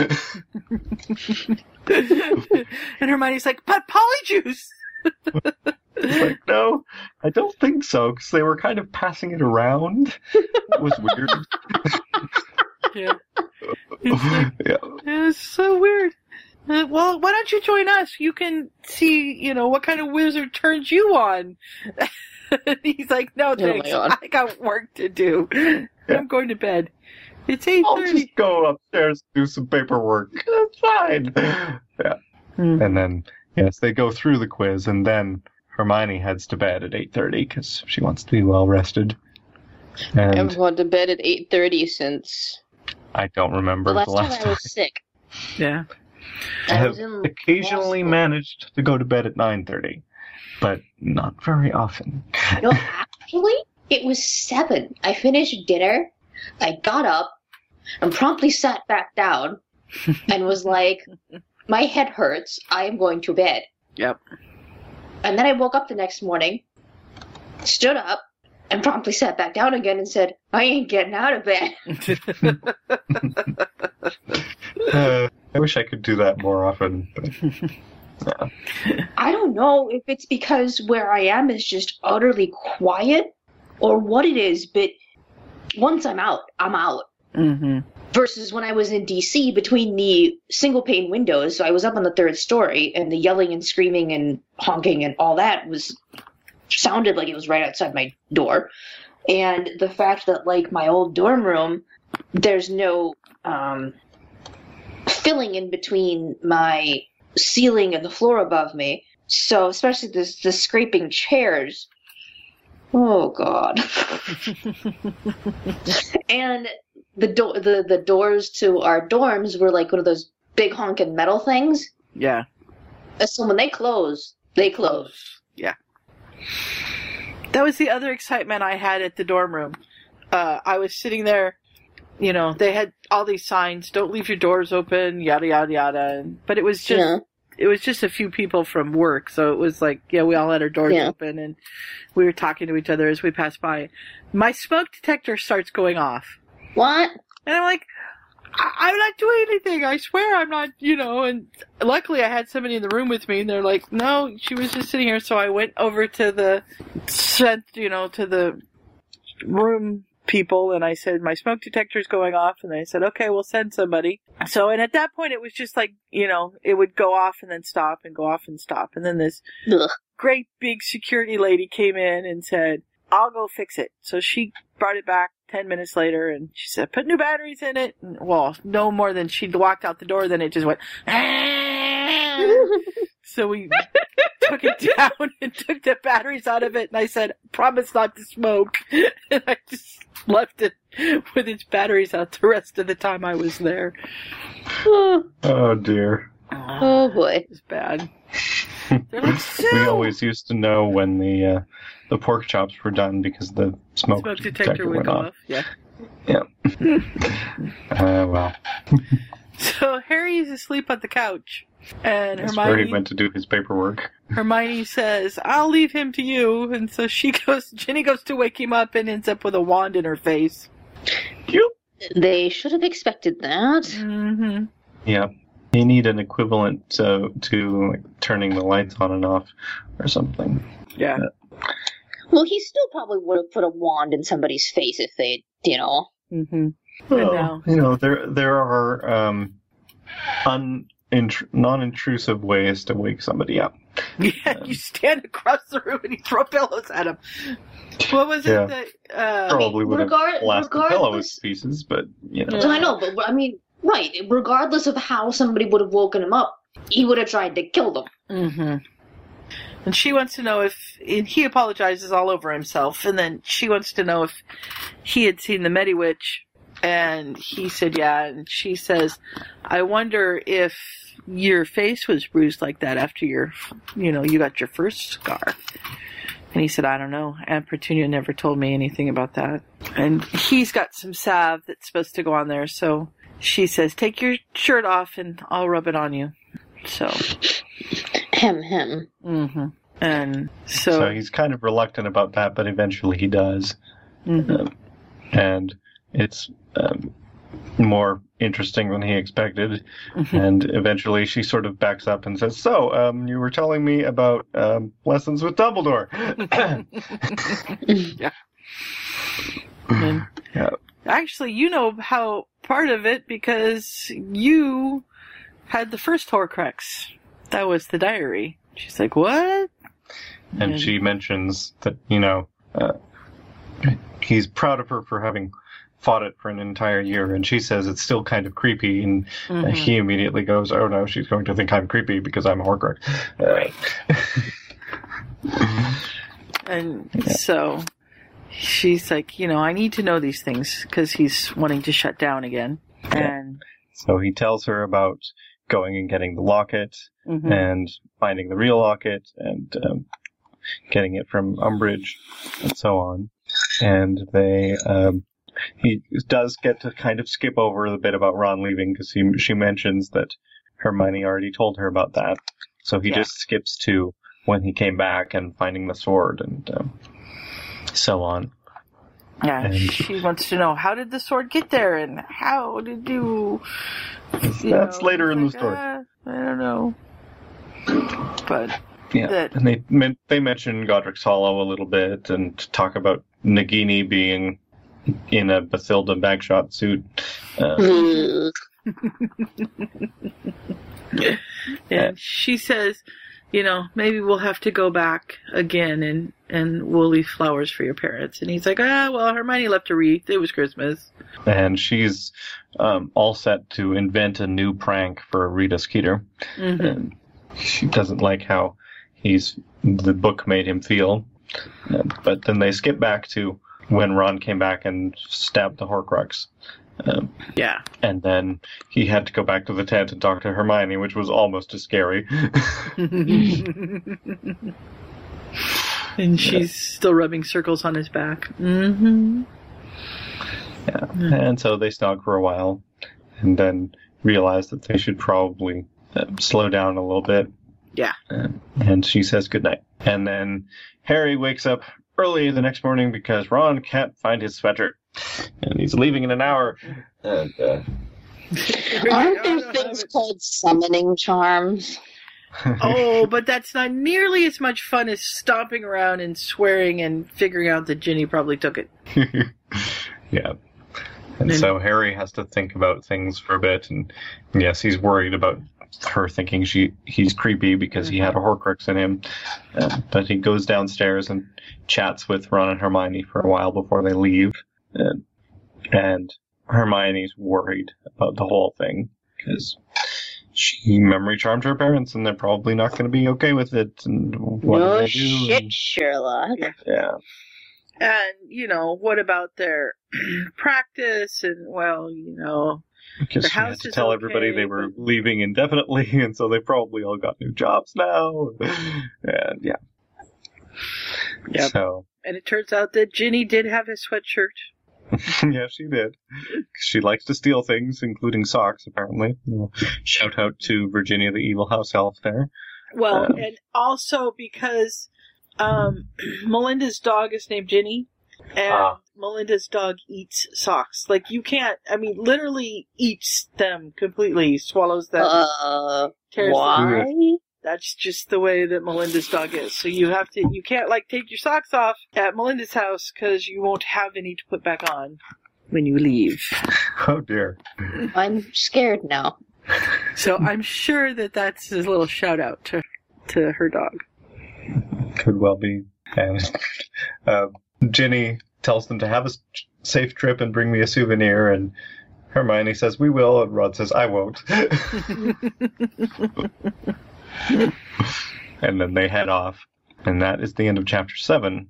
and Hermione's like, but polyjuice. It's like, no, I don't think so, because they were kind of passing it around. It was weird. yeah. It's like, yeah. it's so weird. Uh, well, why don't you join us? You can see, you know, what kind of wizard turns you on. He's like, no, Oh thanks. God. I got work to do. I'm going to bed. It's eight I'll just go upstairs and do some paperwork. That's fine. Yeah. Hmm. And then, yes, they go through the quiz, and then Hermione heads to bed at 8.30 because she wants to be well rested. And I've gone to bed at 8.30 since I don't remember the the last last time I was sick. Yeah. I I have occasionally law managed to go to bed at 9.30, but not very often. No, actually, it was seven. I finished dinner, I got up, and promptly sat back down, and was like, "My head hurts. I am going to bed." Yep. And then I woke up the next morning, stood up, and promptly sat back down again and said, "I ain't getting out of bed." Uh, I wish I could do that more often. But, I don't know if it's because where I am is just utterly quiet, or what it is, but once I'm out, I'm out. hmm versus when I was in DC between the single pane windows, so I was up on the third story and the yelling and screaming and honking and all that was sounded like it was right outside my door. And the fact that like my old dorm room, there's no um, filling in between my ceiling and the floor above me. So especially this the scraping chairs. Oh god. and the door the, the doors to our dorms were like one of those big honking metal things. Yeah. So when they close, they close. Yeah. That was the other excitement I had at the dorm room. Uh, I was sitting there, you know, they had all these signs, don't leave your doors open, yada, yada, yada. But it was just, Yeah. it was just a few people from work. So it was like, yeah, we all had our doors Yeah. open and we were talking to each other as we passed by. My smoke detector starts going off. What? And I'm like, I- I'm not doing anything. I swear I'm not, you know. And luckily I had somebody in the room with me and they're like, no, she was just sitting here. So I went over to the, sent, you know, to the room people and I said, my smoke detector's going off. And they said, okay, we'll send somebody. So, and at that point it was just like, you know, it would go off and then stop and go off and stop. And then this Ugh. great big security lady came in and said, I'll go fix it. So she brought it back 10 minutes later and she said, put new batteries in it. And, well, no more than she'd walked out the door, then it just went, so we took it down and took the batteries out of it. And I said, promise not to smoke. And I just left it with its batteries out the rest of the time I was there. Oh, oh dear. oh boy. it's bad. Like, We always used to know when the uh, the pork chops were done because the smoke, smoke detector would went go off. off. Yeah. Uh, well, So Harry is asleep on the couch, and that's where he went to do his paperwork. Hermione says, "I'll leave him to you." And so she goes. Ginny goes to wake him up and ends up with a wand in her face. They should have expected that. Mm-hmm. Yeah. You need an equivalent to, to like, turning the lights on and off or something. Yeah. Well, he still probably would have put a wand in somebody's face if they, you know. Mm-hmm. Well, now- you know, there there are um, un, intr- non-intrusive ways to wake somebody up. Yeah, you stand across the room and you throw pillows at him. What was it that? Uh, Probably would have regard- blasted the pillow in regardless- pieces, but you know. Yeah. So I know, but I mean, right. Regardless of how somebody would have woken him up, he would have tried to kill them. Mm-hmm. And she wants to know if and he apologizes all over himself, and then she wants to know if he had seen the Mediwitch, and he said yeah, and she says, "I wonder if your face was bruised like that after your, you know, you got your first scar." And he said, "I don't know. Aunt Petunia never told me anything about that." And he's got some salve that's supposed to go on there, so she says, "Take your shirt off, and I'll rub it on you." So. Him, him. hem. hmm And so, So he's kind of reluctant about that, but eventually he does. Mm-hmm. Um, and it's um, more interesting than he expected. Mhm. And eventually she sort of backs up and says, So, um, you were telling me about um, lessons with Dumbledore. yeah. And Yeah. Actually, you know how part of it because you had the first Horcrux. That was the diary. She's like, "What?" and And- she mentions that, you know, uh, he's proud of her for having fought it for an entire year. And she says it's still kind of creepy. And Mhm. he immediately goes, Oh no, she's going to think I'm creepy because I'm a Horcrux. Uh, Right. And so she's like, "You know, I need to know these things because he's wanting to shut down again." And So he tells her about going and getting the locket Mhm. and finding the real locket and um, getting it from Umbridge and so on. And they, um, he does get to kind of skip over the bit about Ron leaving because she mentions that Hermione already told her about that. So he Yeah. just skips to when he came back and finding the sword and um, so on. Yeah, And- she wants to know how did the sword get there and how did you. you That's know, later in the story. "Ah, I don't know. But Yeah, that- and they they mention Godric's Hollow a little bit and talk about Nagini being in a Bathilda Bagshot suit. Uh, and she says, you know, maybe we'll have to go back again and and we'll leave flowers for your parents. And he's like, ah, well, Hermione left a wreath. It was Christmas. and she's um, all set to invent a new prank for Rita Skeeter. Mhm. And she doesn't like how he's the book made him feel. Uh, but then they skip back to when Ron came back and stabbed the Horcrux. Um, Yeah. and then he had to go back to the tent and talk to Hermione, which was almost as scary. and she's still rubbing circles on his back. Mm-hmm. Yeah. And so they snog for a while and then realize that they should probably uh, slow down a little bit. Yeah. And, and she says goodnight. And then Harry wakes up early the next morning because Ron can't find his sweater. And he's leaving in an hour. And, uh, Aren't there things called summoning charms? oh, but that's not nearly as much fun as stomping around and swearing and figuring out that Ginny probably took it. yeah. And And- so Harry has to think about things for a bit, and yes, he's worried about her thinking she he's creepy because he had a Horcrux in him. Uh, but he goes downstairs and chats with Ron and Hermione for a while before they leave, and, and Hermione's worried about the whole thing because she memory charmed her parents, and they're probably not going to be okay with it. And what do no they do? shit, Sherlock. Yeah. And, you know, what about their practice? And, well, you know, Because she had house to is tell everybody they were leaving indefinitely, and so they probably all got new jobs now. And yeah. Yep. So and it turns out that Ginny did have his sweatshirt. yeah, she did. She likes to steal things, including socks. Apparently. Shout out to Virginia, the evil house elf. There. Well, Um, and also because um, Melinda's dog is named Ginny, and Ah. Melinda's dog eats socks. Like you can't. I mean, literally eats them completely, swallows them, Uh, tears them. why? That's just the way that Melinda's dog is. So you have to. You can't like take your socks off at Melinda's house because you won't have any to put back on when you leave. Oh dear. I'm scared now. So I'm sure that that's his little shout out to to her dog. Could well be. And uh, Ginny tells them to have a safe trip and bring me a souvenir, and Hermione says we will, and Ron says I won't. and then they head off, and that is the end of chapter seven,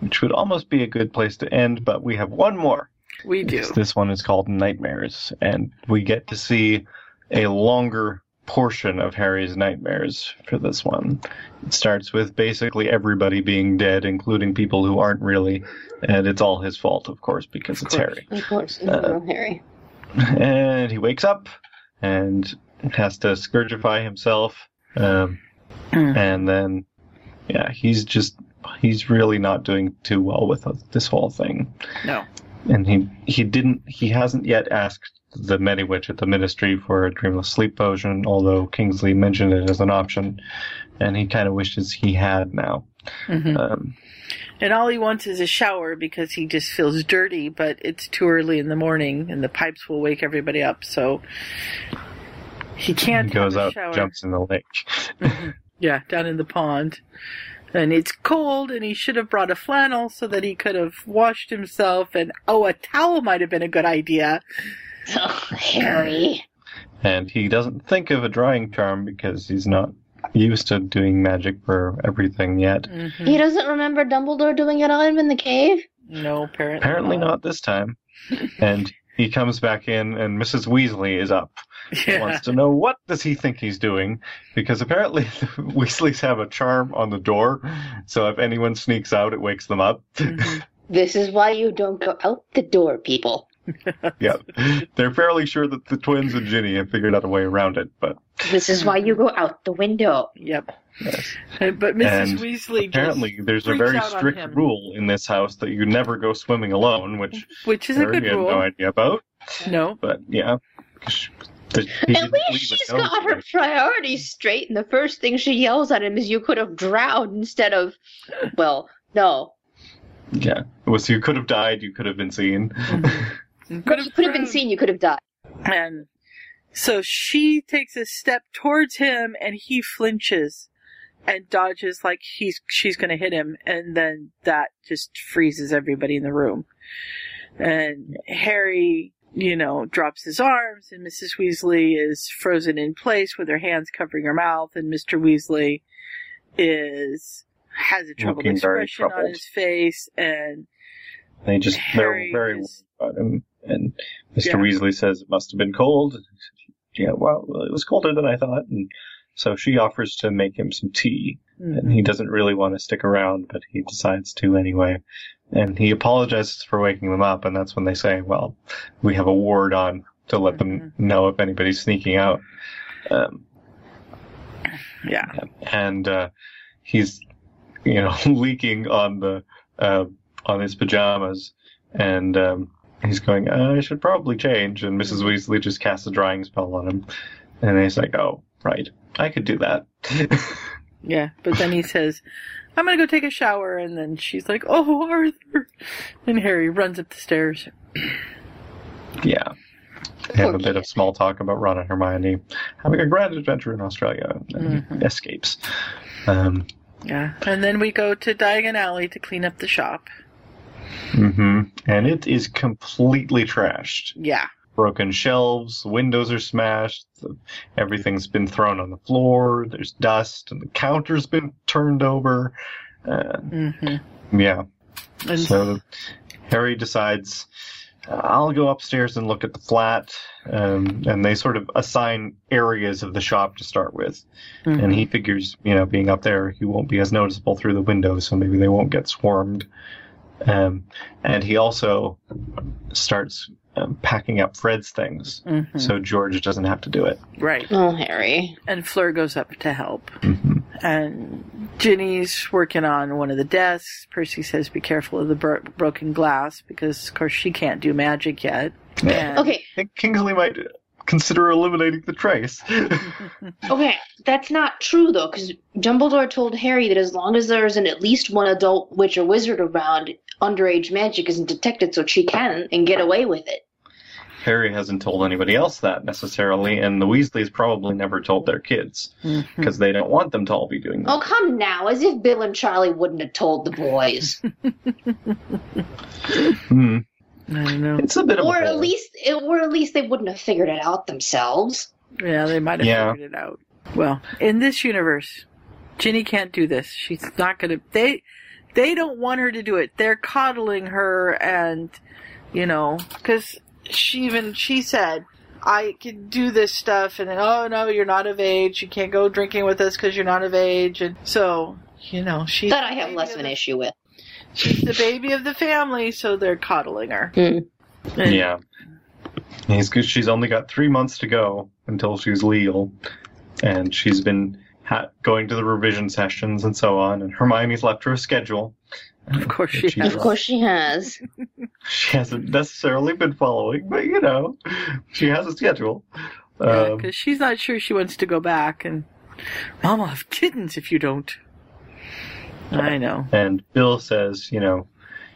which would almost be a good place to end, but we have one more. We do. This one is called Nightmares, and we get to see a longer portion of Harry's nightmares for this one. It starts with basically everybody being dead, including people who aren't really, and it's all his fault, of course, because it's Harry. Of course, it's Uh, Harry. And he wakes up and has to scourgify himself, um, and then, yeah, he's just he's really not doing too well with this whole thing No. and he he didn't he hasn't yet asked the Mediwitch at the Ministry for a dreamless sleep potion, although Kingsley mentioned it as an option, and he kind of wishes he had now. Mhm. Um, And all he wants is a shower because he just feels dirty, but it's too early in the morning and the pipes will wake everybody up, so he can't he goes have a out, shower. jumps in the lake. Yeah, down in the pond. And it's cold and he should have brought a flannel so that he could have washed himself and oh a towel might have been a good idea. Oh, Harry. And he doesn't think of a drying charm because he's not used to doing magic for everything yet. Mm-hmm. He doesn't remember Dumbledore doing it on him in the cave? No, apparently. Apparently not this time. And he comes back in, and Mrs. Weasley is up. Yeah. Wants to know what does he think he's doing, because apparently the Weasleys have a charm on the door, so if anyone sneaks out, it wakes them up. Mhm. This is why you don't go out the door, people. yeah, they're fairly sure that the twins and Ginny have figured out a way around it, but This is why you go out the window. Yep. Yes. But Mrs. And Weasley apparently just there's a very strict rule in this house that you never go swimming alone, which which is a Harry good had rule. no idea about. No. But yeah, 'cause she- the- he At least she's got her for priorities straight, and the first thing she yells at him is, You could have drowned instead of. Well, no. Yeah, it was you could have died, you could have been seen. Mm-hmm. Mm-hmm. Could But you could have been seen, you could have died. And so she takes a step towards him and he flinches and dodges like he's she's going to hit him and then that just freezes everybody in the room. And Harry, you know, drops his arms and Mrs. Weasley is frozen in place with her hands covering her mouth and Mr. Weasley is has a troubled Looking expression on his face and They just Harry they're very is- worried about him. And Mr. Yeah. Weasley says it must have been cold. Yeah, well, it was colder than I thought. And so she offers to make him some tea. And he doesn't really want to stick around, but he decides to anyway. And he apologizes for waking them up. And that's when they say, well, we have a ward on to let them know if anybody's sneaking out. Um, yeah. and uh, he's you know leaking on the uh, on his pajamas, and um, he's going, uh, "I should probably change." And Mrs. Weasley just casts a drying spell on him, and he's like, "Oh, right, I could do that." Yeah, but then he says, I'm gonna go take a shower, and then she's like, Oh, Arthur! And Harry runs up the stairs. yeah. They have a bit of small talk about Ron and Hermione having a grand adventure in Australia and he escapes. Um, Yeah. And then we go to Diagon Alley to clean up the shop. Hmm And it is completely trashed. Yeah. broken shelves, windows are smashed, everything's been thrown on the floor, there's dust, and the counter's been turned over. Uh, Mm-hmm. yeah. And So Harry decides, uh, I'll go upstairs and look at the flat, um, and they sort of assign areas of the shop to start with. Mm-hmm. And he figures, you know, being up there, he won't be as noticeable through the windows, so maybe they won't get swarmed. Um, and he also starts um, packing up Fred's things, Mhm. so George doesn't have to do it. Right. Oh, Harry. And Fleur goes up to help. hmm And Ginny's working on one of the desks. Percy says, be careful of the bro- broken glass, because, of course, she can't do magic yet. And- Okay, I think Kingsley might consider eliminating the trace. okay, that's not true though, because Dumbledore told Harry that as long as there's an at least one adult witch or wizard around, underage magic isn't detected, so she can and get away with it. Harry hasn't told anybody else that necessarily, and the Weasleys probably never told their kids because they don't want them to all be doing that. Oh, come now, as if Bill and Charlie wouldn't have told the boys. Hmm. I don't know. It's a bit of or a at hole. least, or at least they wouldn't have figured it out themselves. Yeah, they might have Yeah. figured it out. Well, in this universe, Ginny can't do this. She's not gonna. They they don't want her to do it. They're coddling her, and you know, because she even she said, "I can do this stuff," and then, "Oh no, you're not of age. You can't go drinking with us because you're not of age." And so, you know, she. That I have less of an the- issue with. She's the baby of the family, so they're coddling her. Hmm. And- Yeah. He's good. She's only got three months to go until she's legal, and she's been ha- going to the revision sessions and so on. And Hermione's left her a schedule. Of course she She's- has. Of course she has. She hasn't necessarily been following, but you know, she has a schedule. Um, because she's not sure she wants to go back, and Mom will have kittens if you don't. I know. and Bill says, you know,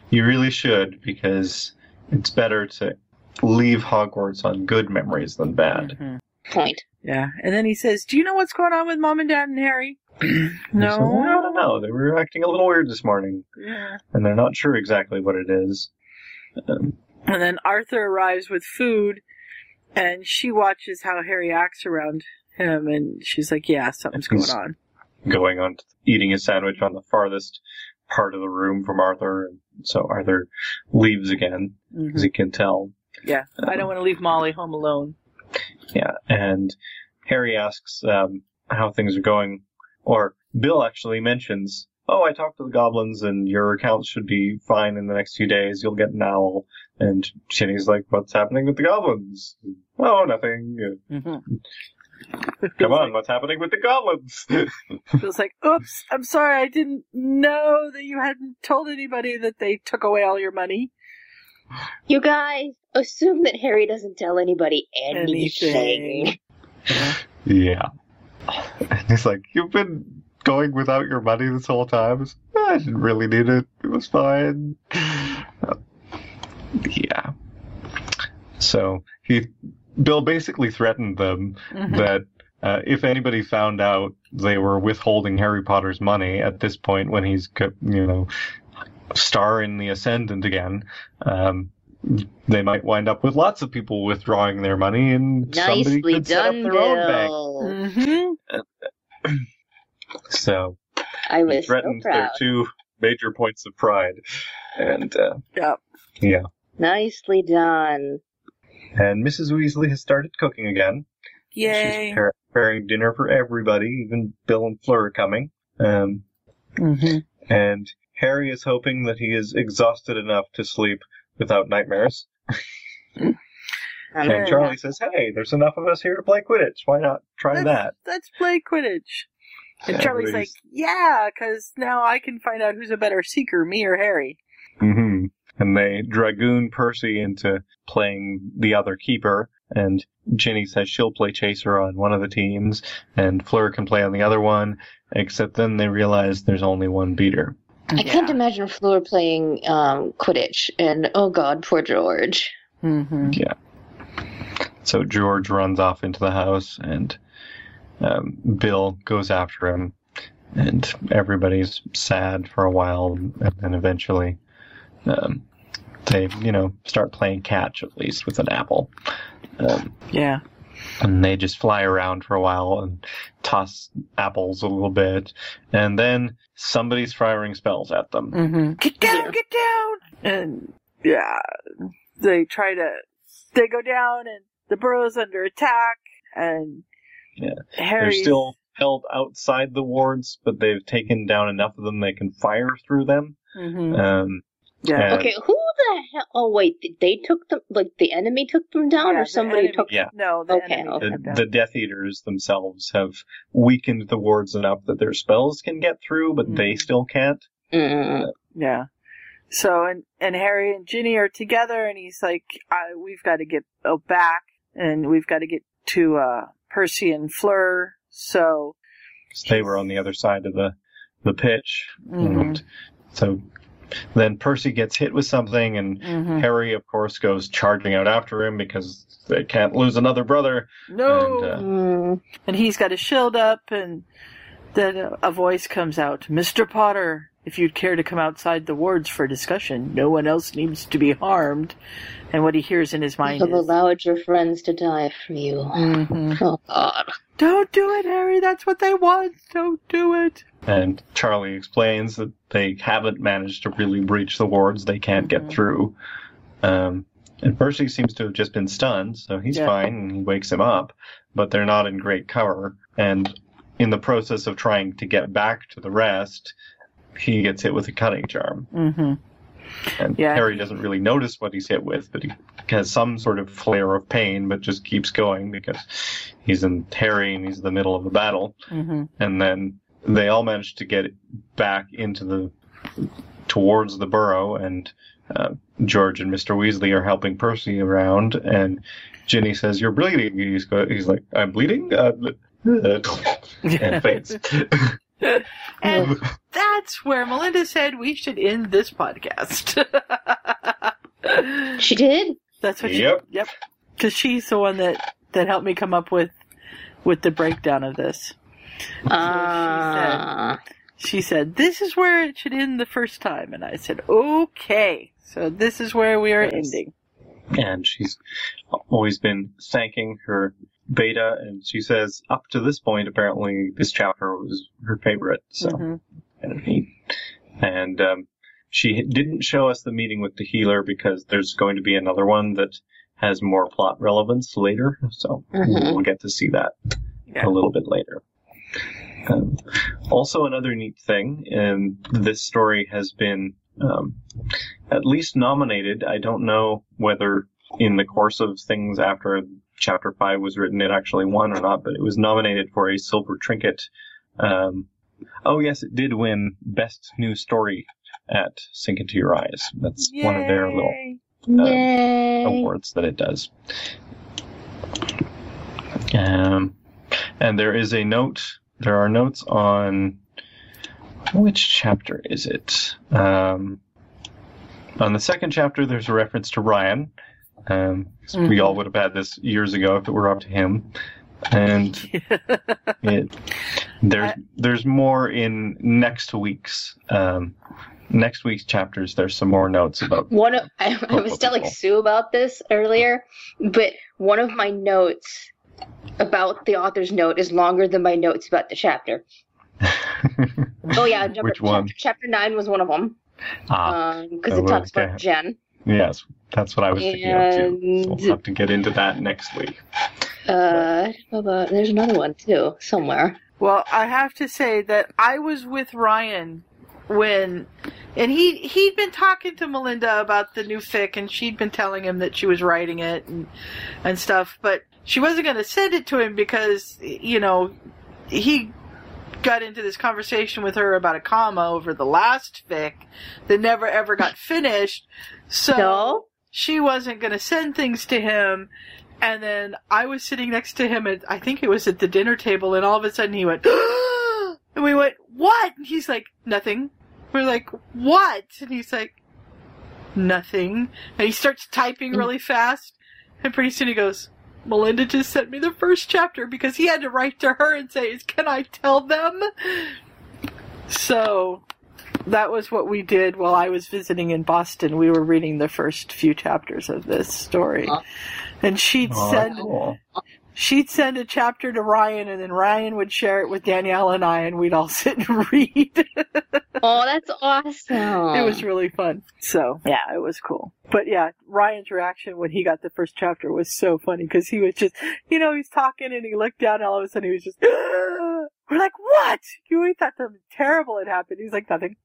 you really should because it's better to leave Hogwarts on good memories than bad. Mhm. Point. Yeah, and then he says, "Do you know what's going on with Mom and Dad and Harry?" no, says, I no. don't know. They were acting a little weird this morning, Yeah. and they're not sure exactly what it is. Um, And then Arthur arrives with food, and she watches how Harry acts around him, and she's like, "Yeah, something's going on." going on to eating his sandwich on the farthest part of the room from Arthur, and so Arthur leaves again, Mhm. as he can tell. Yeah, I don't want to leave Molly home alone. Yeah, and Harry asks um, how things are going, or Bill actually mentions, "Oh, I talked to the goblins, and your accounts should be fine in the next few days. You'll get an owl." And Ginny's like, "What's happening with the goblins?" "Oh, nothing. Mm-hmm. Come on, what's happening with the goblins?" Bill's like, "Oops, I'm sorry, I didn't know that you hadn't told anybody that they took away all your money." You guys assume that Harry doesn't tell anybody anything. Anything. yeah. And he's like, "You've been going without your money this whole time. I didn't really need it. It was fine." Uh, yeah. So he, Bill basically threatened them Mhm. that uh, if anybody found out they were withholding Harry Potter's money at this point when he's, you know, star in the Ascendant again, um, they might wind up with lots of people withdrawing their money and somebody Nicely could set up done, their own bank. Bill. Mm-hmm. So I he was so threatened their two major points of pride. And, uh, Yep. yeah. Nicely done. And Mrs. Weasley has started cooking again. Yay. She's preparing dinner for everybody, even Bill and Fleur are coming. Um, Mm-hmm. and Harry is hoping that he is exhausted enough to sleep without nightmares. And Charlie says, "Hey, there's enough of us here to play Quidditch. Why not try let's, that?" Let's play Quidditch. And Charlie's like, yeah, because now I can find out who's a better seeker, me or Harry. hmm And they dragoon Percy into playing the other keeper, and Ginny says she'll play chaser on one of the teams, and Fleur can play on the other one. Except then they realize there's only one beater. I can't imagine Fleur playing um, Quidditch, and oh god, poor George. Mm-hmm. Yeah. So George runs off into the house, and um, Bill goes after him, and everybody's sad for a while, and then eventually um, they, you know, start playing catch at least with an apple. Um, Yeah. And they just fly around for a while and toss apples a little bit, and then somebody's firing spells at them. Mm-hmm. Get down, get down! And yeah, they try to, they go down and the burrow's under attack and Yeah. Harry. They're still held outside the wards, but they've taken down enough of them they can fire through them. hmm Um, yeah. Okay, who the hell? Oh wait, they took them? Like the enemy took them down, Yeah, or somebody enemy- took? Yeah. No, the Okay, enemy okay. them the, down. the Death Eaters themselves have weakened the wards enough that their spells can get through, but they Mhm. still can't. Mm, Yeah. So and and Harry and Ginny are together, and he's like, I, "We've got to get oh, back, and we've got to get to uh, Percy and Fleur." So They were on the other side of the the pitch, Mhm. and so then Percy gets hit with something, and Mhm. Harry, of course, goes charging out after him because they can't lose another brother. no, And, uh, mm. and he's got his shield up, and then a voice comes out, "Mr. Potter." If you'd care to come outside the wards for discussion, no one else needs to be harmed. And what he hears in his mind You've is, allowed your friends to die for you. Mhm. Oh God. "Don't do it, Harry. That's what they want. Don't do it." And Charlie explains that they haven't managed to really breach the wards. They can't get Mhm. through. Um, and Percy seems to have just been stunned, so he's Yeah. fine and he wakes him up. But they're not in great cover. And in the process of trying to get back to the rest, he gets hit with a cutting charm. Mm-hmm. And Yeah. Harry doesn't really notice what he's hit with, but he has some sort of flare of pain, but just keeps going because he's in Harry and he's in the middle of the battle Mm-hmm. and then they all manage to get back into the towards the burrow and uh, george and mr weasley are helping percy around and ginny says you're bleeding he's, go- he's like i'm bleeding uh, and faints And that's where Melinda said we should end this podcast. She did. That's what Yep. she. Yep. Because she's the one that that helped me come up with with the breakdown of this. Ah. She said this is where it should end the first time, and I said okay. So this is where we are Yes. ending. and she's always been thanking her beta and she says up to this point apparently this chapter was her favorite so Mhm. kind of neat. And um, she didn't show us the meeting with the healer because there's going to be another one that has more plot relevance later, so Mhm. we'll get to see that Yeah. a little bit later. Um, also, another neat thing, and this story has been um, at least nominated. I don't know whether in the course of things after chapter five was written, it actually won or not, but it was nominated for a silver trinket. Um, oh yes, it did win best new story at Sink Into Your Eyes. That's one of their little Yay. um, awards that it does. Um, and there is a note. There are notes on which chapter is it? Um, on the second chapter, there's a reference to Ryan. Um, 'cause we all would have had this years ago if it were up to him. And it, there's there's more in next week's um, next week's chapters. There's some more notes about One of I, I was telling people. Sue about this earlier, but one of my notes about the author's note is longer than my notes about the chapter. Oh yeah, chapter, Which one? Chapter, chapter nine was one of them ah, because Oh, it talks okay. about Jen. Yes, that's what I was thinking of too. So we'll have to get into that next week. Uh, I don't know about, there's another one too somewhere. Well, I have to say that I was with Ryan when, and he he'd been talking to Melinda about the new fic, and she'd been telling him that she was writing it and and stuff, but she wasn't going to send it to him because you know he got into this conversation with her about a comma over the last fic that never ever got finished. So No? she wasn't going to send things to him. And then I was sitting next to him at, I think it was at the dinner table, and all of a sudden he went, and we went, what? And he's like, nothing. We're like, what? And he's like, nothing. And he starts typing mm-hmm. really fast, and pretty soon he goes, Melinda just sent me the first chapter because he had to write to her and say, can I tell them? So, that was what we did while I was visiting in Boston. We were reading the first few chapters of this story. And she'd Oh, send cool. she'd send a chapter to Ryan and then Ryan would share it with Danielle and I and we'd all sit and read. Oh, that's awesome. it was really fun. So, yeah, it was cool. But yeah, Ryan's reaction when he got the first chapter was so funny because he was just, you know, he's talking and he looked down and all of a sudden he was just, we're like, what? You we thought something terrible had happened. He's like, nothing.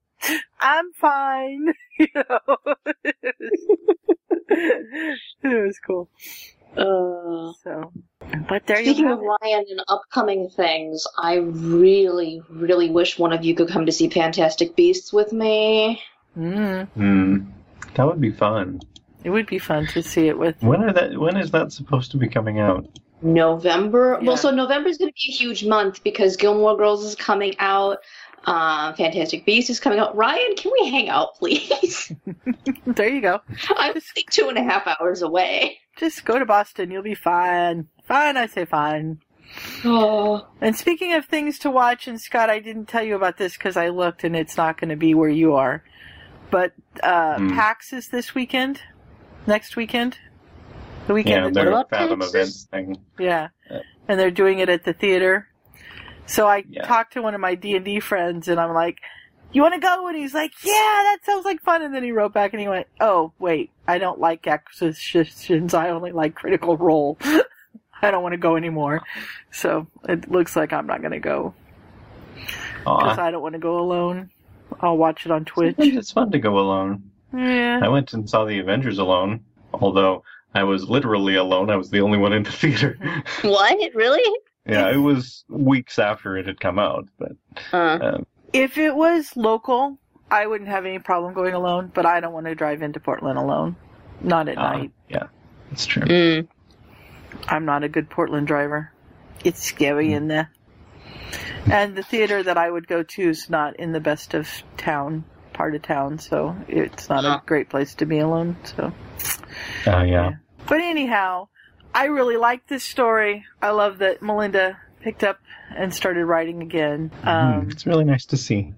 I'm fine. You know, it was cool. Uh, So, but there Speaking you of have it. Ryan and upcoming things, I really, really wish one of you could come to see Fantastic Beasts with me. Mm, Hmm. That would be fun. it would be fun to see it with. When are that? When is that supposed to be coming out? November. Yeah. Well, so November is going to be a huge month because Gilmore Girls is coming out. Um, Fantastic Beasts is coming out. Ryan, can we hang out, please? There you go. I'm like two and a half hours away. Just go to Boston. You'll be fine. Fine, I say fine. Oh, And speaking of things to watch, and Scott, I didn't tell you about this because I looked and it's not going to be where you are. But uh, Hmm. PAX is this weekend, next weekend, the Yeah, weekend. that- their about Fathom Texas? events thing. yeah, Yeah. and they're doing it at the theater. So I Yeah. talked to one of my D and D friends, and I'm like, "You want to go?" And he's like, "Yeah, that sounds like fun." And then he wrote back and he went, "Oh, wait, I don't like acquisitions. I only like Critical Role. I don't want to go anymore." So it looks like I'm not going to go because I don't want to go alone. I'll watch it on Twitch. Sometimes it's fun to go alone. Yeah. I went and saw the Avengers alone, although I was literally alone. I was the only one in the theater. what? Really? Yeah, it was weeks after it had come out, but Uh, um, If it was local, I wouldn't have any problem going alone, but I don't want to drive into Portland alone. Not at uh, night. yeah, that's true. mm. I'm not a good Portland driver. It's scary in there. And the theater that I would go to is not in the best of town part of town, so it's not Huh. a great place to be alone. So, Uh, yeah. but anyhow, I really like this story. I love that Melinda picked up and started writing again. Um, Hmm, it's really nice to see.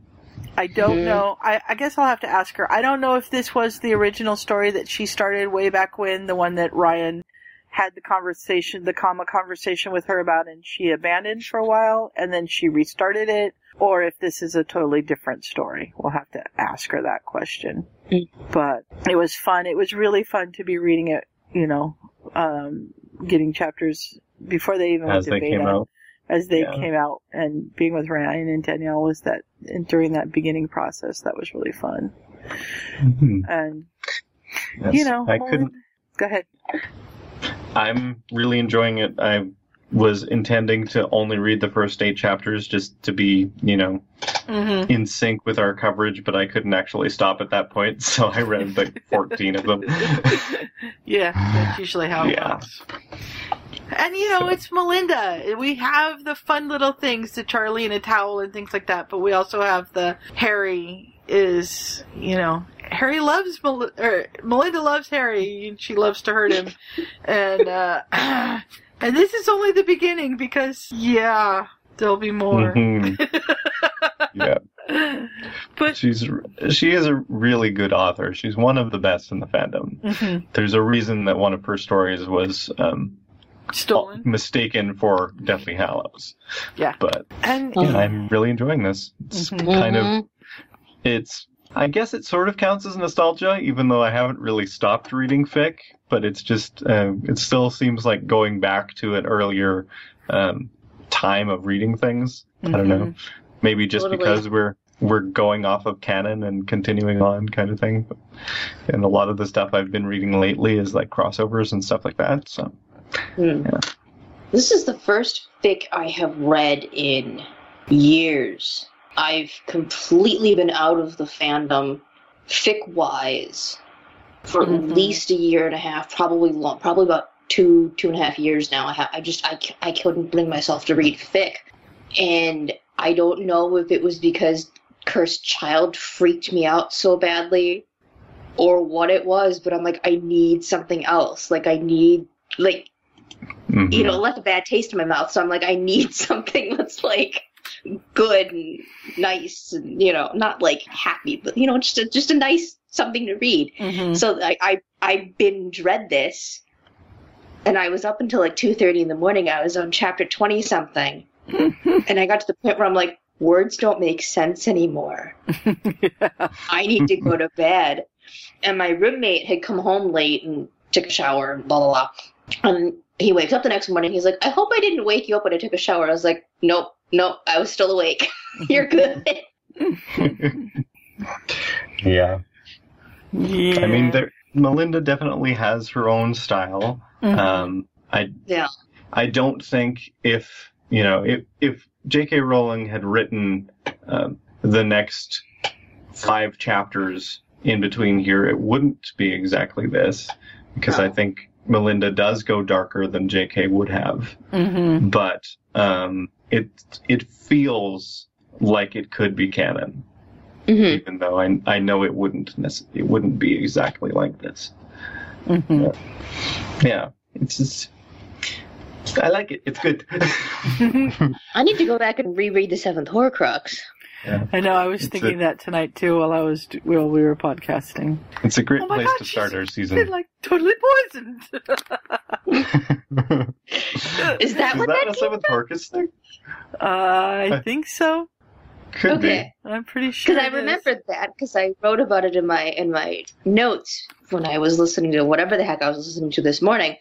I don't Mhm. know. I, I guess I'll have to ask her. I don't know if this was the original story that she started way back when, the one that Ryan had the conversation, the comma conversation with her about, and she abandoned for a while, and then she restarted it, or if this is a totally different story. We'll have to ask her that question. Mm. But it was fun. It was really fun to be reading it, you know, um, getting chapters before they even As went they to beta, came out. as they Yeah. came out, and being with Ryan and Danielle was that and during that beginning process that was really fun. Mhm. And Yes, you know, I couldn't. Go ahead. I'm really enjoying it. I was intending to only read the first eight chapters just to be, you know, Mm-hmm. in sync with our coverage, but I couldn't actually stop at that point, so I read like 14 of them. Yeah, that's usually how it Yeah. works. And you know, it's Melinda. We have the fun little things, the Charlie and a towel and things like that, but we also have the Harry is, you know, Harry loves Mel- or Melinda loves Harry and she loves to hurt him. and uh and this is only the beginning because yeah, there'll be more. Mhm. yeah, But she's she is a really good author. She's one of the best in the fandom. Mhm. There's a reason that one of her stories was um, stolen. mistaken for Deathly Hallows. Yeah. But And yeah, I'm really enjoying this. It's Mhm. kind of it's I guess it sort of counts as nostalgia, even though I haven't really stopped reading fic. But it's just uh, it still seems like going back to an earlier um, time of reading things. I don't know, maybe just Totally. because we're we're going off of canon and continuing on kind of thing. And a lot of the stuff I've been reading lately is like crossovers and stuff like that. So Hmm. This is the first fic I have read in years. I've completely been out of the fandom, fic wise, for Mhm. at least a year and a half, probably long, probably about two two and a half years now. I ha- I just I, c- I couldn't bring myself to read fic, and I don't know if it was because Cursed Child freaked me out so badly, or what it was. But I'm like, I need something else. Like I need like mhm. you know, left a bad taste in my mouth. So I'm like, I need something that's like good and nice, and you know, not like happy, but you know, just a, just a nice something to read. Mhm. So I I I binge read this, and I was up until like two thirty in the morning. I was on chapter twenty something, and I got to the point where I'm like, words don't make sense anymore. I need to go to bed. And my roommate had come home late and took a shower and blah blah blah. And he wakes up the next morning. He's like, I hope I didn't wake you up when I took a shower. I was like, Nope, nope, I was still awake. You're good. yeah. yeah. I mean, there, Melinda definitely has her own style. Mhm. Um, I yeah. I don't think if you know if if J.K. Rowling had written um, the next five chapters in between here, it wouldn't be exactly this because I think Melinda does go darker than J.K. would have, Mhm. but um, it it feels like it could be canon, hmm even though I I know it wouldn't nec- it wouldn't be exactly like this. Mhm. Yeah, it's just. I like it. It's good. I need to go back and reread the Seventh Horcrux. I know. I was It's thinking a- that tonight too while I was while we were podcasting. It's a great Oh place God, to start our Been season. like totally poisoned. Is that Is what that that a seventh Horcrux thing? uh, I think so. Could Okay. I'm pretty sure. Because I it is. remembered that because I wrote about it in my in my notes when I was listening to whatever the heck I was listening to this morning.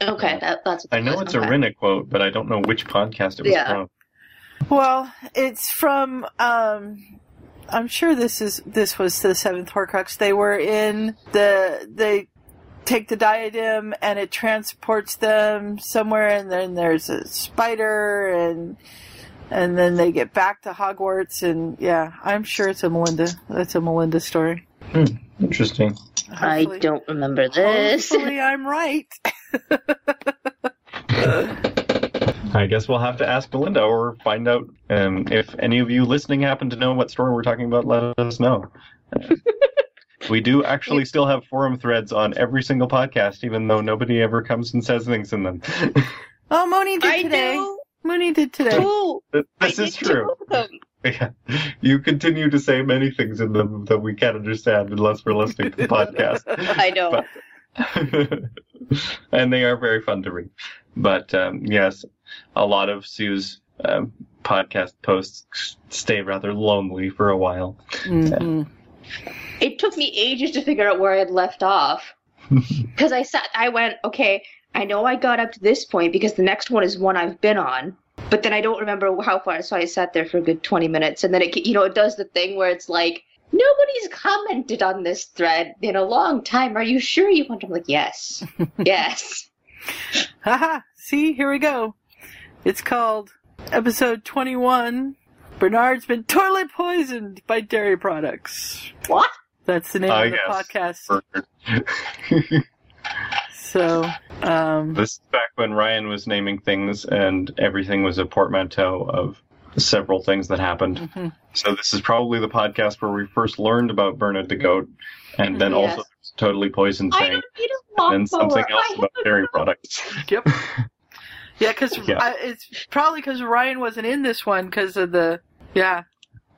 Okay, that, that's. be. I know it's a okay. Rina quote, but I don't know which podcast it was Yeah. from. Well, it's from. um I'm sure this is this was the seventh Horcrux. They were in the they take the diadem and it transports them somewhere, and then there's a spider and. And then they get back to Hogwarts, and yeah, I'm sure it's a Melinda. That's a Melinda story. Interesting. I don't remember this. Hopefully, I'm right. I guess we'll have to ask Belinda or find out um, if any of you listening happen to know what story we're talking about. Let us know. we do actually still have forum threads on every single podcast, even though nobody ever comes and says things in them. Oh, Moni did I today. do. Moni did today. Ooh, I this is true. two of them. Yeah. You continue to say many things in them that we can't understand unless we're listening to the podcast. I know. and they are very fun to read. But um, yes, a lot of Sue's um, podcast posts stay rather lonely for a while. Mhm. It took me ages to figure out where I had left off. because I sat, I went, okay, I know I got up to this point because the next one is one I've been on, but then I don't remember how far. So I sat there for a good twenty minutes, and then it, you know, it does the thing where it's like nobody's commented on this thread in a long time. Are you sure you want? I'm like, yes, yes. Haha, see, here we go. It's called episode 21. Bernard's been toilet poisoned by dairy products. What? That's the name I of the guess. podcast. So, um, This is back when Ryan was naming things and everything was a portmanteau of several things that happened. mhm. So this is probably the podcast where we first learned about Bernard the goat, and then Yes. also totally poisoned I thing, don't need a lawnmower. and something else about have dairy products. Yep. Yeah, because Yeah. it's probably because Ryan wasn't in this one because of the. Yeah.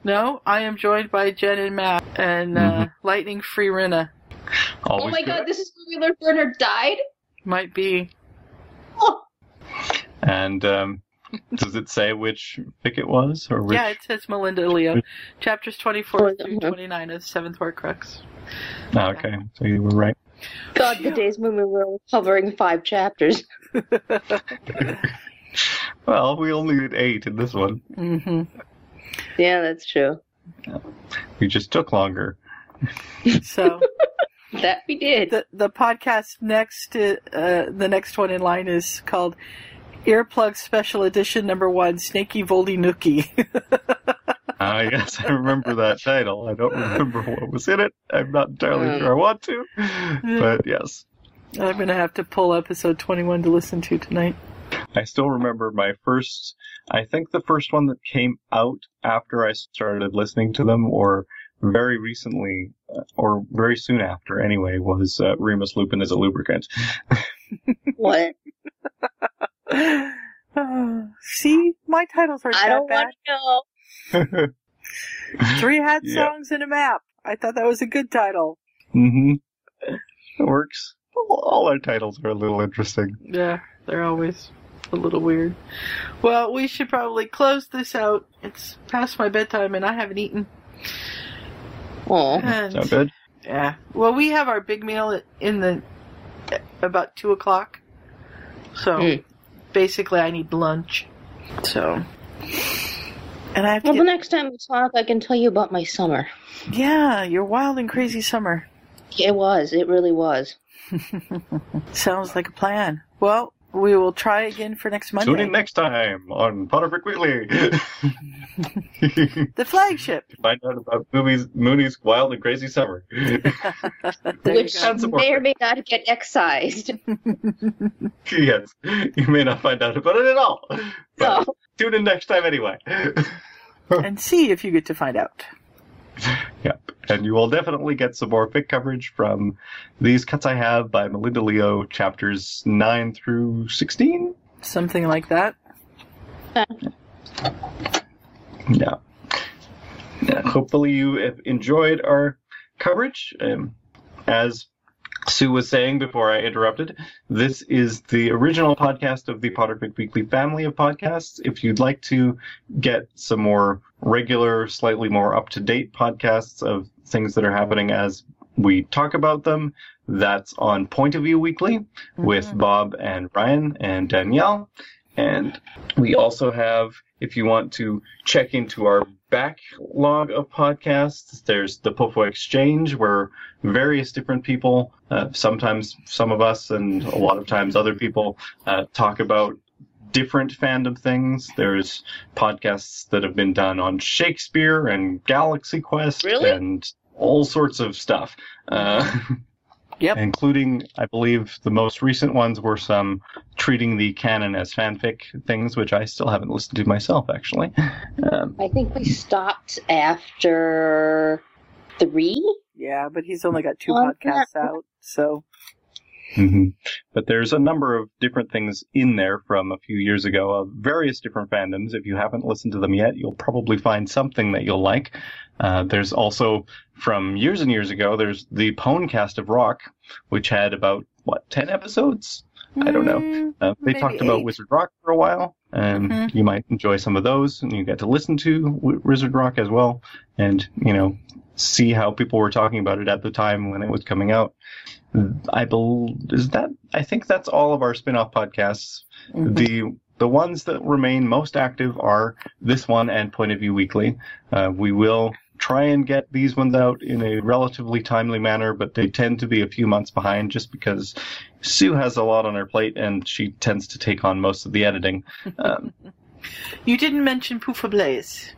No, I am joined by Jen and Matt and uh, Mhm. Lightning Free Rina. Oh my good. god, this is where we learned Bernard died? Might be. Oh, And um, does it say which fic it was, or which? Yeah, it says Melinda Leo. Chapters 24 Oh, through mhm. 29 of Seventh Horcrux. Oh, okay, so you were right. God, the days when we were covering five chapters. Well, we only did eight in this one. hmm Yeah, that's true. We just took longer. So That we did. the the podcast next, uh, the next one in line is called Earplug Special Edition Number One: Snaky Voldy Nookie. Ah, yes, I remember that title. I don't remember what was in it. I'm not entirely sure I want to, but yes. I'm gonna have to pull episode 21 to listen to tonight. I still remember my first, I think the first one that came out after I started listening to them, or very recently, uh, or very soon after anyway, was uh, Remus Lupin as a lubricant. What? Uh, see, my titles aren't I that don't bad. want to know. Three hat Yeah. songs and a map. I thought that was a good title. Mm hmm It works. All our titles are a little interesting. Yeah, they're always a little weird. Well, we should probably close this out. It's past my bedtime and I haven't eaten. Oh. And Sound good? yeah, well, we have our big meal in the about two o'clock. So Hmm. Basically, I need lunch. So, and I have to Well, the next time we talk, I can tell you about my summer. yeah, your wild and crazy summer. It was. It really was. Sounds like a plan. Well, we will try again for next Monday. Tune in next time on Potterfic Weekly. the flagship. Find out about movies, Mooney's wild and crazy summer. Which go. And some more may or may not get excised. yes, you may not find out about it at all. But No. tune in next time anyway. and see if you get to find out. Yep. And you will definitely get some more fic coverage from These Cuts I Have by Melinda Leo, chapters 9 through 16. Something like that. Yeah. yeah. Hopefully you have enjoyed our coverage. Um, as Sue was saying before I interrupted, this is the original podcast of the Potterfic Weekly family of podcasts. If you'd like to get some more regular, slightly more up to date podcasts of things that are happening as we talk about them, that's on Point of View Weekly with Bob and Ryan and Danielle. And we also have, if you want to check into our backlog of podcasts, there's the Popo Exchange, where various different people, uh, sometimes some of us and a lot of times other people, uh, talk about different fandom things. There's podcasts that have been done on Shakespeare and Galaxy Quest Really? and all sorts of stuff. Uh, Yep. including, I believe, the most recent ones were some treating the canon as fanfic things, which I still haven't listened to myself, actually. Um, I think we stopped after three. Yeah, but he's only got two podcasts out, so mhm. But there's a number of different things in there from a few years ago of various different fandoms. If you haven't listened to them yet, you'll probably find something that you'll like. Uh, there's also from years and years ago, there's the Pwnecast of Rock, which had about what ten episodes I don't know. Mm, Uh, they maybe talked about eight. Wizard Rock for a while, and Mhm. you might enjoy some of those, and you get to listen to w- Wizard Rock as well, and you know see how people were talking about it at the time when it was coming out. I believe is that I think that's all of our spin-off podcasts. Mhm. The the ones that remain most active are this one and Point of View Weekly. Uh, we will try and get these ones out in a relatively timely manner, but they tend to be a few months behind just because Sue has a lot on her plate and she tends to take on most of the editing. Um, You didn't mention Poufwa Plays.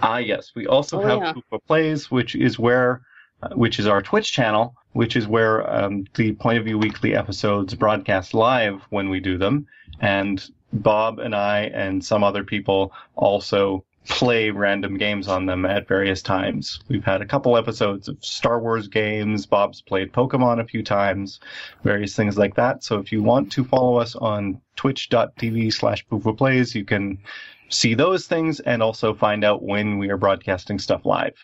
Ah, yes. We also Oh, have yeah. Poufwa Plays, which is where, uh, which is our Twitch channel, which is where um, the Point of View Weekly episodes broadcast live when we do them, and Bob and I and some other people also play random games on them at various times. We've had a couple episodes of Star Wars games. Bob's played Pokemon a few times, various things like that. So if you want to follow us on twitch.tv slash Plays, you can see those things and also find out when we are broadcasting stuff live.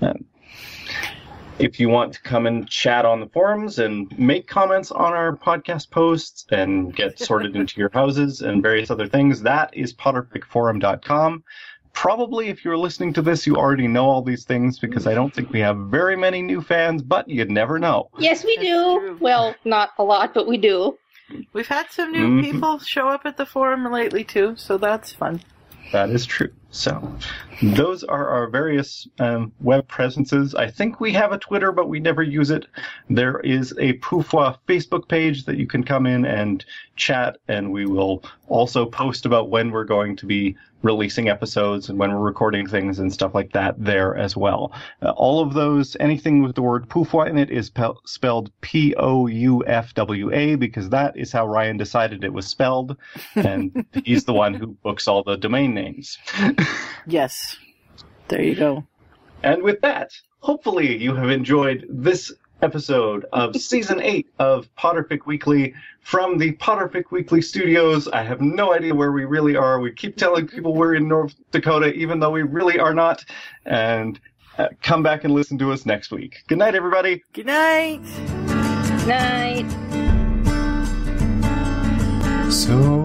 Um, if you want to come and chat on the forums and make comments on our podcast posts and get sorted into your houses and various other things, that is potterficforum.com. Probably if you're listening to this, you already know all these things because I don't think we have very many new fans, but you'd never know. Yes, we That's do. true. Well, not a lot, but we do. We've had some new Mhm. people show up at the forum lately too, so that's fun. That is true. So, those are our various um, web presences. I think we have a Twitter, but we never use it. There is a Poufwa Facebook page that you can come in and chat, and we will also post about when we're going to be releasing episodes and when we're recording things and stuff like that there as well. Uh, all of those, anything with the word Poufwa in it is pel- spelled P O U F W A because that is how Ryan decided it was spelled, and he's the one who books all the domain names. Yes. There you go. And with that, hopefully you have enjoyed this episode of season eight of Potterfic Weekly from the Potterfic Weekly studios. I have no idea where we really are. We keep telling people we're in North Dakota, even though we really are not. And uh, come back and listen to us next week. Good night, everybody. Good night. Night. So